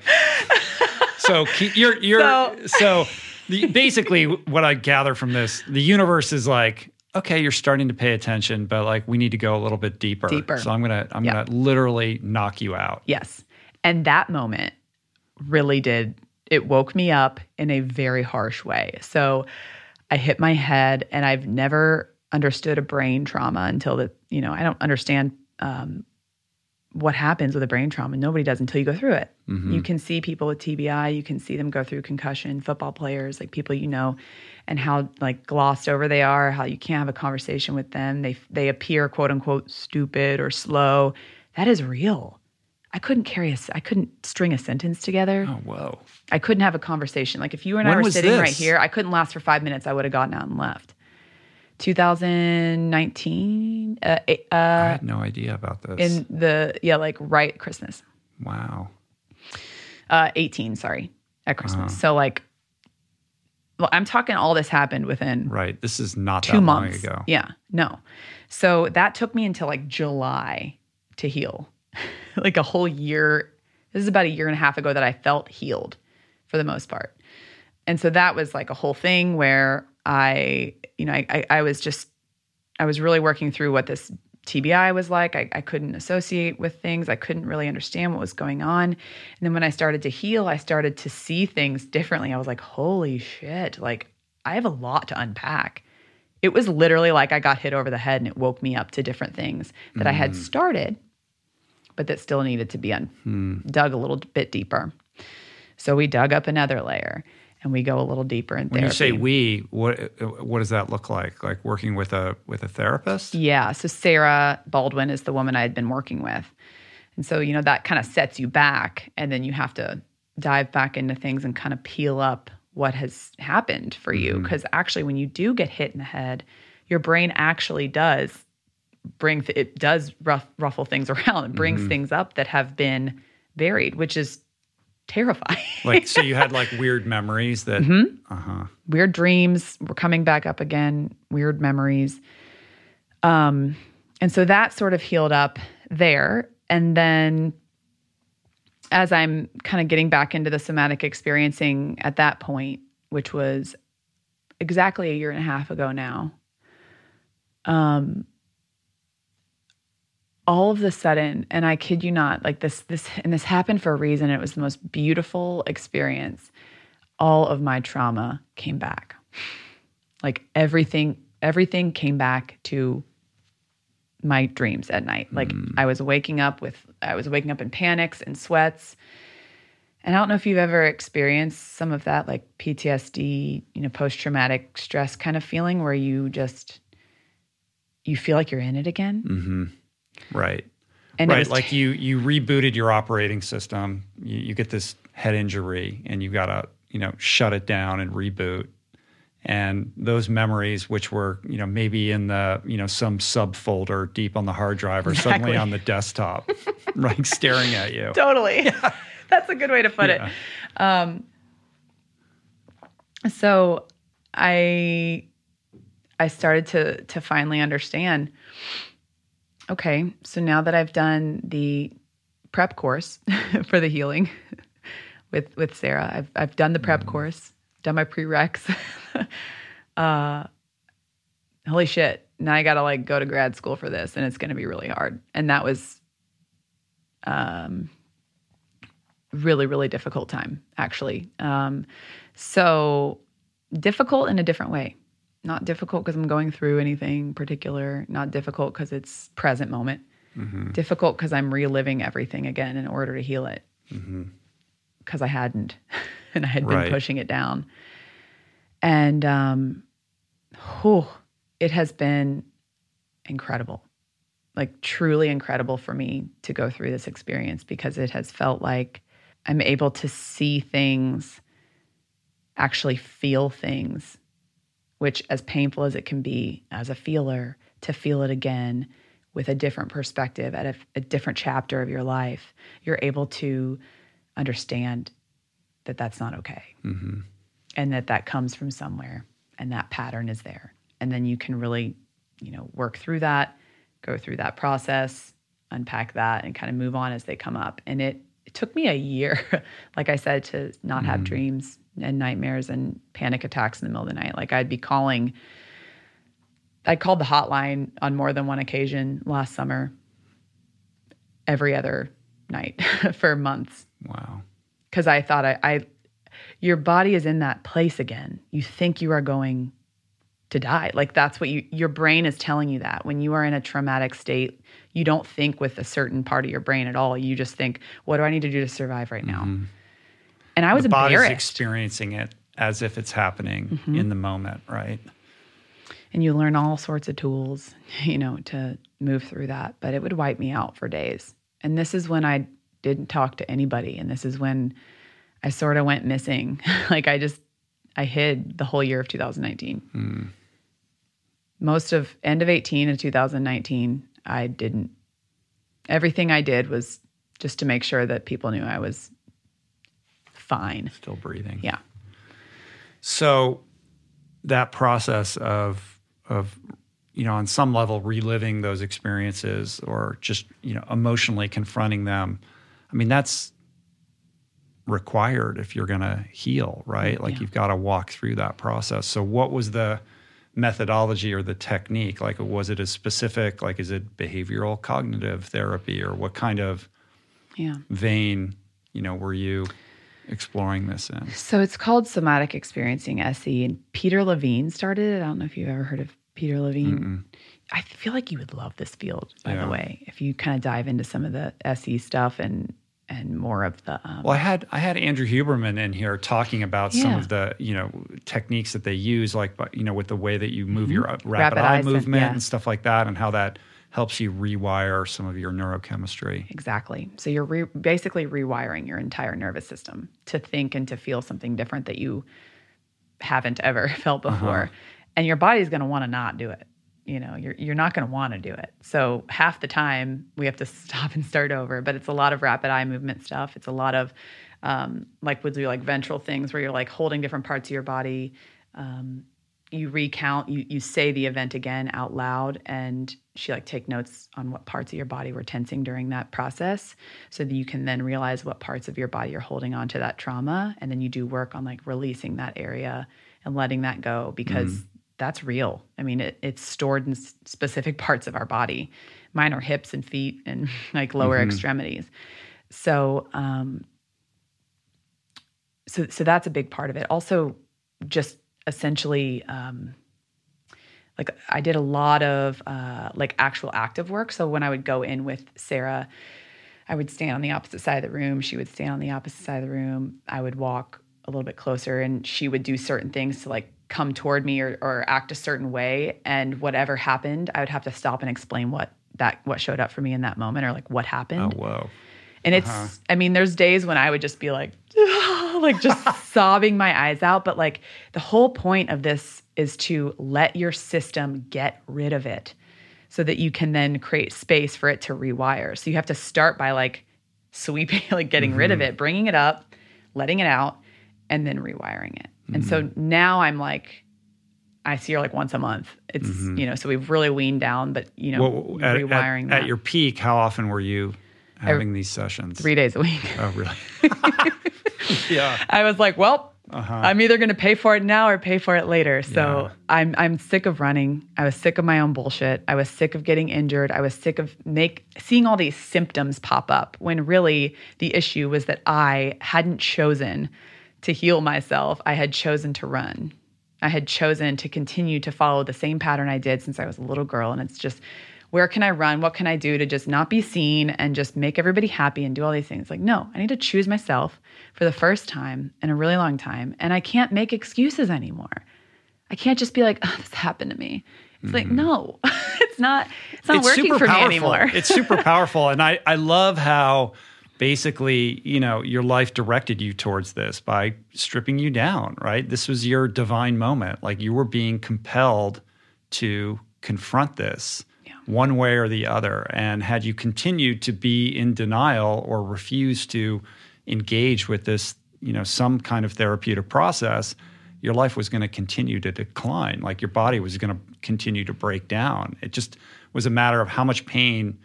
so you're you're so, so the, basically what I gather from this, the universe is like, okay, you're starting to pay attention, but like we need to go a little bit deeper. Deeper. So I'm gonna I'm yeah. gonna literally knock you out. Yes. And that moment really did it woke me up in a very harsh way. So I hit my head and I've never understood a brain trauma until that, you know, I don't understand um, what happens with a brain trauma. Nobody does until you go through it. Mm-hmm. You can see people with TBI, you can see them go through concussion, football players, like people you know, and how like glossed over they are, how you can't have a conversation with them. They they appear quote unquote stupid or slow. That is real. I couldn't carry a, I couldn't string a sentence together. Oh, whoa. I couldn't have a conversation. Like if you and when I were sitting this? right here, I couldn't last for five minutes. I would have gotten out and left. 2019. Uh, uh, I had no idea about this. In the, yeah, like right Christmas. Wow. Uh, 18, sorry, at Christmas. Uh-huh. So like, well, I'm talking all this happened within. Right. This is not two months. ago. Yeah. No. So that took me until like July to heal. *laughs* like a whole year. This is about a year and a half ago that I felt healed for the most part. And so that was like a whole thing where I, you know, I, I, I was just, I was really working through what this TBI was like. I, I, couldn't associate with things. I couldn't really understand what was going on. And then when I started to heal, I started to see things differently. I was like, holy shit, like I have a lot to unpack. It was literally like I got hit over the head and it woke me up to different things that mm. I had mm. started but that still needed to be un- hmm. dug a little bit deeper. So we dug up another layer and we go a little deeper in when therapy. you say we, what what does that look like? Like working with a with a therapist? Yeah. So Sarah Baldwin is the woman I had been working with, and so you know that kind of sets you back, and then you have to dive back into things and kind of peel up what has happened for you. Because mm-hmm. actually, when you do get hit in the head, your brain actually does bring th- it does rough, ruffle things *laughs* around and brings mm-hmm. things up that have been buried, which is terrifying. like so, you had like *laughs* weird memories that mm-hmm. uh-huh. weird dreams were coming back up again. Weird memories. Um, and so that sort of healed up there, and then as I'm kind of getting back into the somatic experiencing at that point, which was exactly a year and a half ago now. Um, all of the sudden, and I kid you not, like this, this, and this happened for a reason. It was the most beautiful experience. All of my trauma came back. Like everything, everything came back to my dreams at night. Like mm. I was waking up with, I was waking up in panics and sweats. And I don't know if you've ever experienced some of that, like PTSD, you know, post traumatic stress kind of feeling where you just, you feel like you're in it again. Mm-hmm Right. And right, like you you rebooted your operating system. You, you get this head injury, and you got to you know shut it down and reboot. And those memories, which were you know maybe in the you know some subfolder deep on the hard drive, or *laughs* exactly. suddenly on the desktop, *laughs* like staring at you. Totally, yeah. *laughs* that's a good way to put yeah. it. Um, so I I started to to finally understand okay, so now that I've done the prep course *laughs* for the healing *laughs* with with Sarah, I've I've done the prep mm course, done my prereqs. *laughs* uh, holy shit! Now I got to like go to grad school for this, and it's going to be really hard. And that was, um, really really difficult time actually. Um, so difficult in a different way not difficult because I'm going through anything particular, not difficult because it's present moment. Mm-hmm. Difficult because I'm reliving everything again in order to heal it. Because mm-hmm. I hadn't, *laughs* and I had been pushing it down. And um, whew, it has been incredible, like truly incredible for me to go through this experience because it has felt like I'm able to see things, actually feel things which, as painful as it can be as a feeler, to feel it again with a different perspective at a, a different chapter of your life, you're able to understand that that's not okay. Mm-hmm. And that that comes from somewhere and that pattern is there. And then you can really, you know, work through that, go through that process, unpack that and kind of move on as they come up. And it it took me a year, *laughs* like I said, to not have dreams and nightmares and panic attacks in the middle of the night. Like I'd be calling, I called the hotline on more than one occasion last summer, every other night *laughs* for months Wow. because I thought I, I, your body is in that place again. You think you are going to die. Like that's what you, your brain is telling you that when you are in a traumatic state, you don't think with a certain part of your brain at all. You just think, what do I need to do to survive right now? Mm-hmm. And I was the body's experiencing it as if it's happening Mm-hmm. in the moment, right? and you learn all sorts of tools, *laughs* you know, to move through that. But it would wipe me out for days. And this is when I didn't talk to anybody. And this is when I sort of went missing. *laughs* like I just, I hid the whole year of 2019. Most of end of 18 and 2019, I didn't. Everything I did was just to make sure that people knew I was fine. Still breathing. Yeah. So that process of of you know on some level reliving those experiences or just you know emotionally confronting them i mean that's required if you're going to heal right like Yeah. you've got to walk through that process so what was the methodology or the technique like was it as specific like is it behavioral cognitive therapy or what kind of Yeah. vein you know were you exploring this in So it's called somatic experiencing SE, and Peter Levine started it. I don't know if you've ever heard of Peter Levine. I feel like you would love this field, by Yeah. the way, if you kind of dive into some of the SE stuff and and more of the. Um, Well, I had I had Andrew Huberman in here talking about some of the you know techniques that they use, like you know with the way that you move your uh, rapid, Mm-hmm. Rapid eye movement yeah. and stuff like that, and how that helps you rewire some of your neurochemistry. Exactly. So you're re- basically rewiring your entire nervous system to think and to feel something different that you haven't ever *laughs* felt Uh-huh. before. And your body's going to want to not do it. You know, you're you're not going to want to do it. So half the time we have to *laughs* stop and start over. But it's a lot of rapid eye movement stuff. It's a lot of um, like we'll do like ventral things where you're like holding different parts of your body. Um, you recount, you you say the event again out loud, and she like take notes on what parts of your body were tensing during that process, so that you can then realize what parts of your body are holding on to that trauma, and then you do work on like releasing that area and letting that go because that's real. I mean, it, it's stored in s- specific parts of our body. Mine are hips and feet and *laughs* like lower extremities. So, um, so so that's a big part of it. Also, just essentially, um, like I did a lot of uh, like actual active work. So when I would go in with Sarah, I would stand on the opposite side of the room. She would stand on the opposite side of the room. I would walk a little bit closer, and she would do certain things to like come toward me or, or act a certain way. And whatever happened, I would have to stop and explain what that what showed up for me in that moment or like what happened. Oh whoa! And it's, I mean, there's days when I would just be like, *laughs* like just *laughs* sobbing my eyes out. But like the whole point of this is to let your system get rid of it so that you can then create space for it to rewire. So you have to start by like sweeping, *laughs* like getting rid of mm-hmm. it, bringing it up, letting it out, and then rewiring it. And so mm-hmm. now I'm like, I see her like once a month. It's, mm-hmm. you know, so we've really weaned down, but, you know, Well, at, at- rewiring at, that At your peak, how often were you having these sessions? three days a week. Oh really? *laughs* *laughs* yeah. I was like, well, Uh-huh. I'm either going to pay for it now or pay for it later. So Yeah. I'm I'm sick of running. I was sick of my own bullshit. I was sick of getting injured. I was sick of make seeing all these symptoms pop up when really the issue was that I hadn't chosen to heal myself. I had chosen to run. I had chosen to continue to follow the same pattern I did since I was a little girl and it's just where can I run? What can I do to just not be seen and just make everybody happy and do all these things? Like, no, I need to choose myself for the first time in a really long time. And I can't make excuses anymore. I can't just be like, oh, this happened to me. It's like, mm-hmm. no, *laughs* it's not, it's not working for me anymore. it's super *laughs* powerful. And I, I love how basically, you know, your life directed you towards this by stripping you down, right? This was your divine moment. Like you were being compelled to confront this one way or the other. And had you continued to be in denial or refuse to engage with this, you know, some kind of therapeutic process, your life was going to continue to decline. Like your body was going to continue to break down. It just was a matter of how much pain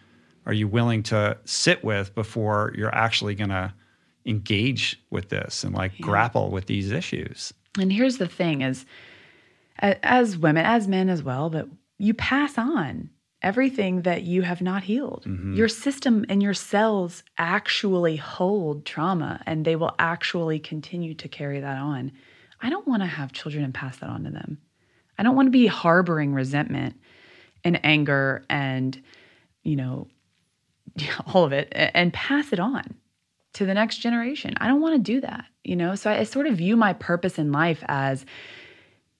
are you willing to sit with before you're actually going to engage with this and like yeah. grapple with these issues? And here's the thing is as women, as men as well, but you pass on everything that you have not healed. Mm-hmm. Your system and your cells actually hold trauma and they will actually continue to carry that on. I don't want to have children and pass that on to them. I don't want to be harboring resentment and anger and, you know, *laughs* all of it and pass it on to the next generation. I don't want to do that, you know? So I, I sort of view my purpose in life as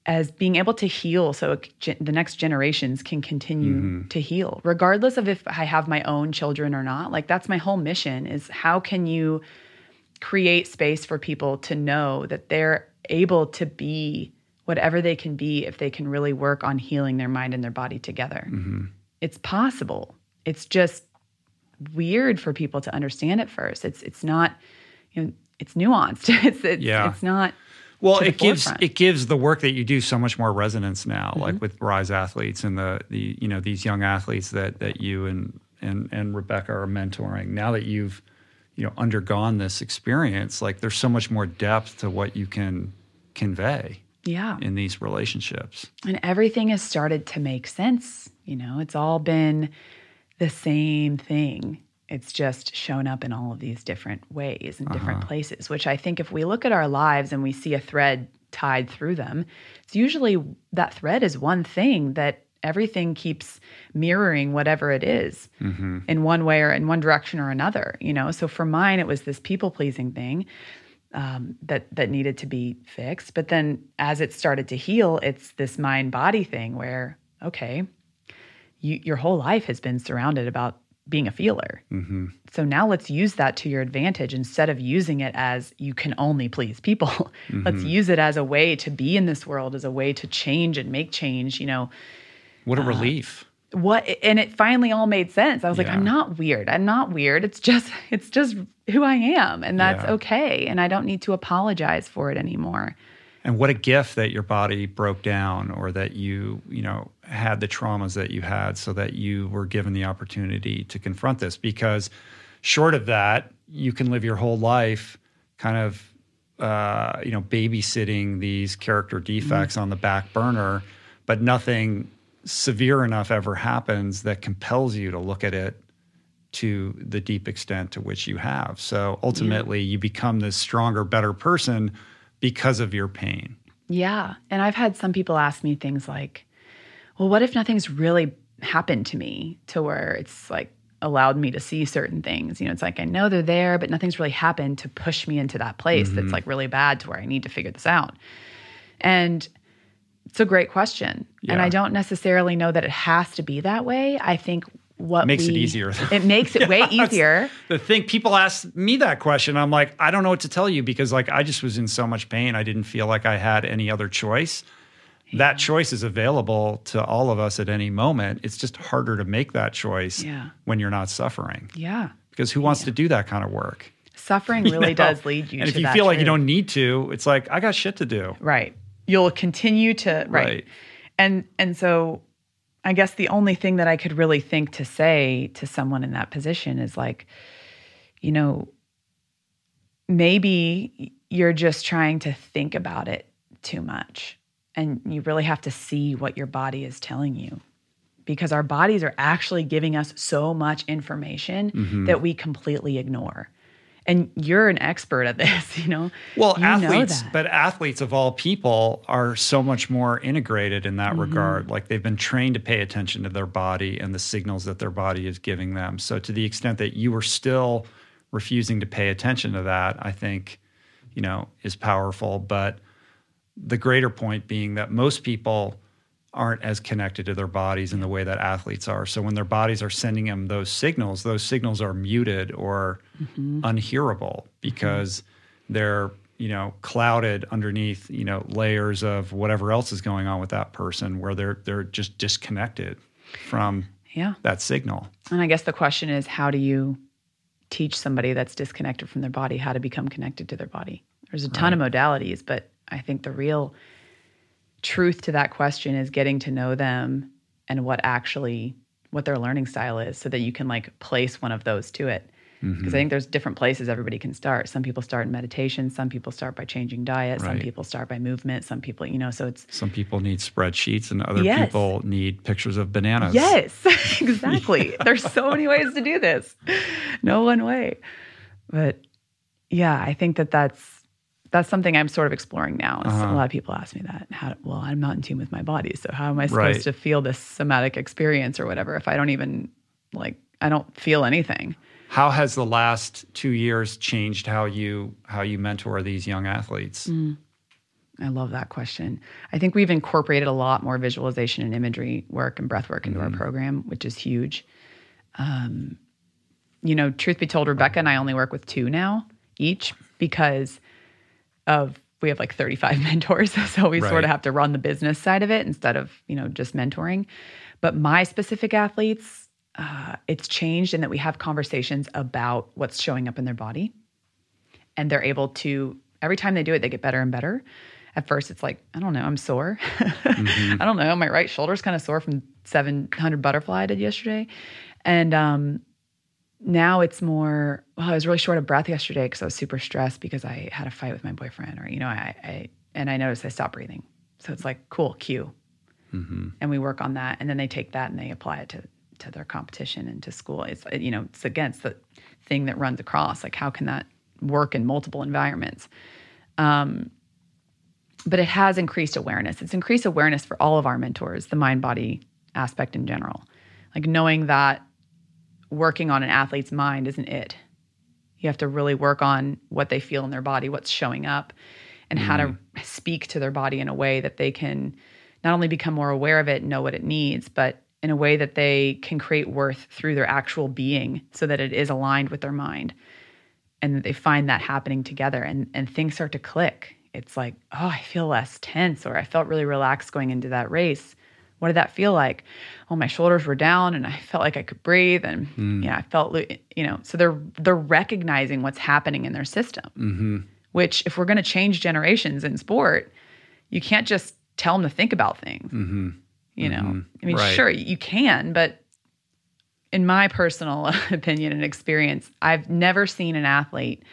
as being able to heal so the next generations can continue mm-hmm. to heal regardless of if i have my own children or not like that's my whole mission is how can you create space for people to know that they're able to be whatever they can be if they can really work on healing their mind and their body together mm-hmm. it's possible it's just weird for people to understand at first it's it's not you know it's nuanced *laughs* it's it's, yeah. it's not well, it gives forefront. it gives the work that you do so much more resonance now, mm-hmm. like with Rise Athletes and the the you know these young athletes that that you and and and Rebecca are mentoring. Now that you've you know undergone this experience, like there's so much more depth to what you can convey. Yeah. In these relationships. And everything has started to make sense. You know, it's all been the same thing it's just shown up in all of these different ways and different uh-huh. places, which I think if we look at our lives and we see a thread tied through them, it's usually that thread is one thing that everything keeps mirroring whatever it is mm-hmm. in one way or in one direction or another, you know? So for mine, it was this people pleasing thing. Um, that that needed to be fixed, but then as it started to heal, it's this mind body thing where okay, you, your whole life has been surrounded about being a feeler. Mm-hmm. So now let's use that to your advantage instead of using it as you can only please people. *laughs* Mm-hmm. let's use it as a way to be in this world, as a way to change and make change. You know, what a uh, relief. What and it finally all made sense. I was yeah. like, I'm not weird. I'm not weird. It's just *laughs* it's just who I am, and that's yeah. okay. And I don't need to apologize for it anymore and what a gift that your body broke down or that you you know had the traumas that you had so that you were given the opportunity to confront this because short of that you can live your whole life kind of uh, you know babysitting these character defects mm-hmm. on the back burner but nothing severe enough ever happens that compels you to look at it to the deep extent to which you have so ultimately yeah. you become this stronger better person because of your pain. Yeah. And I've had some people ask me things like, well, what if nothing's really happened to me to where it's like allowed me to see certain things? You know, it's like I know they're there, but nothing's really happened to push me into that place mm-hmm. that's like really bad to where I need to figure this out. And it's a great question. Yeah. And I don't necessarily know that it has to be that way. I think what makes we, it easier. *laughs* It makes it yeah, way easier. The thing people ask me that question, I'm like, I don't know what to tell you because like I just was in so much pain. I didn't feel like I had any other choice. Yeah. That choice is available to all of us at any moment. It's just harder to make that choice yeah. when you're not suffering. Yeah. Because who wants to do that kind of work? Suffering *laughs* really you know? does lead you and if you feel truth. like you don't need to, it's like I got shit to do. Right. You'll continue to right. right. And and so I guess the only thing that I could really think to say to someone in that position is like, you know, maybe you're just trying to think about it too much. And you really have to see what your body is telling you. Because our bodies are actually giving us so much information mm-hmm. that we completely ignore. And you're an expert at *laughs* this you know? Well you athletes but athletes of all people are so much more integrated in that mm-hmm. regard. Like they've been trained to pay attention to their body and the signals that their body is giving them. So to the extent that you are still refusing to pay attention to that i think you know is powerful. But the greater point being that most people aren't as connected to their bodies in the way that athletes are. So when their bodies are sending them those signals, those signals are muted or mm-hmm. unhearable because mm-hmm. they're you know clouded underneath you know layers of whatever else is going on with that person where they're they're just disconnected from yeah that signal and i guess the question is how do you teach somebody that's disconnected from their body how to become connected to their body there's a ton right. of modalities but i think the real truth to that question is getting to know them and what actually what their learning style is so that you can like place one of those to it because mm-hmm. I think there's different places everybody can start. Some people start in meditation, some people start by changing diet, right. some people start by movement, some people, you know, so it's Some people need spreadsheets and other yes. people need pictures of bananas. Yes. *laughs* exactly. there's so many ways to do this. No one way. But yeah, I think that that's that's something I'm sort of exploring now. Uh-huh. A lot of people ask me that. How, well, I'm not in tune with my body, so how am I supposed right. to feel this somatic experience or whatever if I don't even like I don't feel anything? How has the last two years changed how you how you mentor these young athletes? Mm. I love that question. I think we've incorporated a lot more visualization and imagery work and breath work into mm-hmm. our program, which is huge. Um, you know, truth be told, Rebecca and I only work with two now each because of we have like 35 *laughs* mentors, *laughs* so we right. sort of have to run the business side of it instead of you know just mentoring. But my specific athletes, uh, it's changed in that we have conversations about what's showing up in their body. And they're able to, every time they do it, they get better and better. At first, it's like, I don't know, I'm sore. mm-hmm. *laughs* I don't know, my right shoulder's kind of sore from 700 butterfly I did yesterday. And um, now it's more, well, I was really short of breath yesterday because I was super stressed because I had a fight with my boyfriend, or, you know, I, I and I noticed I stopped breathing. So it's like, cool, cue. Mm-hmm. And we work on that. And then they take that and they apply it to to their competition and to school. It's you know it's against the thing that runs across. Like how can that work in multiple environments? Um, but it has increased awareness. It's increased awareness for all of our mentors, the mind body aspect in general. Like knowing that working on an athlete's mind isn't it. You have to really work on what they feel in their body, what's showing up, and mm. how to mm. speak to their body in a way that they can not only become more aware of it, and know what it needs, but in a way that they can create worth through their actual being so that it is aligned with their mind and that they find that happening together and, and things start to click. It's like, oh, I feel less tense or I felt really relaxed going into that race. What did that feel like? Oh, my shoulders were down and I felt like I could breathe and mm. yeah, I felt you know, so they're they're recognizing what's happening in their system. Mm-hmm. Which if we're going to change generations in sport, you can't just tell them to think about things. Mm-hmm you know mm-hmm. i mean right. sure you can but in my personal *laughs* opinion and experience i've never seen an athlete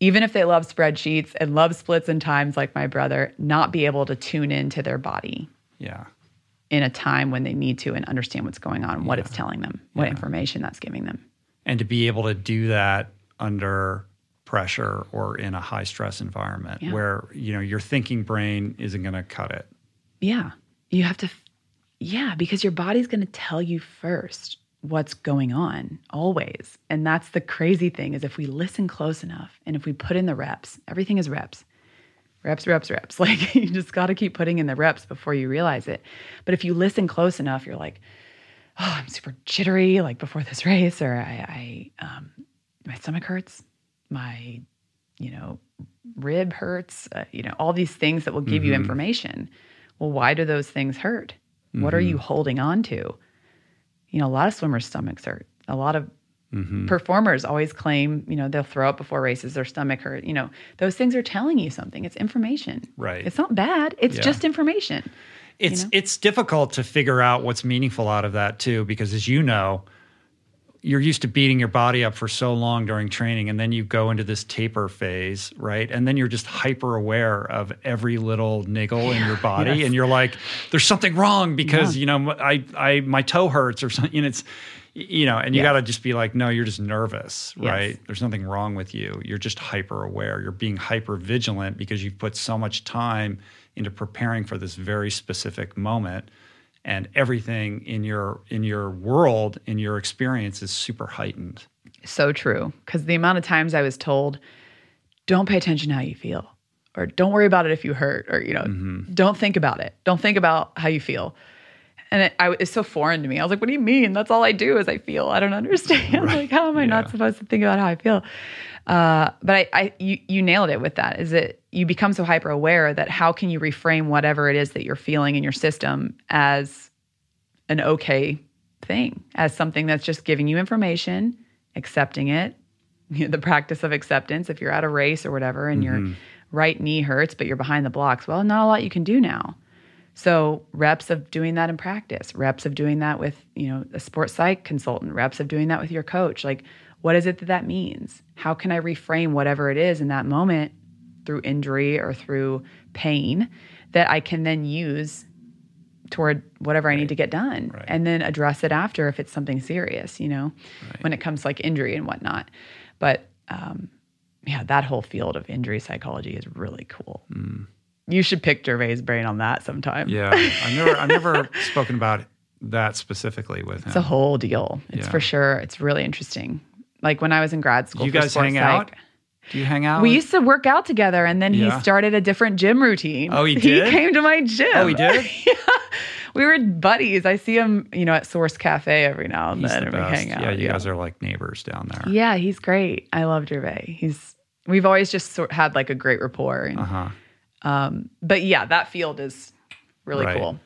even if they love spreadsheets and love splits and times like my brother not be able to tune into their body yeah in a time when they need to and understand what's going on what it's telling them what yeah. information that's giving them and to be able to do that under pressure or in a high stress environment yeah. where you know your thinking brain isn't going to cut it yeah you have to, yeah, because your body's going to tell you first what's going on always. And that's the crazy thing is if we listen close enough and if we put in the reps, everything is reps. Reps, reps, reps. *laughs* Like you just got to keep putting in the reps before you realize it. But if you listen close enough, you're like, oh, I'm super jittery, like before this *laughs* race, or I, I um, my stomach hurts, my, you know, rib hurts, uh, you know, all these things that will give mm-hmm. you information well, why do those things hurt? Mm-hmm. What are you mm-hmm. holding on to? You know, a lot of swimmers' stomachs hurt. A lot of mm-hmm. performers always claim, you know, they'll throw up before races, their stomach hurt. You know, those things are telling you something. It's information. Right. It's not bad. It's yeah. just information. It's you know? it's difficult to figure out what's meaningful out of that too, because as you know, you're used to beating your body up for so long during training and then you go into this taper phase right and then you're just hyper aware of every little niggle in your *sighs* body yes. and you're like there's something wrong because yeah. you know i i my toe hurts or something and it's you know and you got to just be like no you're just nervous right? Yes. there's nothing wrong with you. You're just hyper aware you're being hyper vigilant because you've put so much time into preparing for this very specific moment and everything in your in your world in your experience is super heightened. So true because the amount of times i was told don't pay attention to how you feel or don't worry about it if you hurt or you know mm-hmm. don't think about it. Don't think about how you feel and it, I, it's so foreign to me i was like what do you mean that's all i do is i feel i don't understand *laughs* right. like how am i yeah. not supposed to think about how i feel uh, but I, I you, you nailed it with that. Is it you become so hyper aware that how can you reframe whatever it is that you're feeling in your system as an okay thing, as something that's just giving you information, accepting it, *laughs* the practice of acceptance. If you're at a race or whatever and mm-hmm. your right knee hurts, but you're behind the blocks, well, not a lot you can do now. So reps of doing that in practice, reps of doing that with, you know, a sports psych consultant, reps of doing that with your coach. Like, what is it that that means? How can I reframe whatever it is in that moment through injury or through pain that I can then use toward whatever I need to get done Right. and then address it after if it's something serious, you know, when it comes to like injury and whatnot. But um, yeah, that whole field of injury psychology is really cool. You should pick Gervais' brain on that sometime. Yeah, I've never I've never *laughs* spoken about that specifically with him. It's a whole deal. It's Yeah. for sure. It's really interesting. Like when I was in grad school, you guys hang psych, out? Do you hang out? We used to work out together, and then Yeah. he started a different gym routine. Oh, he *laughs* did? He came to my gym. Oh, he did? *laughs* yeah, we were buddies. I see him, you know, at Source Cafe every now and He's then, the and we hang out. Yeah, you guys are like neighbors down there. Yeah, he's great. I love Gervais. He's we've always just sort had like a great rapport. And, Uh huh. Um, but yeah, that field is really Right. cool.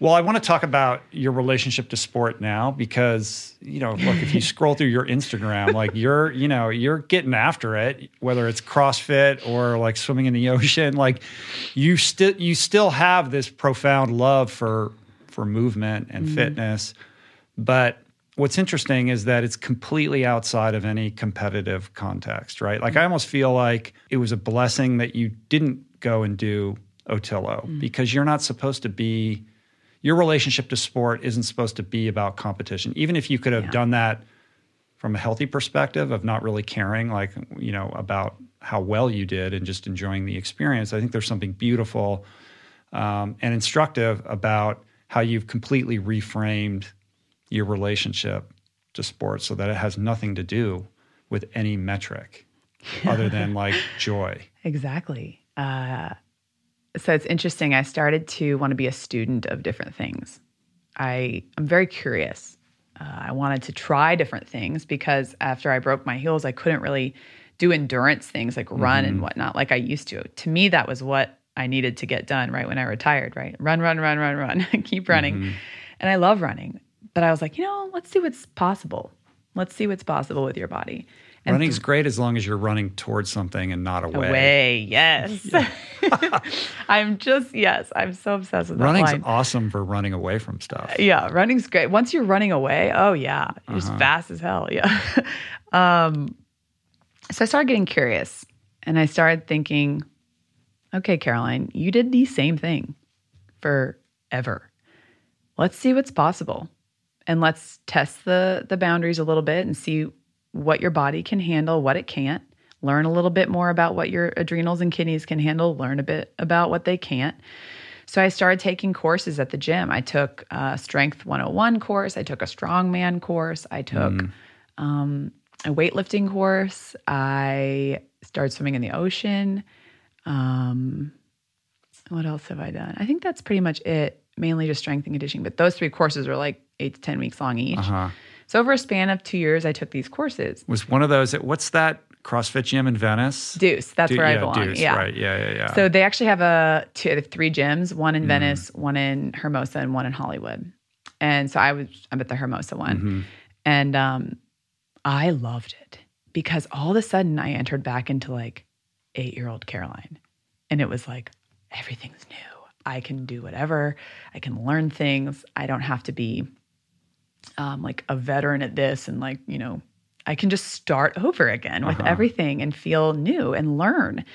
Well, I want to talk about your relationship to sport now because, you know, look, if you *laughs* scroll through your Instagram, like you're, you know, you're getting after it, whether it's CrossFit or like swimming in the ocean, like you still you still have this profound love for for movement and fitness. But what's interesting is that it's completely outside of any competitive context, right? Like I almost feel like it was a blessing that you didn't go and do Otillo because you're not supposed to be your relationship to sport isn't supposed to be about competition. Even if you could have Yeah. done that from a healthy perspective of not really caring, like, you know, about how well you did and just enjoying the experience, I think there's something beautiful um, and instructive about how you've completely reframed your relationship to sports so that it has nothing to do with any metric *laughs* other than like joy. Exactly. Uh, so it's interesting. I started to want to be a student of different things. I am very curious. Uh, I wanted to try different things because after I broke my heels, I couldn't really do endurance things like run and whatnot like I used to. To me, that was what I needed to get done right when I retired, right? Run, run, run, run, run, *laughs* keep running. And I love running. But I was like, you know, let's see what's possible. Let's see what's possible with your body. And Running's great as long as you're running towards something and not away. away. Yes. *laughs* *laughs* I'm just, yes, I'm so obsessed with that Running's line. awesome for running away from stuff. Yeah, running's great. Once you're running away, oh yeah, you're just fast as hell. Yeah. *laughs* um, so I started getting curious and I started thinking, okay, Caroline, you did the same thing forever. Let's see what's possible. And let's test the the boundaries a little bit and see what your body can handle, what it can't. Learn a little bit more about what your adrenals and kidneys can handle, learn a bit about what they can't. So I started taking courses at the gym. I took a Strength 101 course. I took a Strongman course. I took um, a weightlifting course. I started swimming in the ocean. Um, what else have I done? I think that's pretty much it. Mainly just strength and conditioning. But those three courses were like eight to 10 weeks long each. Uh-huh. So over a span of two years, I took these courses. Was one of those, what's that CrossFit gym in Venice? Deuce, that's Du- where I belong. Deuce, yeah. Right. Yeah, yeah, yeah. So they actually have a two, three gyms, one Mm. in Venice, one in Hermosa, and one in Hollywood. And so I was I'm at the Hermosa one, Mm-hmm. and um, I loved it because all of a sudden I entered back into like eight year old Caroline, and it was like everything's new. I can do whatever. I can learn things. I don't have to be um, like a veteran at this and like you know I can just start over again with everything and feel new and learn.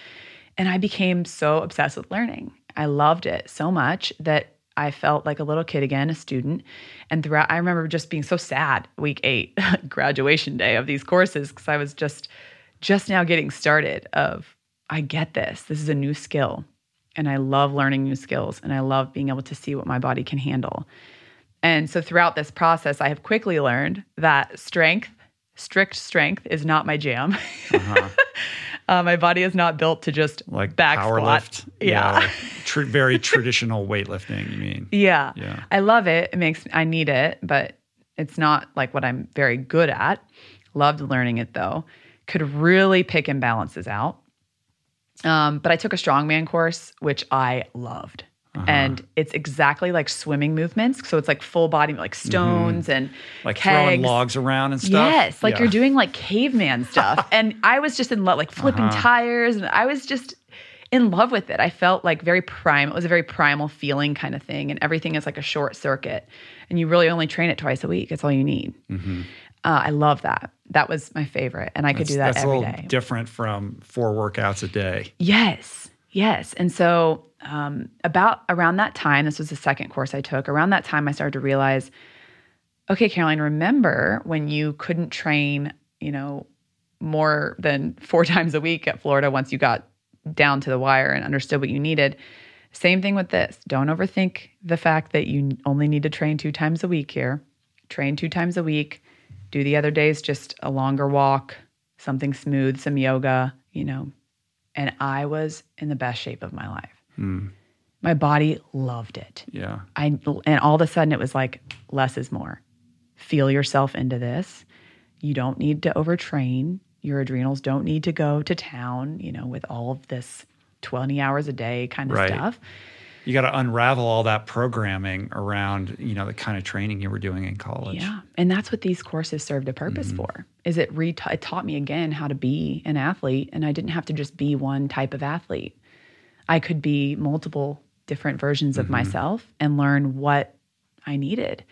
And I became so obsessed with learning. I loved it so much that I felt like a little kid again, a student. And throughout, I remember just being so sad week eight, *laughs* graduation day of these courses, because I was just just now getting started. Of I get this. This is a new skill, and I love learning new skills, and I love being able to see what my body can handle. And so throughout this process, I have quickly learned that strength, strict strength, is not my jam. *laughs* uh, my body is not built to just Uh-huh. like back power squat. lift. Yeah. like *laughs* tr- very traditional weightlifting, you mean? Yeah. Yeah. I love it. It makes I need it, but it's not like what I'm very good at. Loved learning it though. Could really pick imbalances out. Um, but I took a strongman course, which I loved. Uh-huh. And it's exactly like swimming movements. So it's like full body, like stones and Mm-hmm. Like throwing logs around and stuff. Yes, like Yeah. you're doing like caveman *laughs* stuff. and I was just in love, like flipping Uh-huh. tires. And I was just, in love with it. I felt like very prime. It was a very primal feeling kind of thing, and everything is like a short circuit. And you really only train it twice a week. It's all you need. Mm-hmm. Uh, I love that. That was my favorite, and I could do that that's every a little day. different from four workouts a day. Yes, yes. And so, um, about around that time, this was the second course I took. Around that time, I started to realize, okay, Caroline, remember when you couldn't train, you know, more than *laughs* four times a week at Florida once you got down to the wire and understood what you needed. Same thing with this. Don't overthink the fact that you only need to train two times a week here. Train two times a week. Do the other days just a longer walk, something smooth, some yoga, you know. And I was in the best shape of my life. Hmm. My body loved it. Yeah. I and all of a sudden it was like less is more. Feel yourself into this. You don't need to overtrain. Your adrenals don't need to go to town, you know, with all of this 20 hours a day kind of Right. stuff. You got to unravel all that programming around, you know, the kind of training you were doing in college. Yeah. And that's what these courses served a purpose mm-hmm. for. Is it re it taught me again how to be an athlete and I didn't have to just be one type of athlete. I could be multiple different versions of mm-hmm. myself and learn what I needed.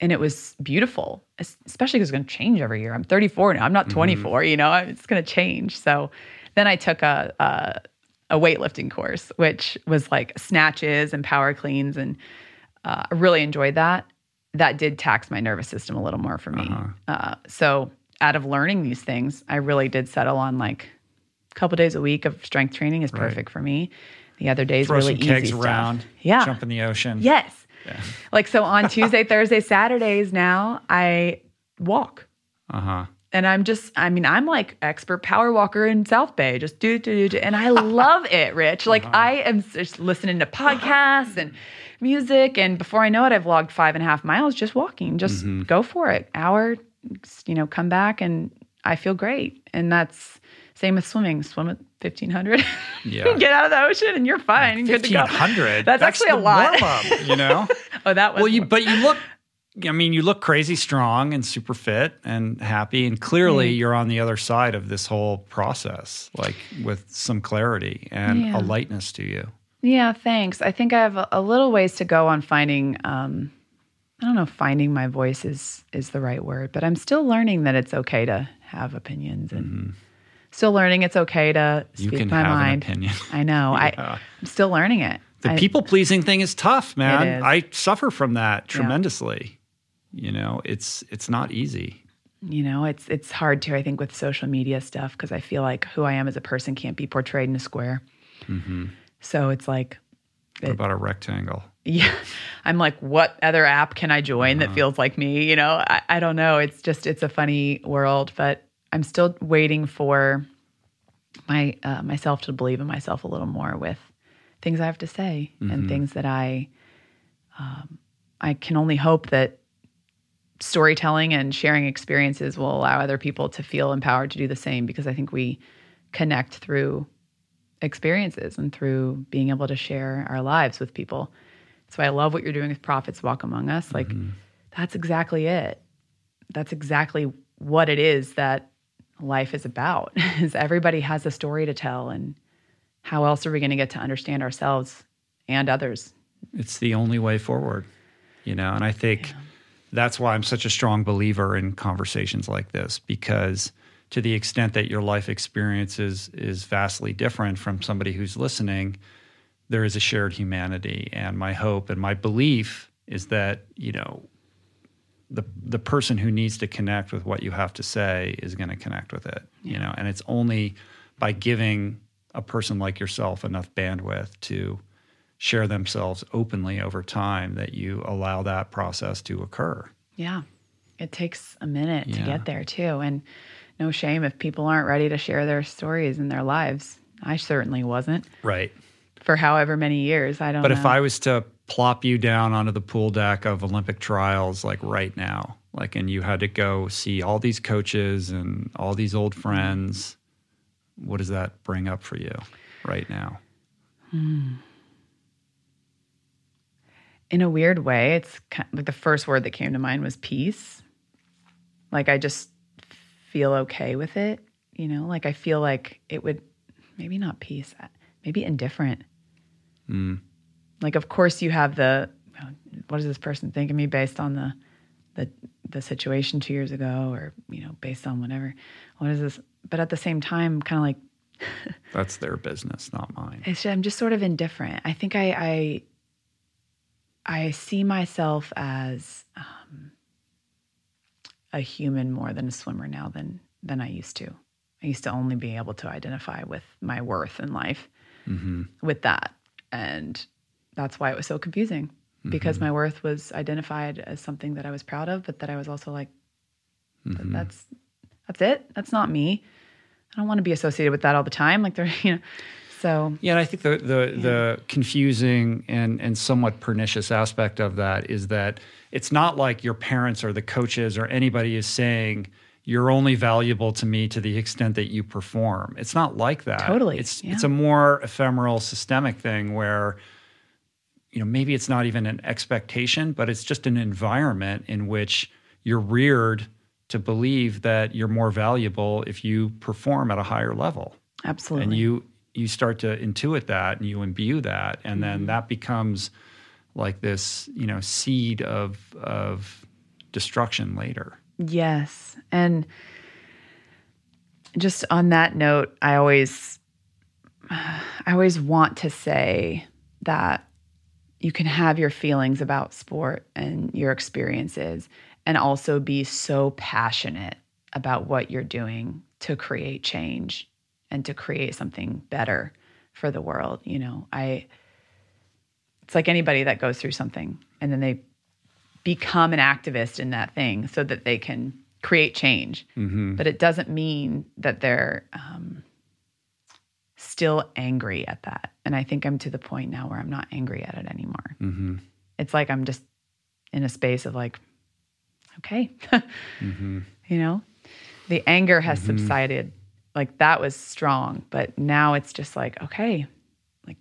And it was beautiful, especially because it's going to change every year. I'm 34 now. I'm not mm-hmm. 24, you know, it's going to change. So then I took a, a, a weightlifting course, which was like snatches and power cleans. And uh, I really enjoyed that. That did tax my nervous system a little more for me. uh so out of learning these things, I really did settle on like a couple days a week of strength training is perfect for me. The other days Throw really some kegs stuff. around. Yeah. Jump in the ocean. Yes. Like so on Tuesday, Thursday, Saturdays now I walk. Uh huh. And I'm just, I mean, I'm like expert power walker in South Bay, just do, do, do. And I love it, Rich. Like uh-huh. I am just listening to podcasts and music. And before I know it, I've logged five and a half miles just walking. Just mm-hmm. go for it. Hour, you know, come back and I feel great. And that's same with swimming. Swim at 1500. Yeah. *laughs* Get out of the ocean and you're fine. To go. 1500. That's, actually a lot. warm-up, you know? *laughs* oh, that was well, you but you look I mean, you look crazy strong and super fit and happy and clearly Mm. you're on the other side of this whole process like with some clarity and Yeah. a lightness to you. Yeah, thanks. I think I have a, a little ways to go on finding. Um, I don't know, if finding my voice is is the right word, but I'm still learning that it's okay to have opinions and still learning it's okay to Mm-hmm. You speak can my have mind. I know. *laughs* Yeah. I, I'm still learning it. The people pleasing thing is tough, man. is. I suffer from that tremendously. You know, it's it's not easy. you know, it's it's hard to I think with social media stuff because I feel like who I am as a person can't be portrayed in a square. So it's like What about a rectangle? yeah *laughs* i'm like what other app can i join Uh-huh. that feels like me you know I, I don't know it's just it's a funny world but i'm still waiting for my uh, myself to believe in myself a little more with things i have to say Mm-hmm. and things that i um, i can only hope that storytelling and sharing experiences will allow other people to feel empowered to do the same because i think we connect through experiences and through being able to share our lives with people. So I love what you're doing with Prophets Walk Among Us. Like, mm-hmm. that's exactly it. That's exactly what it is that life is about. *laughs* Is everybody has a story to tell, and how else are we going to get to understand ourselves and others? It's the only way forward, you know. And I think that's why I'm such a strong believer in conversations like this because to the extent that your life experience is is vastly different from somebody who's listening, there is a shared humanity. And my hope and my belief is that you know the the person who needs to connect with what you have to say is going to connect with it. You know, and it's only by giving a person like yourself enough bandwidth to share themselves openly over time that you allow that process to occur. Yeah. It takes a minute to get there, too. And no shame if people aren't ready to share their stories and their lives. I certainly wasn't Right. for however many years. I don't know But know. if I was to plop you down onto the pool deck of Olympic trials like right now, like and you had to go see all these coaches and all these old friends, what does that bring up for you right now? Hmm. In a weird way, it's kind of, like the first word that came to mind was peace. Like I just feel okay with it, you know. Like I feel like it would maybe not peace, maybe indifferent. Mm. Like, of course, you have the what does this person think of me based on the the the situation two years ago, or you know, based on whatever. What is this? But at the same time, kind of like *laughs* that's their business, not mine. It's I'm just sort of indifferent. I think I I, I see myself as um, a human more than a swimmer now than than I used to. I used to only be able to identify with my worth in life mm-hmm. with that, and that's why it was so confusing mm-hmm. because my worth was identified as something that I was proud of, but that I was also like, mm-hmm. that's that's it. That's not me. I don't want to be associated with that all the time. Like they're, *laughs* you know, so yeah. And I think the the yeah. the confusing and and somewhat pernicious aspect of that is that it's not like your parents or the coaches or anybody is saying you're only valuable to me to the extent that you perform. It's not like that. Totally. It's yeah. it's a more ephemeral systemic thing where you know maybe it's not even an expectation, but it's just an environment in which you're reared to believe that you're more valuable if you perform at a higher level. Absolutely. And you you start to intuit that and you imbue that and mm-hmm. then that becomes like this, you know, seed of of destruction later. Yes. And just on that note, I always I always want to say that you can have your feelings about sport and your experiences and also be so passionate about what you're doing to create change and to create something better for the world you know i it's like anybody that goes through something and then they become an activist in that thing so that they can create change mm-hmm. but it doesn't mean that they're um, still angry at that and i think i'm to the point now where i'm not angry at it anymore mm-hmm. it's like i'm just in a space of like okay. *laughs* mm-hmm. You know, the anger has mm-hmm. subsided. Like that was strong, but now it's just like, okay, like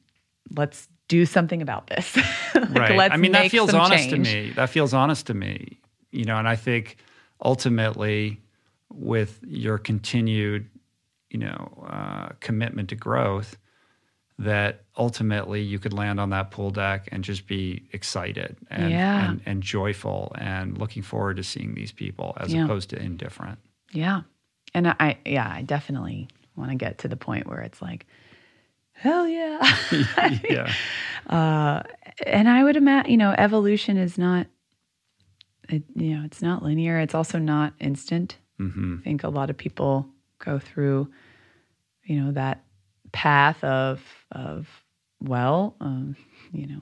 let's do something about this. *laughs* like, right. I mean, that feels honest change. to me. That feels honest to me. You know, and I think ultimately with your continued, you know, uh, commitment to growth, that ultimately you could land on that pool deck and just be excited and, yeah. and, and, joyful and looking forward to seeing these people as yeah. opposed to indifferent. Yeah. And I, yeah, I definitely want to get to the point where it's like, hell yeah. *laughs* yeah. Uh, and I would imagine, you know, evolution is not, it, you know, it's not linear. It's also not instant. Mm-hmm. I think a lot of people go through, you know, that path of of well, um, you know,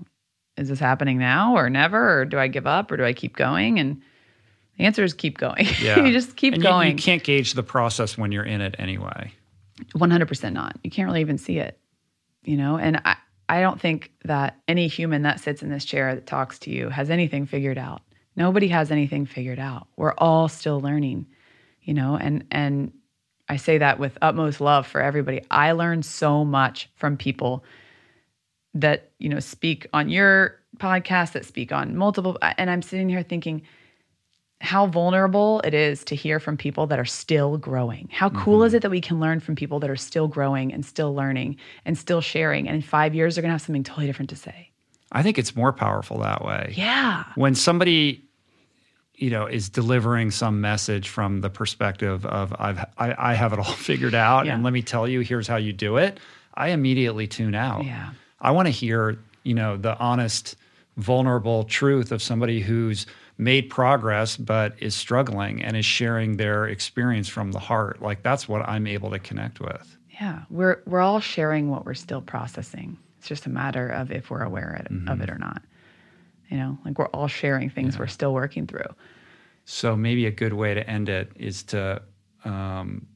is this happening now or never, or do I give up or do I keep going? And the answer is keep going. *laughs* Yeah. you just keep and going. You, you can't gauge the process when you're in it anyway. One hundred percent not. You can't really even see it. You know, and I I don't think that any human that sits in this chair that talks to you has anything figured out. Nobody has anything figured out. We're all still learning, you know, and and I say that with utmost love for everybody. I learn so much from people that, you know, speak on your podcast, that speak on multiple and I'm sitting here thinking how vulnerable it is to hear from people that are still growing. How cool mm-hmm. is it that we can learn from people that are still growing and still learning and still sharing and in 5 years they're going to have something totally different to say. I think it's more powerful that way. Yeah. When somebody you know is delivering some message from the perspective of I've I, I have it all *laughs* figured out yeah. and let me tell you here's how you do it I immediately tune out yeah I want to hear you know the honest vulnerable truth of somebody who's made progress but is struggling and is sharing their experience from the heart like that's what I'm able to connect with yeah we're we're all sharing what we're still processing it's just a matter of if we're aware mm-hmm. of it or not you know, like we're all sharing things yeah. we're still working through. So maybe a good way to end it is to um,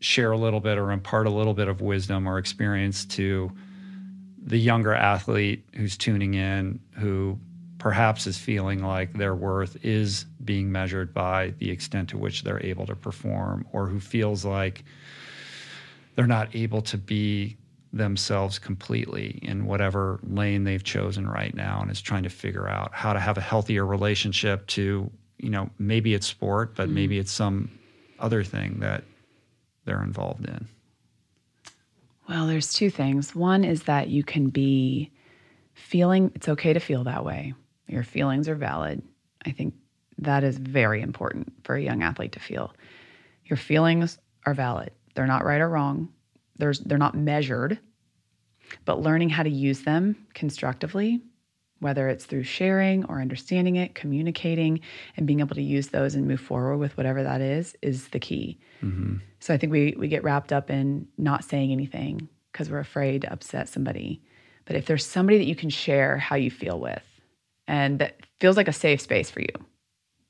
share a little bit or impart a little bit of wisdom or experience to the younger athlete who's tuning in, who perhaps is feeling like their worth is being measured by the extent to which they're able to perform, or who feels like they're not able to be themselves completely in whatever lane they've chosen right now and is trying to figure out how to have a healthier relationship to you know maybe it's sport but mm-hmm. maybe it's some other thing that they're involved in Well, there's two things. One is that you can be feeling it's okay to feel that way. Your feelings are valid. I think that is very important for a young athlete to feel. Your feelings are valid. They're not right or wrong. There's they're not measured. But learning how to use them constructively, whether it's through sharing or understanding it, communicating, and being able to use those and move forward with whatever that is, is the key. Mm-hmm. So I think we we get wrapped up in not saying anything because we're afraid to upset somebody. But if there's somebody that you can share how you feel with, and that feels like a safe space for you,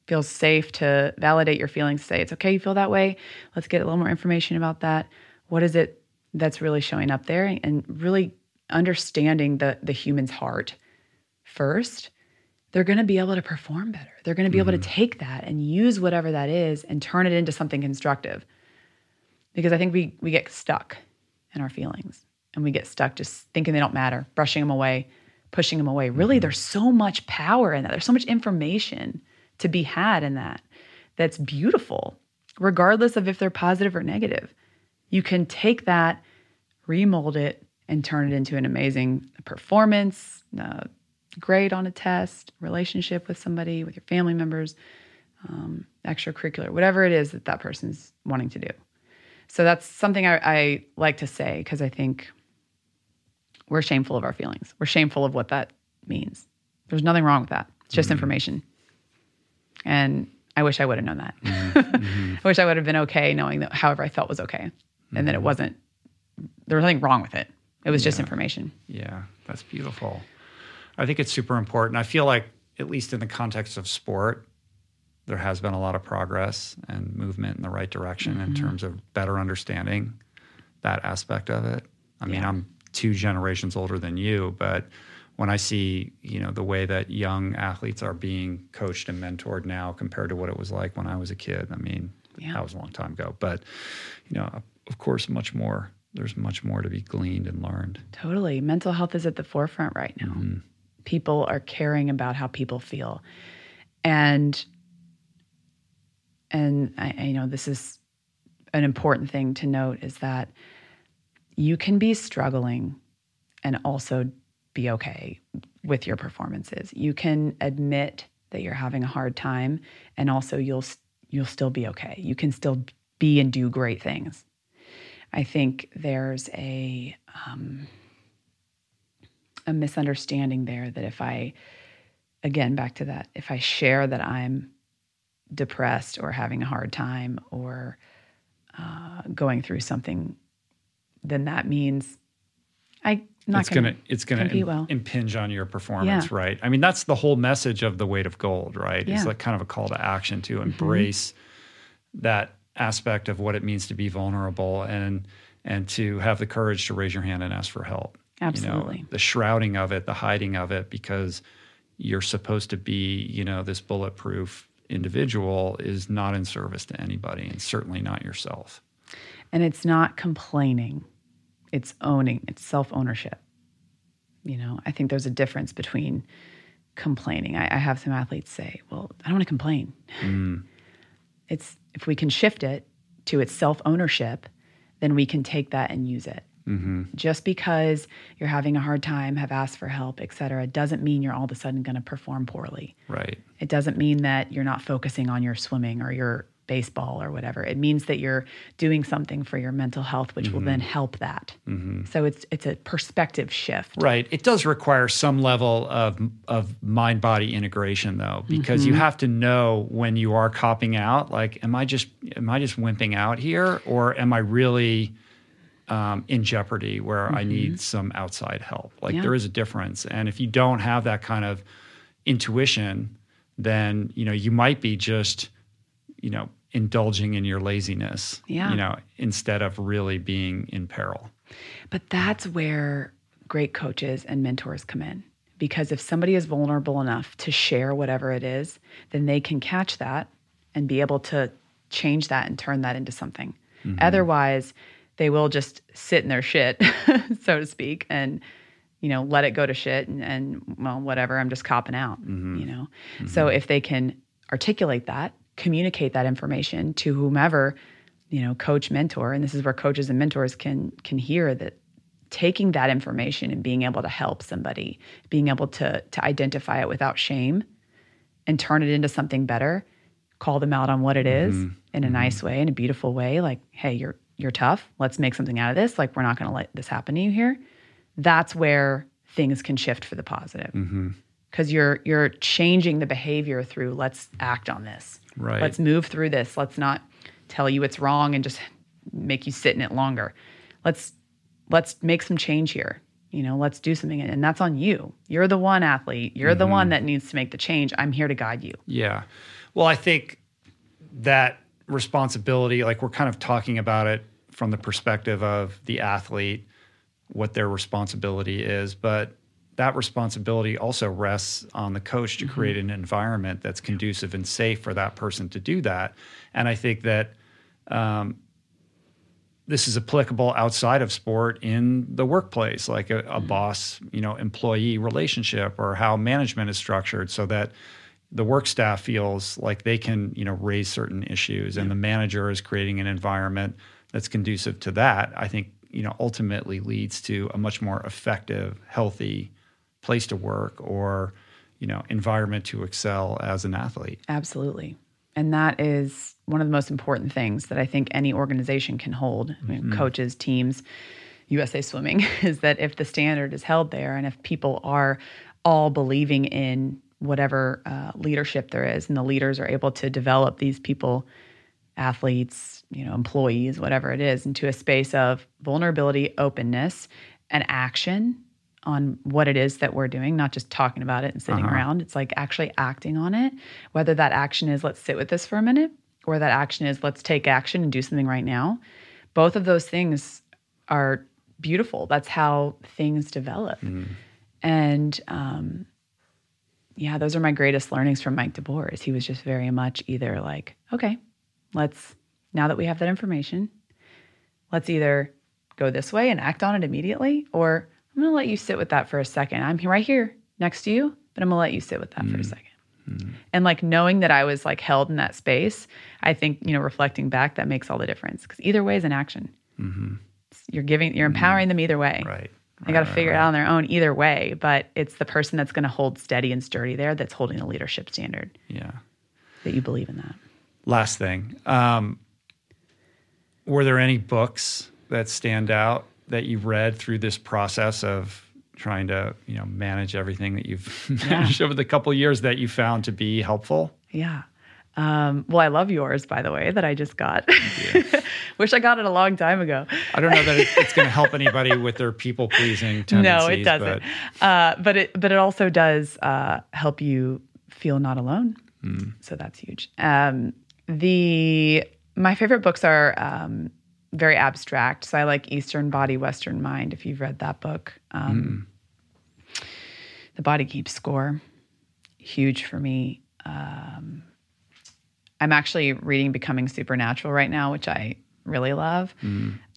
feels safe to validate your feelings, say it's okay you feel that way. Let's get a little more information about that. What is it that's really showing up there and really understanding the the human's heart first, they're going to be able to perform better. They're going to be mm-hmm. able to mm-hmm. take that and use whatever that is and turn it into something constructive. Because I think we we get stuck in our feelings and we get stuck just thinking they don't matter, brushing them away, pushing them away. Really, mm-hmm. there's so much power in that. There's so much information to be had in that that's beautiful, regardless of if they're positive or negative. You can take that, remold it, and turn it into an amazing performance, uh, grade on a test, relationship with somebody, with your family members, um, extracurricular, whatever it is that that person's wanting to do. So that's something I, I like to say because I think we're shameful of our feelings. We're shameful of what that means. There's nothing wrong with that. It's just mm-hmm. information. And I wish I would have known that. *laughs* Mm-hmm. I wish I would have been okay knowing that however I felt was okay mm-hmm. and that it mm-hmm. wasn't, there was nothing wrong with it. It was yeah. just information. Yeah, that's beautiful. I think it's super important. I feel like, at least in the context of sport, there has been a lot of progress and movement in the right direction mm-hmm. in terms of better understanding that aspect of it. I yeah. mean, I'm two generations older than you, but when I see, you know, the way that young athletes are being coached and mentored now compared to what it was like when I was a kid, I mean, yeah. that was a long time ago. But, you know, of course, much more. There's much more to be gleaned and learned. Totally. Mental health is at the forefront right now. Mm-hmm. People are caring about how people feel. And and I, I, you know this is an important thing to note is that you can be struggling and also be okay with your performances. You can admit that you're having a hard time and also you'll you'll still be okay. You can still be and do great things. I think there's a um, a misunderstanding there that if I again back to that if I share that I'm depressed or having a hard time or uh, going through something, then that means I not it's gonna, gonna it's gonna Im- well. impinge on your performance, yeah. right? I mean, that's the whole message of the weight of gold, right? Yeah. It's like kind of a call to action to mm-hmm. embrace mm-hmm. that aspect of what it means to be vulnerable and and to have the courage to raise your hand and ask for help. Absolutely. You know, the shrouding of it, the hiding of it, because you're supposed to be, you know, this bulletproof individual is not in service to anybody and certainly not yourself. And it's not complaining it's owning, it's self ownership. You know, I think there's a difference between complaining. I, I have some athletes say, well, I don't want to complain. Mm. *laughs* It's if we can shift it to its self ownership, then we can take that and use it. Mm-hmm. Just because you're having a hard time, have asked for help, et cetera, doesn't mean you're all of a sudden going to perform poorly. Right. It doesn't mean that you're not focusing on your swimming or your baseball or whatever. It means that you're doing something for your mental health, which mm-hmm. will then help that. Mm-hmm. So it's it's a perspective shift. Right. It does require some level of of mind body integration though, because mm-hmm. you have to know when you are copping out. Like, am I just am I just wimping out here, or am I really um, in jeopardy where I need mm-hmm. some outside help? Like, yeah. there is a difference, and if you don't have that kind of intuition, then you know you might be just you know indulging in your laziness, yeah. you know, instead of really being in peril. But that's where great coaches and mentors come in. Because if somebody is vulnerable enough to share whatever it is, then they can catch that and be able to change that and turn that into something. Mm-hmm. Otherwise, they will just sit in their shit, *laughs* so to speak, and you know let it go to shit and, and well whatever i'm just copping out mm-hmm. you know mm-hmm. so if they can articulate that communicate that information to whomever you know coach mentor and this is where coaches and mentors can can hear that taking that information and being able to help somebody, being able to to identify it without shame and turn it into something better, call them out on what it is Mm-hmm. in a nice way, in a beautiful way, like, hey, you're you're tough. Let's make something out of this. Like we're not going to let this happen to you here. That's where things can shift for the positive. Mm-hmm. Cuz you're you're changing the behavior through let's act on this. Right. Let's move through this. Let's not tell you it's wrong and just make you sit in it longer. Let's let's make some change here. You know, let's do something and that's on you. You're the one athlete. You're the one mm-hmm. that needs to make the change. I'm here to guide you. Yeah. Well, I think that responsibility, like we're kind of talking about it from the perspective of the athlete, what their responsibility is, but that responsibility also rests on the coach to create an environment that's conducive and safe for that person to do that. And I think that um, this is applicable outside of sport in the workplace, like a, a boss, you know, employee relationship or how management is structured so that the work staff feels like they can, you know, raise certain issues and the manager is creating an environment that's conducive to that. I think, you know, ultimately leads to a much more effective, healthy place to work or, you know, environment to excel as an athlete. Absolutely. And that is one of the most important things that I think any organization can hold. I mean, coaches, teams, USA Swimming, *laughs* is that if the standard is held there and if people are all believing in whatever uh, leadership there is and the leaders are able to develop these people, athletes, you know, employees, whatever it is, into a space of vulnerability, openness, and action on what it is that we're doing, not just talking about it and sitting around. It's like actually acting on it. Whether that action is let's sit with this for a minute, or that action is let's take action and do something right now. Both of those things are beautiful. That's how things develop. And um, yeah, those are my greatest learnings from Mike DeBoer. Is he was just very much either like, okay, let's now that we have that information, let's either go this way and act on it immediately, or I'm going to let you sit with that for a second. I'm here, right here next to you, but I'm going to let you sit with that for a mm. second. And like knowing that I was like held in that space, I think, you know, reflecting back, that makes all the difference because either way is an action. Mm-hmm. You're giving, you're mm. empowering them either way. Right. They got to figure it out on their own either way, but it's the person that's going to hold steady and sturdy there that's holding the leadership standard Yeah. that you believe in that. Last thing. Um, were there any books that stand out that you've read through this process of trying to, you know, manage everything that you've *laughs* managed over the couple of years that you found to be helpful? Yeah. Um, well, I love yours, by the way, that I just got. *laughs* Wish I got it a long time ago. I don't know that it, it's going to help anybody with their people pleasing tendencies. *laughs* No, it doesn't. But uh, but it but it also does uh, help you feel not alone. So that's huge. Um, the my favorite books are um, very abstract. So I like Eastern Body, Western Mind. If you've read that book, um, The Body Keeps Score, huge for me. Um, I'm actually reading Becoming Supernatural right now, which I really love.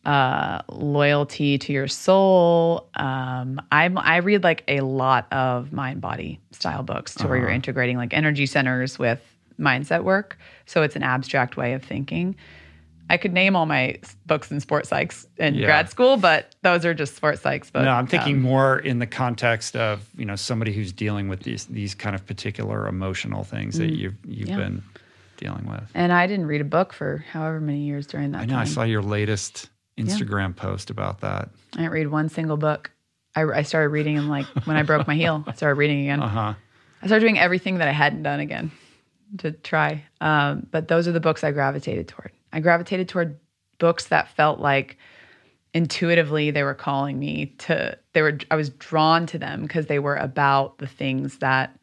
Uh, loyalty to your soul. Um, I'm I read like a lot of mind body style books to where you're integrating like energy centers with mindset work. So it's an abstract way of thinking. I could name all my books in sports psychs in Yeah. grad school, but those are just sports psychs. But no, I'm thinking um, more in the context of you know somebody who's dealing with these these kind of particular emotional things that you've you've Mm. Yeah. been dealing with. and I didn't read a book for however many years during that I know. I saw your latest Instagram post about that. I didn't read one single book. I, I started reading them like when I broke my heel. I started reading again. Uh huh. I started doing everything that I hadn't done again to try. Um, but those are the books I gravitated toward. I gravitated toward books that felt like intuitively they were calling me to. They were. I was drawn to them because they were about the things that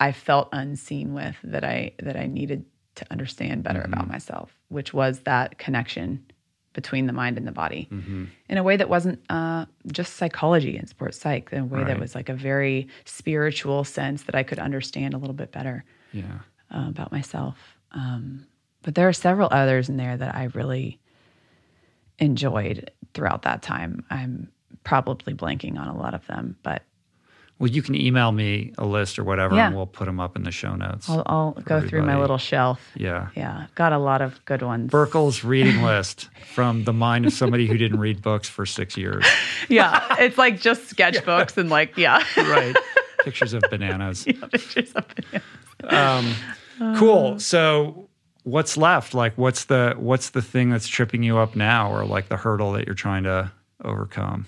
I felt unseen with that I that I needed to understand better about myself, which was that connection between the mind and the body in a way that wasn't uh, just psychology and sports psych, in a way that was like a very spiritual sense that I could understand a little bit better Yeah. uh, about myself. Um, but there are several others in there that I really enjoyed throughout that time. I'm probably blanking on a lot of them, but Well, you can email me a list or whatever, Yeah. and we'll put them up in the show notes. I'll, I'll go through my little shelf. yeah. Yeah, got a lot of good ones. Burckle's *laughs* reading list from the mind of somebody who didn't read books for six years. *laughs* yeah, it's like just sketchbooks and like yeah, *laughs* Right. Pictures of bananas. pictures of it. Um, cool. So what's left? Like what's the what's the thing that's tripping you up now or like the hurdle that you're trying to overcome?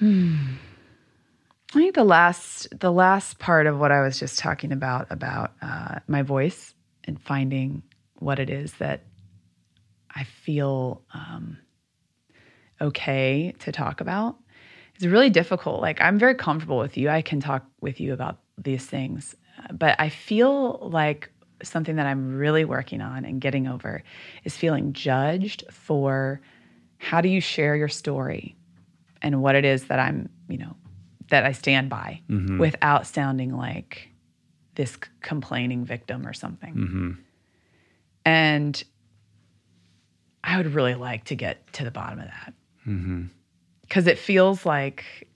I think the last the last part of what I was just talking about about uh, my voice and finding what it is that I feel um, okay to talk about is really difficult. Like I'm very comfortable with you. I can talk with you about these things, but I feel like something that I'm really working on and getting over is feeling judged for how do you share your story and what it is that I'm, you know, that I stand by mm-hmm. without sounding like this complaining victim or something. Mm-hmm. And I would really like to get to the bottom of that. Mm-hmm. Because it feels like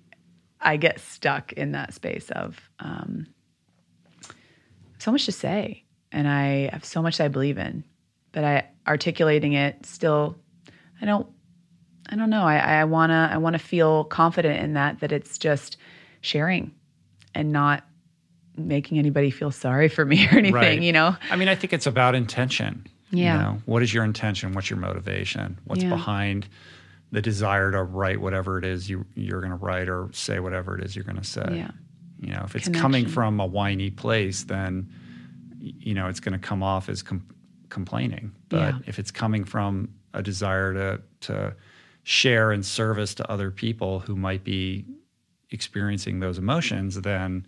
I get stuck in that space of um, so much to say. And I have so much I believe in, but I articulating it still, I don't I don't know. I, I wanna I wanna feel confident in that that it's just sharing and not making anybody feel sorry for me *laughs* or anything, Right. you know? I mean, I think it's about intention. Yeah. You know, what is your intention? What's your motivation? What's Yeah. behind the desire to write whatever it is you you're going to write or say whatever it is you're going to say? Yeah. You know, if it's coming from a whiny place, then you know it's going to come off as com- complaining. But Yeah. if it's coming from a desire to to share and service to other people who might be experiencing those emotions, then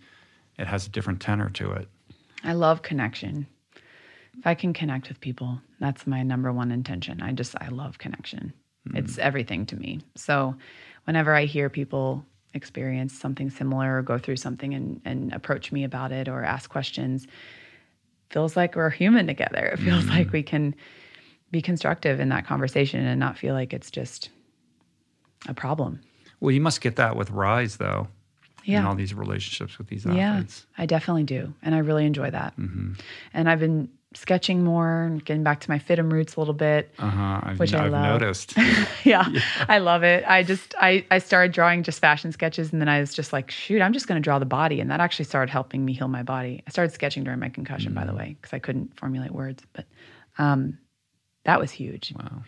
it has a different tenor to it. I love connection. If I can connect with people, that's my number one intention. I just, I love connection. Hmm. It's everything to me. So whenever I hear people experience something similar or go through something and, and approach me about it or ask questions, feels like we're human together. It feels like mm-hmm. we can be constructive in that conversation and not feel like it's just a problem. Well, you must get that with Rise, though. Yeah. And all these relationships with these Yeah, athletes. I definitely do. And I really enjoy that. Mm-hmm. And I've been sketching more and getting back to my FIDM roots a little bit. Uh huh. I've, Which I I've love. noticed. *laughs* *laughs* yeah, I love it. I just I I started drawing just fashion sketches and then I was just like, shoot, I'm just going to draw the body and that actually started helping me heal my body. I started sketching during my concussion by the way because I couldn't formulate words, but um that was huge. wow.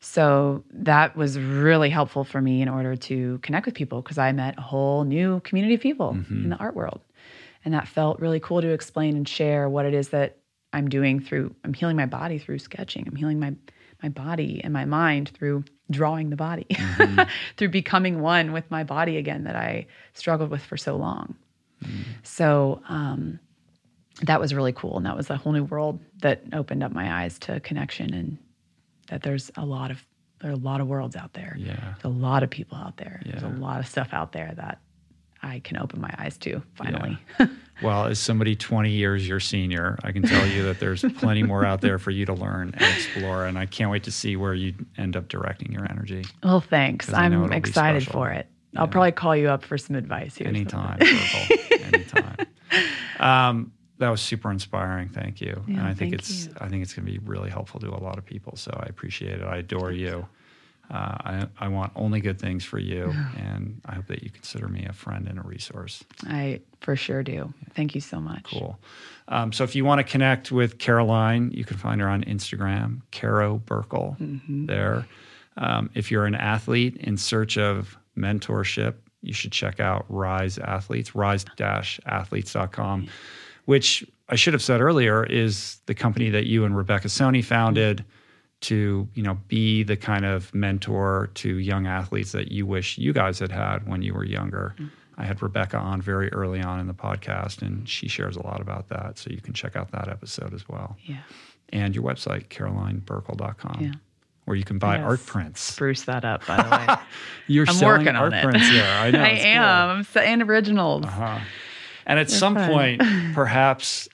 So that was really helpful for me in order to connect with people because I met a whole new community of people in the art world. And that felt really cool to explain and share what it is that I'm doing through I'm healing my body through sketching. I'm healing my my body and my mind through drawing the body. *laughs* through becoming one with my body again that I struggled with for so long. So um that was really cool and that was a whole new world that opened up my eyes to connection and that there's a lot of there are a lot of worlds out there. Yeah. There's a lot of people out there. There's a lot of stuff out there that I can open my eyes to finally. Well, as somebody 20 years your senior, I can tell you that there's plenty more out there for you to learn and explore. And I can't wait to see where you end up directing your energy. well, thanks. I'm excited for it. I'll probably call you up for some advice here. Anytime. *laughs* Anytime. Um, that was super inspiring. Thank you. Yeah, and I think it's you. I think it's going to be really helpful to a lot of people. So I appreciate it. I adore you. Uh, I, I want only good things for you, *sighs* and I hope that you consider me a friend and a resource. I for sure do. Thank you so much. Cool. Um, so if you want to connect with Caroline, you can find her on Instagram, Caro Burckle. There. Um, if you're an athlete in search of mentorship, you should check out Rise Athletes, rise-athletes.com, which I should have said earlier is the company that you and Rebecca Soni founded to, you know, be the kind of mentor to young athletes that you wish you guys had had when you were younger. I had Rebecca on very early on in the podcast, and she shares a lot about that. So you can check out that episode as well. Yeah. And your website, carolineburckle.com, Yeah. where you can buy art prints. Spruce that up, by the way. *laughs* You're I'm selling working art on it. prints there. I *laughs* know. I am. cool. I'm saying originals. Uh-huh. And at some fun. point, *laughs* perhaps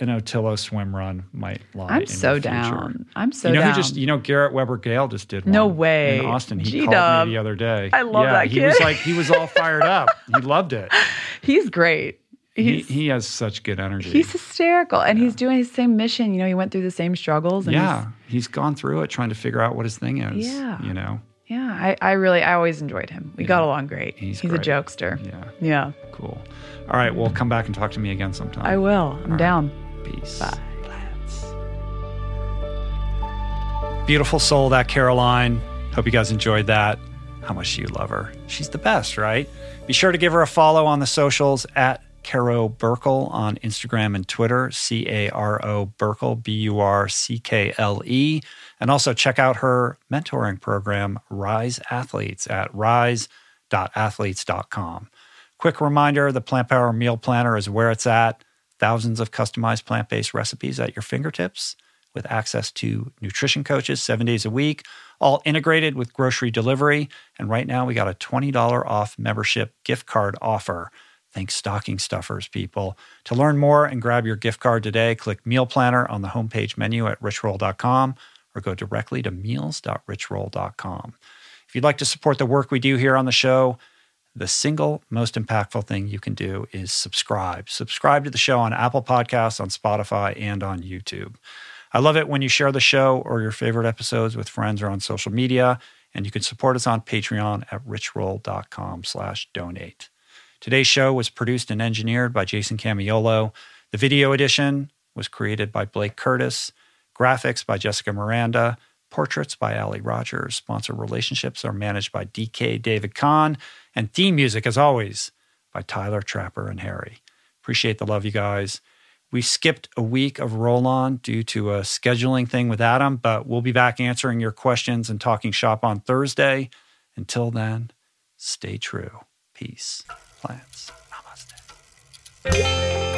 an Otillo swim run might lie. I'm so down. I'm so you know down. who just you know Garrett Weber Gale just did one No way. in Austin. He G-Dub. called me the other day. I love yeah, that He was like he was all *laughs* fired up. He loved it. *laughs* he's great. He, He's he has such good energy. he's hysterical, and he's doing his same mission. You know, he went through the same struggles. And yeah, he's gone through it trying to figure out what his thing is. Yeah. you know. yeah. I, I really, I always enjoyed him. We got along great. He's He's, great. a jokester. Yeah, Yeah, cool. All right, well, come back and talk to me again sometime. I will. I'm right. down. Peace. Bye. Beautiful soul, that Caroline. Hope you guys enjoyed that. How much do you love her? She's the best, right? Be sure to give her a follow on the socials at Caro Burckle on Instagram and Twitter, C A R O Burckle, B U R C K L E. And also check out her mentoring program, Rise Athletes, at rise.athletes.com. Quick reminder the Plant Power Meal Planner is where it's at. Thousands of customized plant based recipes at your fingertips with access to nutrition coaches seven days a week, all integrated with grocery delivery. And right now, we got a $20 off membership gift card offer. Thanks, stocking stuffers, people. To learn more and grab your gift card today, click Meal Planner on the homepage menu at richroll.com or go directly to meals.richroll.com. If you'd like to support the work we do here on the show, the single most impactful thing you can do is subscribe. Subscribe to the show on Apple Podcasts, on Spotify, and on YouTube. I love it when you share the show or your favorite episodes with friends or on social media, and you can support us on Patreon at richroll.com slash donate. Today's show was produced and engineered by Jason Camiolo. The video edition was created by Blake Curtis. Graphics by Jessica Miranda. Portraits by Ali Rogers. Sponsor relationships are managed by DK David Kahn. And theme music, as always, by Tyler Trapper and Harry. Appreciate the love, you guys. We skipped a week of roll on due to a scheduling thing with Adam, but we'll be back answering your questions and talking shop on Thursday. Until then, stay true. Peace. Plants. Namaste.